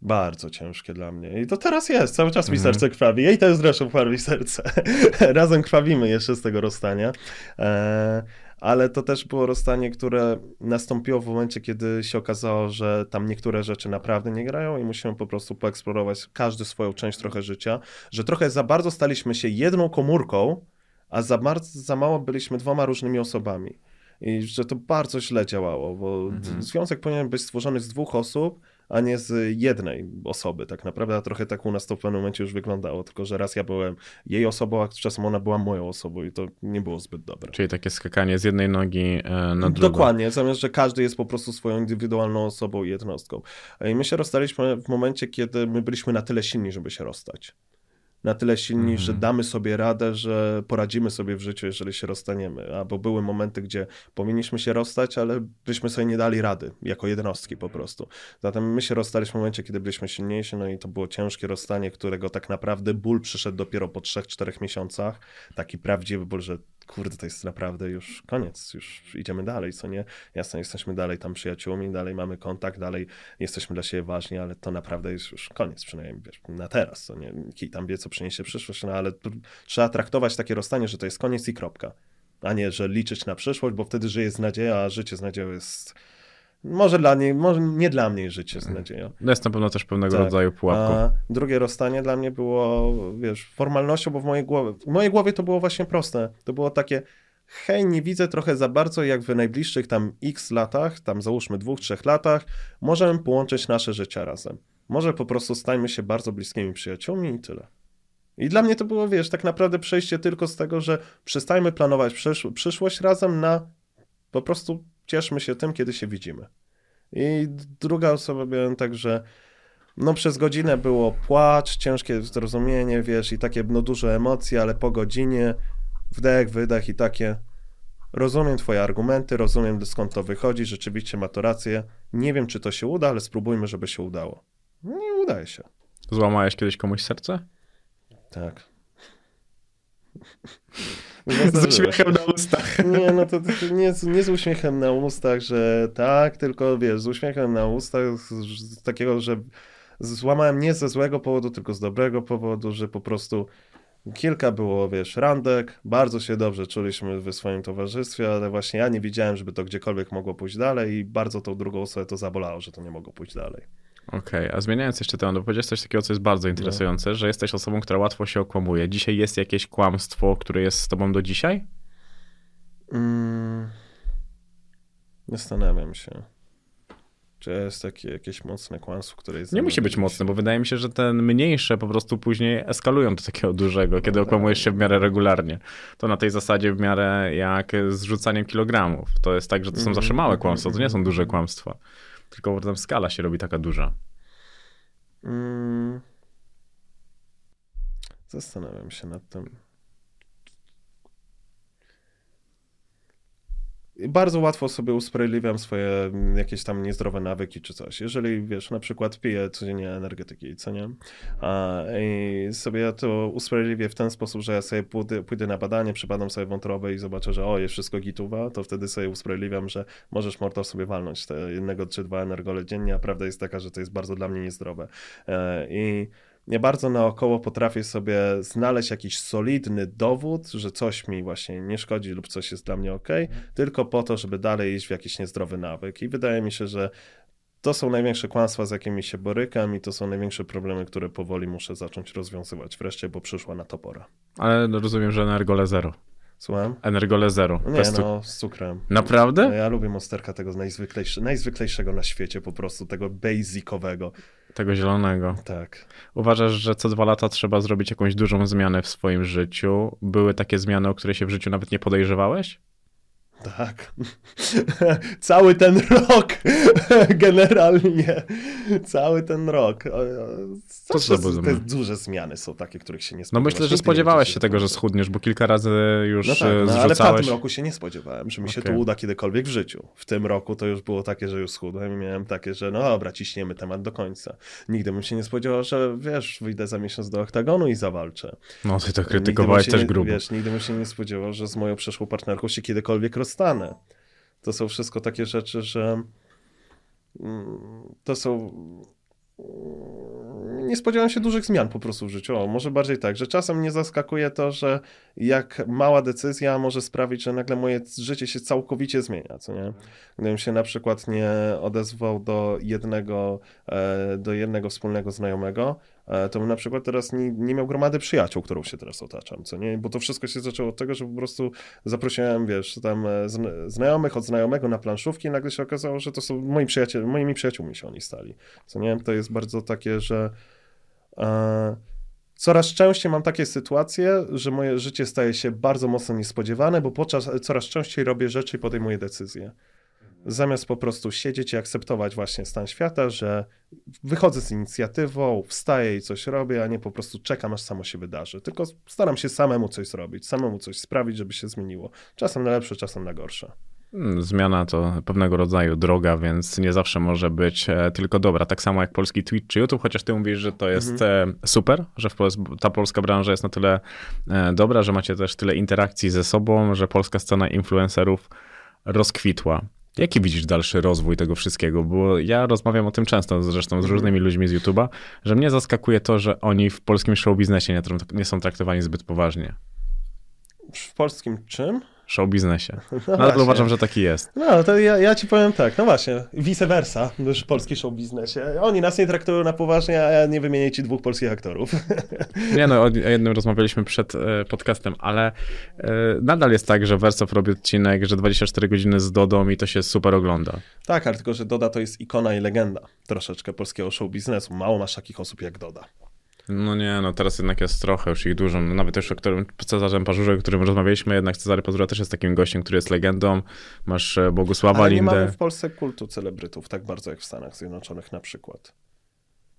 [SPEAKER 5] bardzo ciężkie dla mnie. I to teraz jest, cały czas mi
[SPEAKER 4] Mhm.
[SPEAKER 5] serce krwawi. Jej też zresztą krwawi serce. Razem krwawimy jeszcze z tego rozstania. E, ale to też było rozstanie, które nastąpiło w momencie, kiedy się okazało, że tam niektóre rzeczy naprawdę nie grają i musimy po prostu poeksplorować każdy swoją część trochę życia, że trochę za bardzo staliśmy się jedną komórką, a za, bardzo, za mało byliśmy dwoma różnymi osobami. I że to bardzo źle działało, bo
[SPEAKER 4] Mhm.
[SPEAKER 5] związek powinien być stworzony z dwóch osób, a nie z jednej osoby tak naprawdę, a trochę tak u nas to w pewnym momencie już wyglądało, tylko że raz ja byłem jej osobą, a czasem ona była moją osobą i to nie było zbyt dobre.
[SPEAKER 4] Czyli takie skakanie z jednej nogi e, na drugą.
[SPEAKER 5] Dokładnie, zamiast, że każdy jest po prostu swoją indywidualną osobą i jednostką. I my się rozstaliśmy w momencie, kiedy my byliśmy na tyle silni, żeby się rozstać. Na tyle silni,
[SPEAKER 4] Mhm.
[SPEAKER 5] że damy sobie radę, że poradzimy sobie w życiu, jeżeli się rozstaniemy. Albo były momenty, gdzie powinniśmy się rozstać, ale byśmy sobie nie dali rady, jako jednostki po prostu. Zatem my się rozstaliśmy w momencie, kiedy byliśmy silniejsi, no i to było ciężkie rozstanie, którego tak naprawdę ból przyszedł dopiero po 3-4 miesiącach. Taki prawdziwy ból, że kurde, to jest naprawdę już koniec, już idziemy dalej, co nie? Jasne, jesteśmy dalej tam przyjaciółmi, dalej mamy kontakt, dalej jesteśmy dla siebie ważni, ale to naprawdę jest już koniec, przynajmniej wiesz, na teraz, co nie? Kij tam wie, co przyniesie przyszłość, no ale trzeba traktować takie rozstanie, że to jest koniec i kropka, a nie, że liczyć na przyszłość, bo wtedy żyje z nadzieją, a życie z nadzieją jest... Może dla niej, może nie dla mnie życie z nadzieją.
[SPEAKER 4] No jest na pewno też pewnego
[SPEAKER 5] Tak.
[SPEAKER 4] rodzaju pułapką.
[SPEAKER 5] A drugie rozstanie dla mnie było, wiesz, formalnością, bo w mojej głowie, w mojej głowie to było właśnie proste. To było takie, hej, nie widzę trochę za bardzo, jak w najbliższych tam x latach, tam załóżmy dwóch, trzech latach, możemy połączyć nasze życia razem. Może po prostu stańmy się bardzo bliskimi przyjaciółmi i tyle. I dla mnie to było, wiesz, tak naprawdę przejście tylko z tego, że przestajmy planować przysz- przyszłość razem na po prostu cieszmy się tym, kiedy się widzimy. I druga osoba miałem tak, że no przez godzinę było płacz, ciężkie zrozumienie, wiesz, i takie no duże emocje, ale po godzinie wdech, wydech i takie rozumiem twoje argumenty, rozumiem skąd to wychodzi, rzeczywiście ma to rację. Nie wiem, czy to się uda, ale spróbujmy, żeby się udało. Nie udaje się.
[SPEAKER 4] Złamałeś kiedyś komuś serce?
[SPEAKER 5] Tak.
[SPEAKER 4] Z uśmiechem na ustach.
[SPEAKER 5] Nie, no to, to nie, z- nie z uśmiechem na ustach, że tak, tylko wiesz, z uśmiechem na ustach, z, z takiego, że złamałem nie ze złego powodu, tylko z dobrego powodu, że po prostu kilka było, wiesz, randek, bardzo się dobrze czuliśmy w swoim towarzystwie, ale właśnie ja nie wiedziałem, żeby to gdziekolwiek mogło pójść dalej i bardzo tą drugą osobę to zabolało, że to nie mogło pójść dalej.
[SPEAKER 4] Okej, a zmieniając jeszcze temat, bo powiedziałeś coś takiego, co jest bardzo interesujące, że jesteś osobą, która łatwo się okłamuje. Dzisiaj jest jakieś kłamstwo, które jest z tobą do dzisiaj?
[SPEAKER 5] Mm, zastanawiam się. Czy jest takie jakieś mocne kłamstwo, które jest...
[SPEAKER 4] Nie musi być mocne, bo wydaje mi się, że te mniejsze po prostu później eskalują do takiego dużego, kiedy okłamujesz się w miarę regularnie. To na tej zasadzie w miarę jak z rzucaniem kilogramów. To jest tak, że to są zawsze małe kłamstwa, to nie są duże kłamstwa. Tylko potem skala się robi taka duża.
[SPEAKER 5] Mm, zastanawiam się nad tym. Bardzo łatwo sobie usprawiedliwiam swoje mm, jakieś tam niezdrowe nawyki czy coś. Jeżeli, wiesz, na przykład piję codziennie energetyki, co nie? A, I sobie to usprawiedliwię w ten sposób, że ja sobie pójdę, pójdę na badanie, przybadam sobie wątrobę i zobaczę, że o, jest wszystko gituwa, to wtedy sobie usprawiedliwiam, że możesz mordo sobie walnąć te jednego czy dwa energole dziennie, a prawda jest taka, że to jest bardzo dla mnie niezdrowe. E, I nie bardzo naokoło potrafię sobie znaleźć jakiś solidny dowód, że coś mi właśnie nie szkodzi lub coś jest dla mnie ok, tylko po to, żeby dalej iść w jakiś niezdrowy nawyk. I wydaje mi się, że to są największe kłamstwa, z jakimi się borykam i to są największe problemy, które powoli muszę zacząć rozwiązywać wreszcie, bo przyszła na to pora.
[SPEAKER 4] Ale rozumiem, że Energole zero.
[SPEAKER 5] Słucham?
[SPEAKER 4] Energole zero.
[SPEAKER 5] Nie,
[SPEAKER 4] Bez
[SPEAKER 5] no, z cukrem.
[SPEAKER 4] Naprawdę?
[SPEAKER 5] No, Ja lubię monsterka tego najzwyklejsze, najzwyklejszego na świecie po prostu, tego basicowego.
[SPEAKER 4] Tego zielonego.
[SPEAKER 5] Tak.
[SPEAKER 4] Uważasz, że co dwa lata trzeba zrobić jakąś dużą zmianę w swoim życiu? Były takie zmiany, o które się w życiu nawet nie podejrzewałeś?
[SPEAKER 5] Tak. Cały ten rok. Generalnie. Cały ten rok.
[SPEAKER 4] To za
[SPEAKER 5] te duże zmiany są takie, których się nie
[SPEAKER 4] No
[SPEAKER 5] spodziewasz.
[SPEAKER 4] myślę, że spodziewałeś się tego, że
[SPEAKER 5] to
[SPEAKER 4] schudniesz, bo kilka razy już
[SPEAKER 5] No tak,
[SPEAKER 4] e,
[SPEAKER 5] no, ale w
[SPEAKER 4] zrzucałeś.
[SPEAKER 5] tamtym roku się nie spodziewałem, że mi się
[SPEAKER 4] Okej.
[SPEAKER 5] to uda kiedykolwiek w życiu. W tym roku to już było takie, że już schudłem i miałem takie, że no dobra, ciśniemy temat do końca. Nigdy bym się nie spodziewał, że wiesz, wyjdę za miesiąc do oktagonu i zawalczę.
[SPEAKER 4] No ty to krytykowałeś
[SPEAKER 5] się
[SPEAKER 4] też
[SPEAKER 5] nie,
[SPEAKER 4] grubo.
[SPEAKER 5] Wiesz, nigdy bym się nie spodziewał, że z moją przeszłą partnerką się kiedykolwiek rozstanę. To są wszystko takie rzeczy, że mm, to są mm, nie spodziewałem się dużych zmian po prostu w życiu. O, może bardziej tak, że czasem mnie zaskakuje to, że jak mała decyzja może sprawić, że nagle moje życie się całkowicie zmienia, co nie? Gdybym się na przykład nie odezwał do jednego, e, do jednego wspólnego znajomego, to bym na przykład teraz nie, nie miał gromady przyjaciół, którą się teraz otaczam, co nie? Bo to wszystko się zaczęło od tego, że po prostu zaprosiłem, wiesz, tam e, zna- znajomych od znajomego na planszówki i nagle się okazało, że to są moi przyjaciele, moimi przyjaciółmi się oni stali, co nie? To jest bardzo takie, że e, coraz częściej mam takie sytuacje, że moje życie staje się bardzo mocno niespodziewane, bo podczas, coraz częściej robię rzeczy i podejmuję decyzje. Zamiast po prostu siedzieć i akceptować właśnie stan świata, że wychodzę z inicjatywą, wstaję i coś robię, a nie po prostu czekam, aż samo się wydarzy. Tylko staram się samemu coś zrobić, samemu coś sprawić, żeby się zmieniło. Czasem na lepsze, czasem na gorsze.
[SPEAKER 4] Mm, Zmiana to pewnego rodzaju droga, więc nie zawsze może być e, tylko dobra. Tak samo jak polski Twitch czy YouTube, chociaż ty mówisz, że to jest
[SPEAKER 5] Mhm.
[SPEAKER 4] super, że ta polska branża jest na tyle e, dobra, że macie też tyle interakcji ze sobą, że polska scena influencerów rozkwitła. Jaki widzisz dalszy rozwój tego wszystkiego? Bo ja rozmawiam o tym często zresztą z
[SPEAKER 5] Mhm.
[SPEAKER 4] różnymi ludźmi z YouTube'a, że mnie zaskakuje to, że oni w polskim show biznesie nie, nie są traktowani zbyt poważnie.
[SPEAKER 5] W polskim czym?
[SPEAKER 4] Show biznesie.
[SPEAKER 5] No
[SPEAKER 4] ale uważam, że taki jest.
[SPEAKER 5] No, to ja, ja ci powiem tak, no właśnie, vice versa, już polski show biznesie. Oni nas nie traktują na poważnie, a ja nie wymienię ci dwóch polskich aktorów.
[SPEAKER 4] Nie no, o o jednym rozmawialiśmy przed e, podcastem, ale e, nadal jest tak, że Wersow robi odcinek, że 24 godziny z Dodą i to się super ogląda.
[SPEAKER 5] tak, ale tylko, że Doda to jest ikona i legenda troszeczkę polskiego show biznesu. Mało masz takich osób jak Doda.
[SPEAKER 4] No nie, no teraz jednak jest trochę już ich dużo. No, nawet już o którym Cezarzem Pażurze, o którym rozmawialiśmy, jednak Cezary Pazura też jest takim gościem, który jest legendą. Masz e, Bogusława
[SPEAKER 5] Ale nie
[SPEAKER 4] Lindę.
[SPEAKER 5] mamy w Polsce kultu celebrytów, tak bardzo jak w Stanach Zjednoczonych na przykład.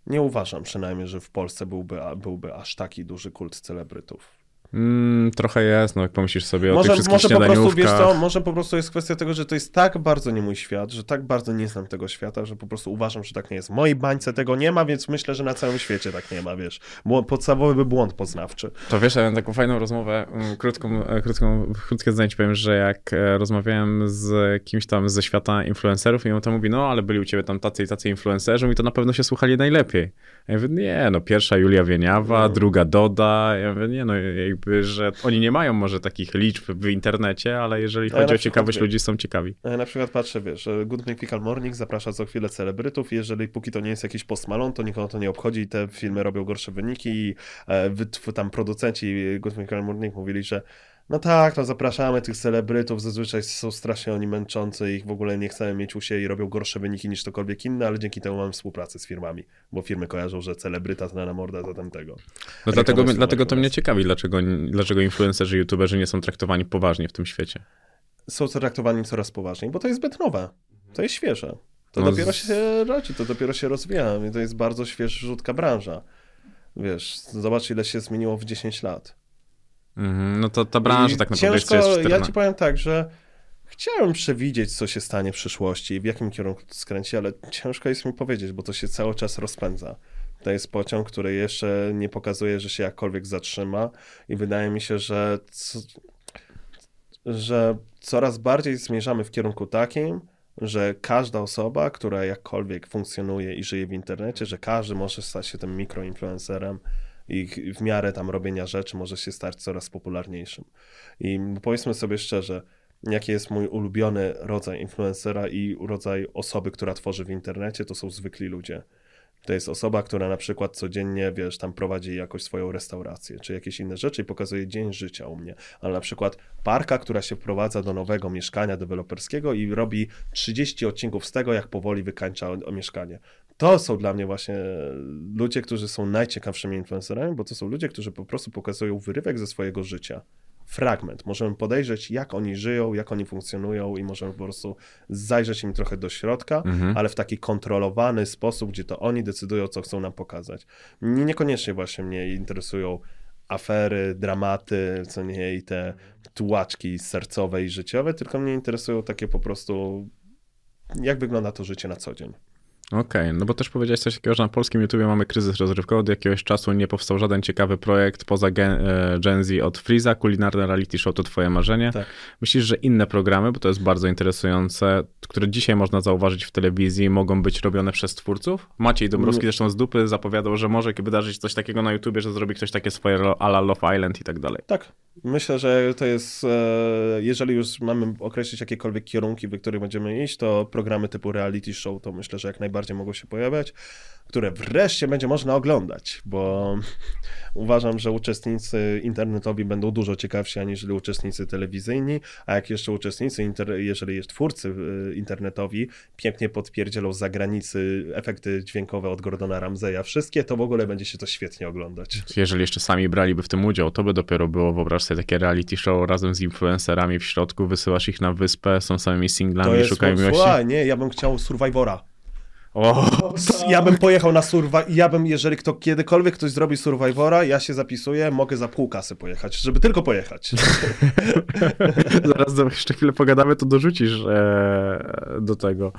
[SPEAKER 5] Nie uważam przynajmniej, że w Polsce byłby, byłby aż taki duży kult celebrytów.
[SPEAKER 4] Mm, trochę jest, no jak pomyślisz sobie o
[SPEAKER 5] Może,
[SPEAKER 4] tych wszystkich
[SPEAKER 5] może po prostu, wiesz co, może po prostu jest kwestia tego, że to jest tak bardzo nie mój świat, że tak bardzo nie znam tego świata, że po prostu uważam, że tak nie jest. W mojej bańce tego nie ma, więc myślę, że na całym świecie tak nie ma, wiesz. Błą- Podstawowy błąd poznawczy.
[SPEAKER 4] To wiesz, ja miałem taką fajną rozmowę, mm, krótką, e, krótką, krótkie zdanie ci powiem, że jak e, rozmawiałem z kimś tam ze świata influencerów i on to mówi, no ale byli u ciebie tam tacy i tacy influencerzy i to na pewno się słuchali najlepiej. Ja mówię, nie, no pierwsza Julia Wieniawa, druga Doda, ja mówię, nie no jakby, że oni nie mają może takich liczb w internecie, ale jeżeli
[SPEAKER 5] ja
[SPEAKER 4] chodzi
[SPEAKER 5] na
[SPEAKER 4] o ciekawość
[SPEAKER 5] wiem.
[SPEAKER 4] ludzi, są ciekawi.
[SPEAKER 5] Ja na przykład patrzę, wiesz, Good Mythical Morning zaprasza co chwilę celebrytów jeżeli póki to nie jest jakiś Post Malone, to nikogo to nie obchodzi i te filmy robią gorsze wyniki i e, tam producenci Good Mythical Morning mówili, że No tak, no zapraszamy tych celebrytów, zazwyczaj są strasznie oni męczący, ich w ogóle nie chcemy mieć u siebie i robią gorsze wyniki niż ktokolwiek inny, ale dzięki temu mamy współpracę z firmami, bo firmy kojarzą, że celebryta to na morda za tamtego.
[SPEAKER 4] No dlatego, dlatego to mnie ciekawi, dlaczego, dlaczego influencerzy, youtuberzy nie są traktowani poważnie w tym świecie.
[SPEAKER 5] Są traktowani coraz poważniej, bo to jest zbyt nowe, to jest świeże. To
[SPEAKER 4] No
[SPEAKER 5] dopiero
[SPEAKER 4] z-
[SPEAKER 5] się rodzi, to dopiero się rozwija i to jest bardzo świeżutka branża. Wiesz, zobacz ile się zmieniło w 10 lat.
[SPEAKER 4] Mhm, no to ta branża
[SPEAKER 5] I
[SPEAKER 4] tak naprawdę
[SPEAKER 5] ciężko,
[SPEAKER 4] jest
[SPEAKER 5] Ja
[SPEAKER 4] 14.
[SPEAKER 5] ci powiem tak, że chciałem przewidzieć, co się stanie w przyszłości i w jakim kierunku to skręci, ale ciężko jest mi powiedzieć, bo to się cały czas rozpędza. To jest pociąg, który jeszcze nie pokazuje, że się jakkolwiek zatrzyma i wydaje mi się, że, c- że coraz bardziej zmierzamy w kierunku takim, że każda osoba, która jakkolwiek funkcjonuje i żyje w internecie, że każdy może stać się tym mikroinfluencerem i w miarę tam robienia rzeczy może się stać coraz popularniejszym. I powiedzmy sobie szczerze, jaki jest mój ulubiony rodzaj influencera i rodzaj osoby, która tworzy w internecie, to są zwykli ludzie. To jest osoba, która na przykład codziennie, wiesz, tam prowadzi jakoś swoją restaurację, czy jakieś inne rzeczy i pokazuje dzień życia u mnie. Ale na przykład parka, która się wprowadza do nowego mieszkania deweloperskiego i robi 30 odcinków z tego, jak powoli wykańcza mieszkanie. To są dla mnie właśnie ludzie, którzy są najciekawszymi influencerami, bo to są ludzie, którzy po prostu pokazują wyrywek ze swojego życia. Fragment. Możemy podejrzeć, jak oni żyją, jak oni funkcjonują i możemy po prostu zajrzeć im trochę do środka,
[SPEAKER 4] Mhm.
[SPEAKER 5] ale w taki kontrolowany sposób, gdzie to oni decydują, co chcą nam pokazać. Nie, niekoniecznie właśnie mnie interesują afery, dramaty, co nie, i te tułaczki sercowe i życiowe, tylko mnie interesują takie po prostu, jak wygląda to życie na co dzień.
[SPEAKER 4] Okej, no bo też powiedziałeś coś takiego, że na polskim YouTubie mamy kryzys rozrywkowy. Od jakiegoś czasu nie powstał żaden ciekawy projekt poza Gen, e, Gen Z od Freeza. Kulinarne reality show to twoje marzenie.
[SPEAKER 5] Tak.
[SPEAKER 4] Myślisz, że inne programy, bo to jest bardzo interesujące, które dzisiaj można zauważyć w telewizji, mogą być robione przez twórców? Maciej Dąbrowski zresztą z dupy zapowiadał, że może wydarzyć coś takiego na YouTubie, że zrobi ktoś takie swoje lo- a la Love Island i tak dalej.
[SPEAKER 5] Tak. Myślę, że to jest, e, jeżeli już mamy określić jakiekolwiek kierunki, w których będziemy iść, to programy typu reality show to myślę, że jak najbardziej mogą się pojawiać, które wreszcie będzie można oglądać, bo uważam, że uczestnicy internetowi będą dużo ciekawsi aniżeli uczestnicy telewizyjni, a jak jeszcze uczestnicy, inter, jeżeli jest twórcy e, internetowi pięknie podpierdzielą z zagranicy efekty dźwiękowe od Gordona Ramseya, wszystkie, to w ogóle będzie się to świetnie oglądać.
[SPEAKER 4] Jeżeli jeszcze sami braliby w tym udział, to by dopiero było, wyobraź sobie takie reality show razem z influencerami w środku, wysyłasz ich na wyspę, są samymi singlami,
[SPEAKER 5] To jest,
[SPEAKER 4] szukają miłości.
[SPEAKER 5] słuchaj, nie, ja bym chciał Survivora.
[SPEAKER 4] O,
[SPEAKER 5] Ja bym pojechał na Survivor, ja bym, jeżeli kto kiedykolwiek ktoś zrobi Survivora, ja się zapisuję, mogę za pół kasy pojechać, żeby tylko pojechać.
[SPEAKER 4] Zaraz jeszcze chwilę pogadamy, to dorzucisz e, do tego.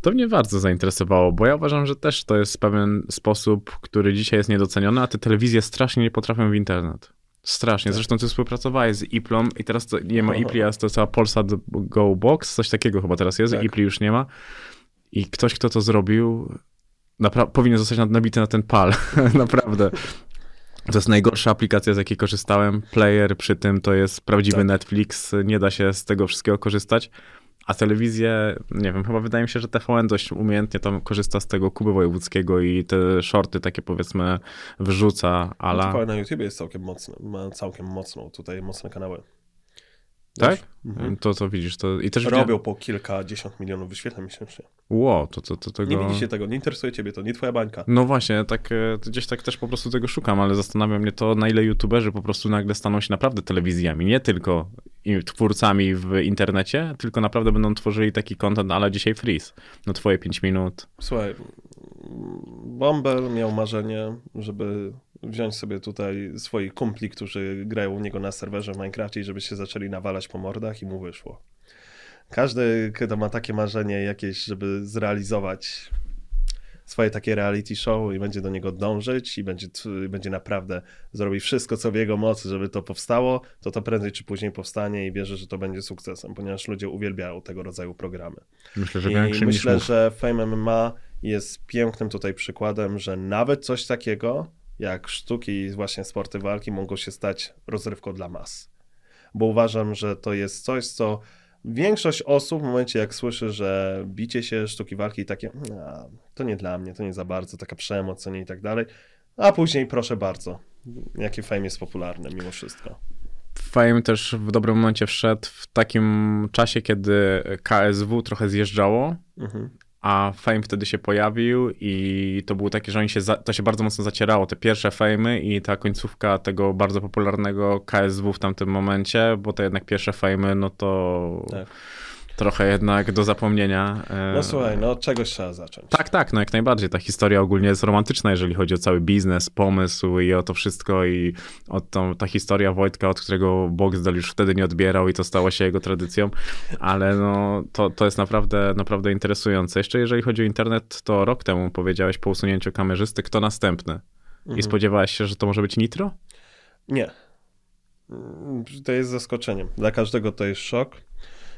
[SPEAKER 4] To mnie bardzo zainteresowało, bo ja uważam, że też to jest pewien sposób, który dzisiaj jest niedoceniony, a te telewizje strasznie nie potrafią w internet. Strasznie. Zresztą ty współpracowałeś z Iplą i teraz to, nie ma. Ipli, a to cała Polsat Go Box, coś takiego chyba teraz jest,
[SPEAKER 5] Tak.
[SPEAKER 4] Ipli już nie ma. I ktoś, kto to zrobił, powinien zostać nabity na ten pal. Naprawdę. To jest najgorsza aplikacja, z jakiej korzystałem. Player przy tym to jest prawdziwy
[SPEAKER 5] Tak.
[SPEAKER 4] Netflix, nie da się z tego wszystkiego korzystać. A telewizję, nie wiem, chyba wydaje mi się, że TVN dość umiejętnie tam korzysta z tego Kuby Wojewódzkiego i te shorty takie powiedzmy wrzuca,
[SPEAKER 5] Ale...
[SPEAKER 4] ale...
[SPEAKER 5] na YouTubie jest całkiem mocny, ma całkiem mocną, tutaj mocne kanały.
[SPEAKER 4] Tak?
[SPEAKER 5] Mhm.
[SPEAKER 4] To co widzisz, to i też
[SPEAKER 5] Robią po kilkadziesiąt milionów wyświetleń miesięcznie.
[SPEAKER 4] Wow, to, to, to tego...
[SPEAKER 5] Nie widzicie tego, nie interesuje ciebie to, nie twoja bańka.
[SPEAKER 4] No właśnie, tak e, gdzieś tak też po prostu tego szukam, ale zastanawia mnie to, na ile youtuberzy po prostu nagle staną się naprawdę telewizjami, nie tylko twórcami w internecie, tylko naprawdę będą tworzyli taki content, ale dzisiaj freeze. No twoje 5 minut.
[SPEAKER 5] Słuchaj, Bomber miał marzenie, żeby wziąć sobie tutaj swoich kumpli, którzy grają u niego na serwerze w Minecrafcie i żeby się zaczęli nawalać po mordach i mu wyszło. Każdy, kto ma takie marzenie jakieś, żeby zrealizować swoje takie reality show i będzie do niego dążyć i będzie, będzie naprawdę zrobić wszystko, co w jego mocy, żeby to powstało, to to prędzej czy później powstanie i wierzę, że to będzie sukcesem, ponieważ ludzie uwielbiają tego rodzaju programy.
[SPEAKER 4] Myślę, że
[SPEAKER 5] I myślę, że Fame MMA jest pięknym tutaj przykładem, że nawet coś takiego jak sztuki i właśnie sporty walki mogą się stać rozrywką dla mas. Bo uważam, że to jest coś, co większość osób w momencie jak słyszy, że bicie się, sztuki walki i takie, to nie dla mnie, to nie za bardzo, taka przemoc, co nie i tak dalej. A później proszę bardzo, jaki fame jest popularny mimo wszystko.
[SPEAKER 4] Fame też w dobrym momencie wszedł w takim czasie, kiedy KSW trochę zjeżdżało,
[SPEAKER 5] Mhm.
[SPEAKER 4] A Fame wtedy się pojawił i to było takie, że oni się za, to się bardzo mocno zacierało, te pierwsze Fame'y i ta końcówka tego bardzo popularnego KSW w tamtym momencie, bo te jednak pierwsze Fame'y, no to
[SPEAKER 5] Tak.
[SPEAKER 4] Trochę jednak do zapomnienia. e,
[SPEAKER 5] No słuchaj, no od czegoś trzeba zacząć.
[SPEAKER 4] Tak, tak, no jak najbardziej. Ta historia ogólnie jest romantyczna, jeżeli chodzi o cały biznes, pomysł i o to wszystko i o tą, ta historia Wojtka, od którego Boxdel już wtedy nie odbierał i to stało się jego tradycją, ale no to, to jest naprawdę, naprawdę interesujące. Jeszcze jeżeli chodzi o internet, to rok temu powiedziałeś po usunięciu kamerzysty, kto następny? I spodziewałeś się, że to może być Nitro?
[SPEAKER 5] Nie. To jest zaskoczeniem. Dla każdego to jest szok.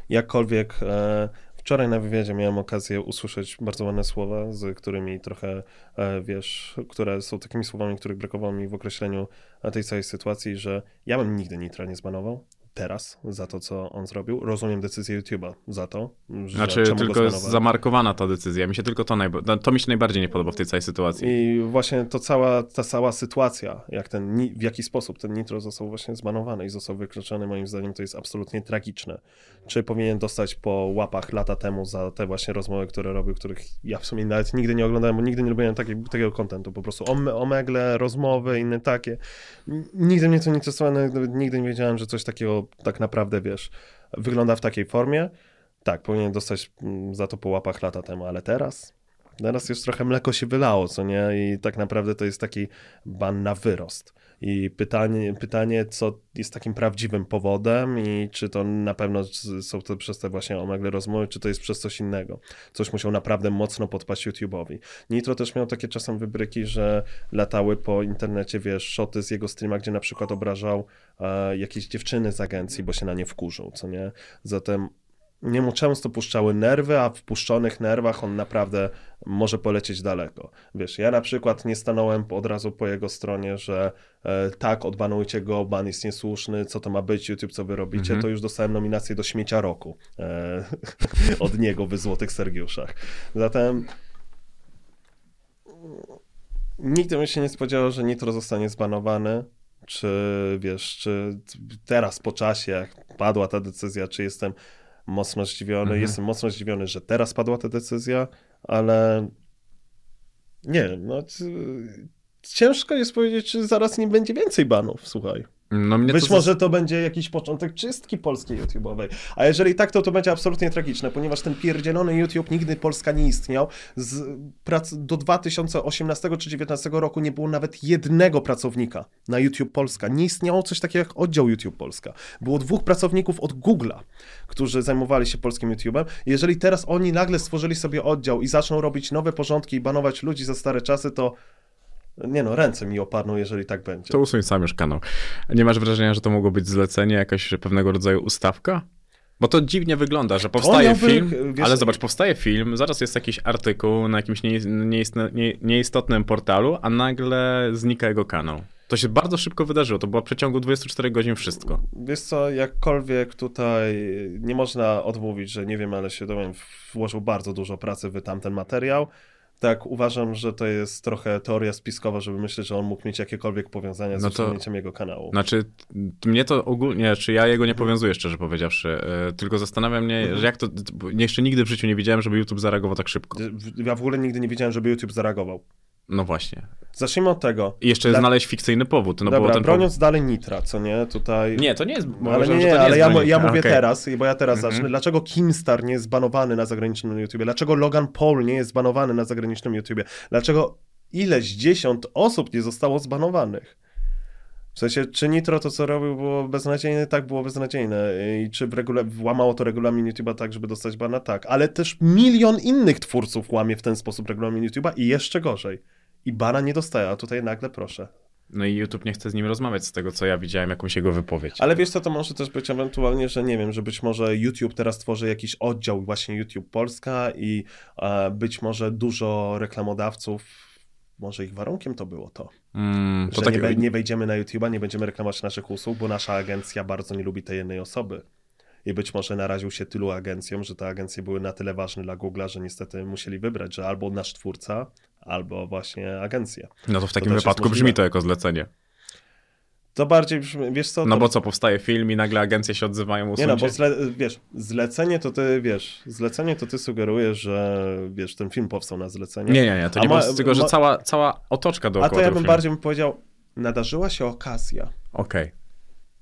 [SPEAKER 5] Jakkolwiek e, wczoraj na wywiadzie miałem okazję usłyszeć bardzo ładne słowa, z którymi trochę, e, wiesz, które są takimi słowami, których brakowało mi w określeniu e, tej całej sytuacji, że ja bym nigdy Nitra nie zbanował. Teraz za to, co on zrobił. Rozumiem decyzję YouTube'a za to, że
[SPEAKER 4] Znaczy, tylko jest zamarkowana ta decyzja. Mi się tylko to, najba- no, to mi się najbardziej nie podoba w tej całej sytuacji.
[SPEAKER 5] I właśnie to cała, ta cała sytuacja, jak ten, w jaki sposób ten Nitro został właśnie zbanowany i został wykluczony, moim zdaniem to jest absolutnie tragiczne. Czy powinien dostać po łapach lata temu za te właśnie rozmowy, które robił, których ja w sumie nawet nigdy nie oglądałem, bo nigdy nie lubiłem takiego, takiego kontentu, po prostu ome- omegle, rozmowy, inne takie. Nigdy mnie to nie interesowało, nigdy nie wiedziałem, że coś takiego tak naprawdę, wiesz, wygląda w takiej formie. Tak, powinien dostać mm, za to po łapach lata temu, ale teraz? Teraz już trochę mleko się wylało, co nie? I tak naprawdę to jest taki ban na wyrost. I pytanie, pytanie, co jest takim prawdziwym powodem i czy to na pewno są to przez te właśnie omegle rozmowy, czy to jest przez coś innego. Coś musiał naprawdę mocno podpaść YouTube'owi. Nitro też miał takie czasem wybryki, że latały po internecie, wiesz, szoty z jego streama, gdzie na przykład obrażał e, jakieś dziewczyny z agencji, bo się na nie wkurzył, co nie? Zatem niemu często puszczały nerwy, a w puszczonych nerwach on naprawdę może polecieć daleko. Wiesz, ja na przykład nie stanąłem od razu po jego stronie, że e, tak, odbanujcie go, ban jest niesłuszny, co to ma być, YouTube, co wy robicie, to już dostałem nominację do śmiecia roku e, od niego w Złotych Sergiuszach. Zatem nigdy bym się nie spodziewał, że Nitro zostanie zbanowany. Czy wiesz, czy teraz po czasie, jak padła ta decyzja, czy jestem mocno zdziwiony? Jestem mocno zdziwiony, że teraz padła ta decyzja, ale nie no ciężko jest powiedzieć, czy zaraz nie będzie więcej banów, słuchaj.
[SPEAKER 4] No
[SPEAKER 5] Być
[SPEAKER 4] to
[SPEAKER 5] może to będzie jakiś początek czystki polskiej YouTube'owej. A jeżeli tak, to to będzie absolutnie tragiczne, ponieważ ten pierdzielony YouTube nigdy Polska nie istniał. Z prac do 2018 czy 2019 roku nie było nawet jednego pracownika na YouTube Polska. Nie istniało coś takiego jak oddział YouTube Polska. Było dwóch pracowników od Google'a, którzy zajmowali się polskim YouTube'em. Jeżeli teraz oni nagle stworzyli sobie oddział i zaczną robić nowe porządki i banować ludzi za stare czasy, to nie no, ręce mi opadną, jeżeli tak będzie.
[SPEAKER 4] To usuń sam już kanał. Nie masz wrażenia, że to mogło być zlecenie, jakaś pewnego rodzaju ustawka? Bo to dziwnie wygląda, że powstaje
[SPEAKER 5] miałby,
[SPEAKER 4] film,
[SPEAKER 5] wiesz-
[SPEAKER 4] ale zobacz, powstaje film, zaraz jest jakiś artykuł na jakimś nieistotnym portalu, a nagle znika jego kanał. To się bardzo szybko wydarzyło, to było w przeciągu 24 godzin wszystko.
[SPEAKER 5] Wiesz co, jakkolwiek tutaj nie można odmówić, że nie wiem, ale się dowiem, włożył bardzo dużo pracy w tamten materiał. Tak, uważam, że to jest trochę teoria spiskowa, żeby myśleć, że on mógł mieć jakiekolwiek powiązania z
[SPEAKER 4] No
[SPEAKER 5] usunięciem jego kanału.
[SPEAKER 4] Znaczy, mnie to ogólnie, czy ja jego nie powiązuję, szczerze powiedziawszy, yy, tylko zastanawia mnie,
[SPEAKER 5] Mhm.
[SPEAKER 4] że jak to, jeszcze nigdy w życiu nie widziałem, żeby YouTube zareagował tak szybko.
[SPEAKER 5] Ja w ogóle nigdy nie wiedziałem, żeby YouTube zareagował.
[SPEAKER 4] No właśnie.
[SPEAKER 5] Zacznijmy od tego.
[SPEAKER 4] I jeszcze
[SPEAKER 5] Dla-
[SPEAKER 4] znaleźć fikcyjny powód, no
[SPEAKER 5] Dobra,
[SPEAKER 4] bo ten
[SPEAKER 5] broniąc dalej Nitra, co nie, tutaj...
[SPEAKER 4] powód... Nie, to nie jest...
[SPEAKER 5] ale
[SPEAKER 4] uważam,
[SPEAKER 5] nie,
[SPEAKER 4] że
[SPEAKER 5] nie,
[SPEAKER 4] to
[SPEAKER 5] ale
[SPEAKER 4] jest
[SPEAKER 5] ja, ja mówię
[SPEAKER 4] okej.
[SPEAKER 5] teraz, bo ja teraz
[SPEAKER 4] Mhm.
[SPEAKER 5] zacznę. Dlaczego Kimstar nie jest zbanowany na zagranicznym YouTubie? Dlaczego Logan Paul nie jest zbanowany na zagranicznym YouTubie? Dlaczego ileś dziesiąt osób nie zostało zbanowanych? W sensie, czy Nitro to, co robił, było beznadziejne? Tak, było beznadziejne. I czy w regula- łamało to regulamin YouTube'a tak, żeby dostać bana? Tak. Ale też milion innych twórców łamie w ten sposób regulamin YouTube'a i jeszcze gorzej. I bana nie dostaje, a tutaj nagle proszę.
[SPEAKER 4] No i YouTube nie chce z nim rozmawiać z tego, co ja widziałem, jakąś jego wypowiedź.
[SPEAKER 5] Ale wiesz co, to może też być ewentualnie, że nie wiem, że być może YouTube teraz tworzy jakiś oddział właśnie YouTube Polska i e, być może dużo reklamodawców, może ich warunkiem to było to,
[SPEAKER 4] Mm, to
[SPEAKER 5] że
[SPEAKER 4] takie...
[SPEAKER 5] nie, nie wejdziemy na YouTube'a, nie będziemy reklamować naszych usług, bo nasza agencja bardzo nie lubi tej jednej osoby. I być może naraził się tylu agencjom, że te agencje były na tyle ważne dla Google'a, że niestety musieli wybrać, że albo nasz twórca, albo właśnie agencja.
[SPEAKER 4] No to w takim
[SPEAKER 5] jest
[SPEAKER 4] wypadku brzmi to jako zlecenie.
[SPEAKER 5] To bardziej brzmi, wiesz co?
[SPEAKER 4] No
[SPEAKER 5] to...
[SPEAKER 4] bo co, powstaje film i nagle agencje się odzywają,
[SPEAKER 5] Nie
[SPEAKER 4] usuńcie.
[SPEAKER 5] no, bo zle, wiesz, zlecenie to ty, wiesz, zlecenie to ty sugerujesz, że, wiesz, ten film powstał na zlecenie.
[SPEAKER 4] Nie, nie, nie, to
[SPEAKER 5] A
[SPEAKER 4] nie
[SPEAKER 5] ma-
[SPEAKER 4] tylko że
[SPEAKER 5] ma-
[SPEAKER 4] cała, cała otoczka
[SPEAKER 5] A
[SPEAKER 4] dookoła
[SPEAKER 5] to ja bym bardziej bym powiedział, nadarzyła się okazja.
[SPEAKER 4] Okej.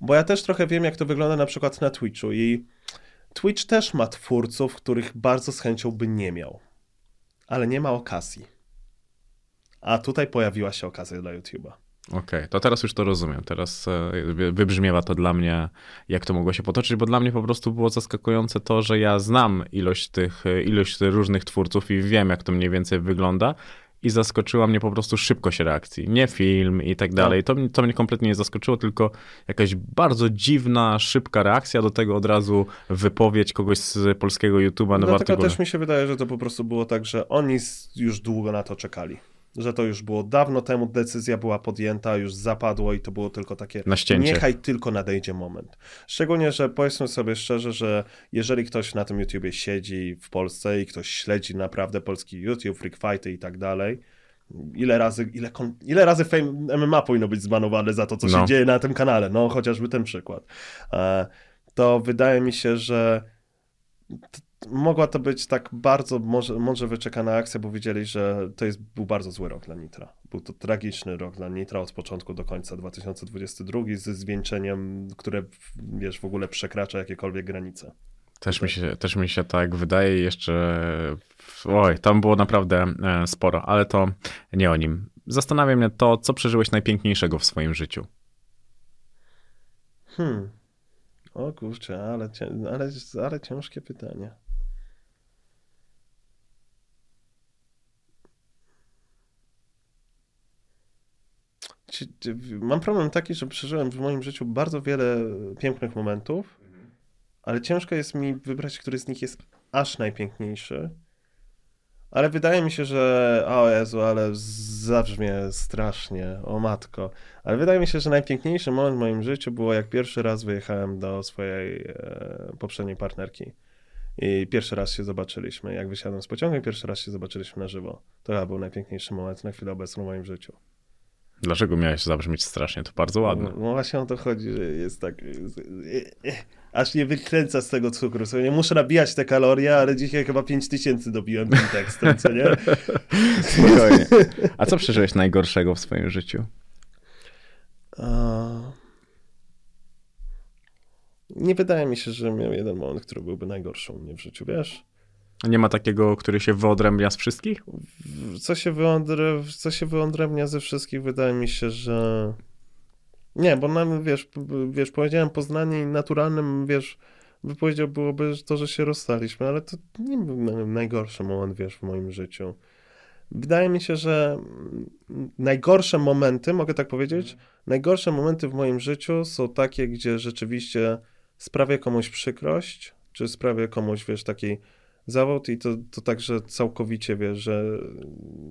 [SPEAKER 5] Bo ja też trochę wiem, jak to wygląda na przykład na Twitchu i Twitch też ma twórców, których bardzo z chęcią by nie miał. Ale nie ma okazji. A tutaj pojawiła się okazja dla YouTube'a.
[SPEAKER 4] Okej, to teraz już to rozumiem. Teraz e, wy- wybrzmiewa to dla mnie, jak to mogło się potoczyć, bo dla mnie po prostu było zaskakujące to, że ja znam ilość tych, e, ilość różnych twórców i wiem, jak to mniej więcej wygląda. I zaskoczyła mnie po prostu szybkość reakcji. Nie film i tak dalej. To, mnie- to mnie kompletnie nie zaskoczyło, tylko jakaś bardzo dziwna, szybka reakcja, do tego od razu wypowiedź kogoś z polskiego YouTube'a. No
[SPEAKER 5] Dlatego też mi się wydaje, że to po prostu było tak, że oni już długo na to czekali. Że to już było dawno temu, decyzja była podjęta, już zapadło i to było tylko takie,
[SPEAKER 4] Na ścięcie.
[SPEAKER 5] niechaj tylko nadejdzie moment. Szczególnie, że powiedzmy sobie szczerze, że jeżeli ktoś na tym YouTubie siedzi w Polsce i ktoś śledzi naprawdę polski YouTube, freak fighty i tak dalej, ile razy, ile, ile razy Fame MMA powinno być zbanowane za to, co
[SPEAKER 4] No.
[SPEAKER 5] się dzieje na tym kanale, no chociażby ten przykład. E, To wydaje mi się, że mogła to być tak bardzo może, może wyczekana akcja, bo wiedzieli, że to jest, był bardzo zły rok dla Nitra. Był to tragiczny rok dla Nitra od początku do końca 2022 ze zwieńczeniem, które wiesz, w ogóle przekracza jakiekolwiek granice.
[SPEAKER 4] Też mi, się, też mi się tak wydaje jeszcze, oj, tam było naprawdę e, sporo, ale to nie o nim. Zastanawia mnie to, co przeżyłeś najpiękniejszego w swoim życiu.
[SPEAKER 5] Hmm. O kurczę, ale, ale, ale ciężkie pytanie. Mam problem taki, że przeżyłem w moim życiu bardzo wiele pięknych momentów, ale ciężko jest mi wybrać, który z nich jest aż najpiękniejszy. Ale wydaje mi się, że o Jezu, ale zabrzmie strasznie, o matko. Ale wydaje mi się, że najpiękniejszy moment w moim życiu było, jak pierwszy raz wyjechałem do swojej e, poprzedniej partnerki. I pierwszy raz się zobaczyliśmy. Jak wysiadłem z pociągu pierwszy raz się zobaczyliśmy na żywo. To chyba był najpiękniejszy moment na chwilę obecną w moim życiu.
[SPEAKER 4] Dlaczego miałeś zabrzmieć strasznie? To bardzo ładne.
[SPEAKER 5] No, no właśnie o to chodzi, że jest tak... Aż nie wykręca z tego cukru. Sobie nie muszę nabijać te kalorie, ale dzisiaj chyba 5000 dobiłem tym tekstem, co nie?
[SPEAKER 4] Spokojnie. A co przeżyłeś najgorszego w swoim życiu?
[SPEAKER 5] A... Nie wydaje mi się, że miał jeden moment, który byłby najgorszy u mnie w życiu, wiesz?
[SPEAKER 4] Nie ma takiego, który się wyodrębnia z wszystkich?
[SPEAKER 5] Co się, wyodre... co się wyodrębnia ze wszystkich, wydaje mi się, że... Nie, bo nam, wiesz, wiesz, powiedziałem Poznanie i naturalnym, wiesz, wypowiedzią byłoby to, że się rozstaliśmy, ale to nie był na- najgorszy moment, wiesz, w moim życiu. Wydaje mi się, że mm, najgorsze momenty, mogę tak powiedzieć, najgorsze momenty w moim życiu są takie, gdzie rzeczywiście sprawię komuś przykrość, czy sprawię komuś, wiesz, taki zawód i to, to także całkowicie, wiesz, że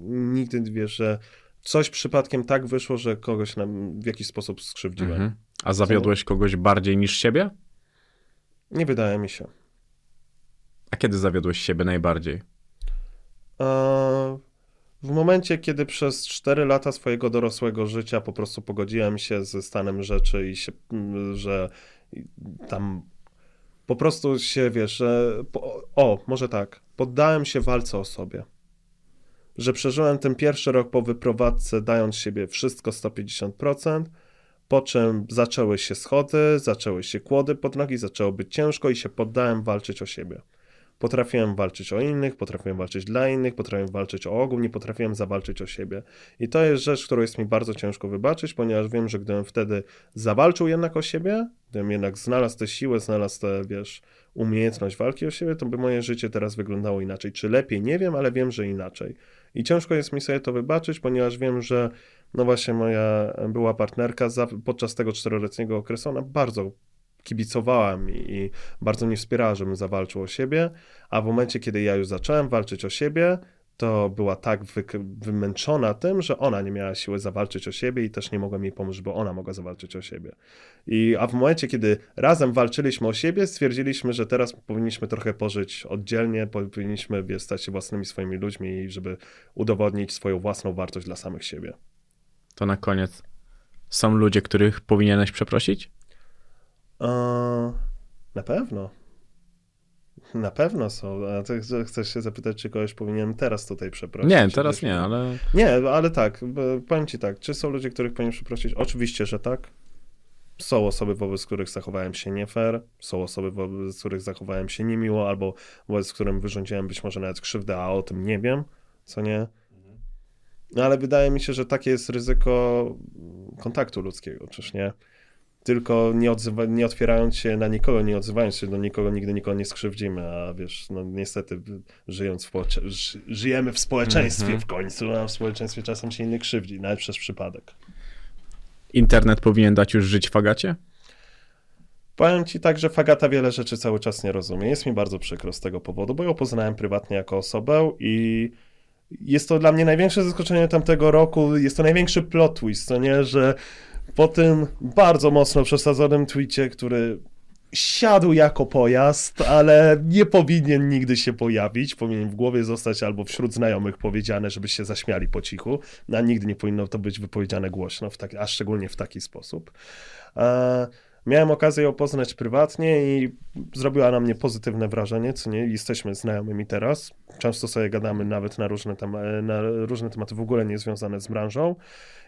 [SPEAKER 5] nigdy, wiesz, że coś przypadkiem tak wyszło, że kogoś nam w jakiś sposób skrzywdziłem.
[SPEAKER 4] Mhm. A zawiodłeś kogoś bardziej niż siebie?
[SPEAKER 5] Nie wydaje mi się.
[SPEAKER 4] A kiedy zawiodłeś siebie najbardziej?
[SPEAKER 5] Eee, W momencie, kiedy przez 4 lata swojego dorosłego życia po prostu pogodziłem się ze stanem rzeczy i się, że tam po prostu się, wiesz, że po, o, może tak, poddałem się walce o sobie. Że przeżyłem ten pierwszy rok po wyprowadzce, dając siebie wszystko 150%, po czym zaczęły się schody, zaczęły się kłody pod nogi, zaczęło być ciężko i się poddałem walczyć o siebie. Potrafiłem walczyć o innych, potrafiłem walczyć dla innych, potrafiłem walczyć o ogół, nie potrafiłem zawalczyć o siebie. I to jest rzecz, którą jest mi bardzo ciężko wybaczyć, ponieważ wiem, że gdybym wtedy zawalczył jednak o siebie, gdybym jednak znalazł tę siłę, znalazł tę, wiesz, umiejętność walki o siebie, to by moje życie teraz wyglądało inaczej. Czy lepiej? Nie wiem, ale wiem, że inaczej. I ciężko jest mi sobie to wybaczyć, ponieważ wiem, że no właśnie moja była partnerka za, podczas tego czteroletniego okresu, ona bardzo kibicowała mi i bardzo mnie wspierała, żebym zawalczył o siebie, a w momencie, kiedy ja już zacząłem walczyć o siebie, to była tak wyk- wymęczona tym, że ona nie miała siły zawalczyć o siebie i też nie mogłem jej pomóc, bo ona mogła zawalczyć o siebie. I, a w momencie, kiedy razem walczyliśmy o siebie, stwierdziliśmy, że teraz powinniśmy trochę pożyć oddzielnie, powinniśmy wiesz, stać się własnymi swoimi ludźmi, żeby udowodnić swoją własną wartość dla samych siebie.
[SPEAKER 4] To na koniec. Są ludzie, których powinieneś przeprosić?
[SPEAKER 5] Na pewno. Na pewno są. A ty ch- chcesz się zapytać, czy kogoś powinienem teraz tutaj przeprosić?
[SPEAKER 4] Nie, teraz nie, ale
[SPEAKER 5] Nie, ale tak, powiem ci tak, czy są ludzie, których powinien przeprosić? Oczywiście, że tak. Są osoby, wobec których zachowałem się nie fair, są osoby, wobec których zachowałem się niemiło, albo wobec którym wyrządziłem być może nawet krzywdę, a o tym nie wiem, co nie. No ale wydaje mi się, że takie jest ryzyko kontaktu ludzkiego, czyż nie? Tylko nie, odzywa, nie otwierając się na nikogo, nie odzywając się do nikogo, nigdy nikogo nie skrzywdzimy, a wiesz, no niestety żyjąc w ży- żyjemy w społeczeństwie w końcu, a w społeczeństwie czasem się inny krzywdzi, nawet przez przypadek.
[SPEAKER 4] internet powinien dać już żyć fagacie?
[SPEAKER 5] Powiem ci tak, że Fagata wiele rzeczy cały czas nie rozumie. Jest mi bardzo przykro z tego powodu, bo ją poznałem prywatnie jako osobę i jest to dla mnie największe zaskoczenie tamtego roku. Jest to największy plot twist, to nie, że po tym bardzo mocno przesadzonym tweetie, który siadł jako pojazd, ale nie powinien nigdy się pojawić. Powinien w głowie zostać albo wśród znajomych powiedziane, żeby się zaśmiali po cichu, a nigdy nie powinno to być wypowiedziane głośno, tak, a szczególnie w taki sposób. E, Miałem okazję ją poznać prywatnie i zrobiła na mnie pozytywne wrażenie, co nie, jesteśmy znajomymi teraz. Często sobie gadamy nawet na różne, tema- na różne tematy w ogóle niezwiązane z branżą.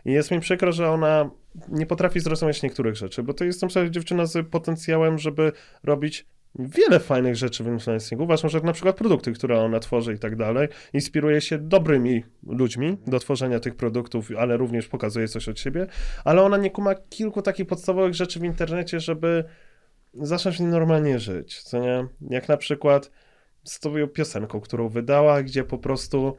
[SPEAKER 5] I jest mi przykro, że ona nie potrafi zrozumieć niektórych rzeczy, bo to jest sobie dziewczyna z potencjałem, żeby robić wiele fajnych rzeczy w influencingu. Uważam, że na przykład produkty, które ona tworzy i tak dalej, inspiruje się dobrymi ludźmi do tworzenia tych produktów, ale również pokazuje coś od siebie, ale ona nie kuma kilku takich podstawowych rzeczy w internecie, żeby zacząć normalnie żyć, co nie? Jak na przykład z tą piosenką, którą wydała, gdzie po prostu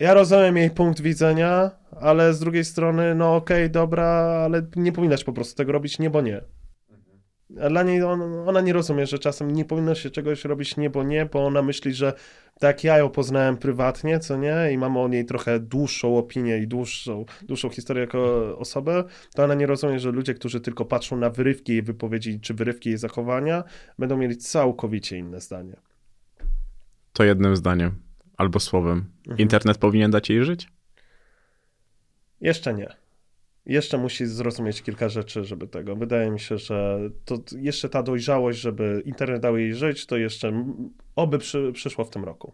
[SPEAKER 5] ja rozumiem jej punkt widzenia, ale z drugiej strony, no okej, dobra, ale nie powinnaś po prostu tego robić, nie bo nie. A dla niej on, ona nie rozumie, że czasem nie powinno się czegoś robić nie bo nie, bo ona myśli, że tak ja ją poznałem prywatnie, co nie, i mam o niej trochę dłuższą opinię i dłuższą, dłuższą historię jako osobę, to ona nie rozumie, że ludzie, którzy tylko patrzą na wyrywki jej wypowiedzi czy wyrywki jej zachowania, będą mieli całkowicie inne zdanie.
[SPEAKER 4] To jednym zdaniem albo słowem. Internet powinien dać jej żyć?
[SPEAKER 5] Jeszcze nie. Jeszcze musi zrozumieć kilka rzeczy, żeby tego. Wydaje mi się, że to jeszcze ta dojrzałość, żeby internet dał jej żyć, to jeszcze oby przy, przyszło w tym roku.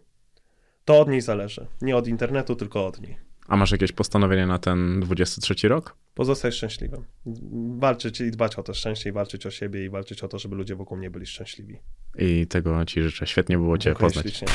[SPEAKER 5] To od niej zależy. Nie od internetu, tylko od niej.
[SPEAKER 4] A masz jakieś postanowienie na ten 23 rok?
[SPEAKER 5] Pozostaj szczęśliwym. Walczyć i dbać o to szczęście, i walczyć o siebie, i walczyć o to, żeby ludzie wokół mnie byli szczęśliwi.
[SPEAKER 4] I tego ci życzę. Świetnie było cię
[SPEAKER 5] Dziękuję
[SPEAKER 4] poznać.
[SPEAKER 5] ślicznie.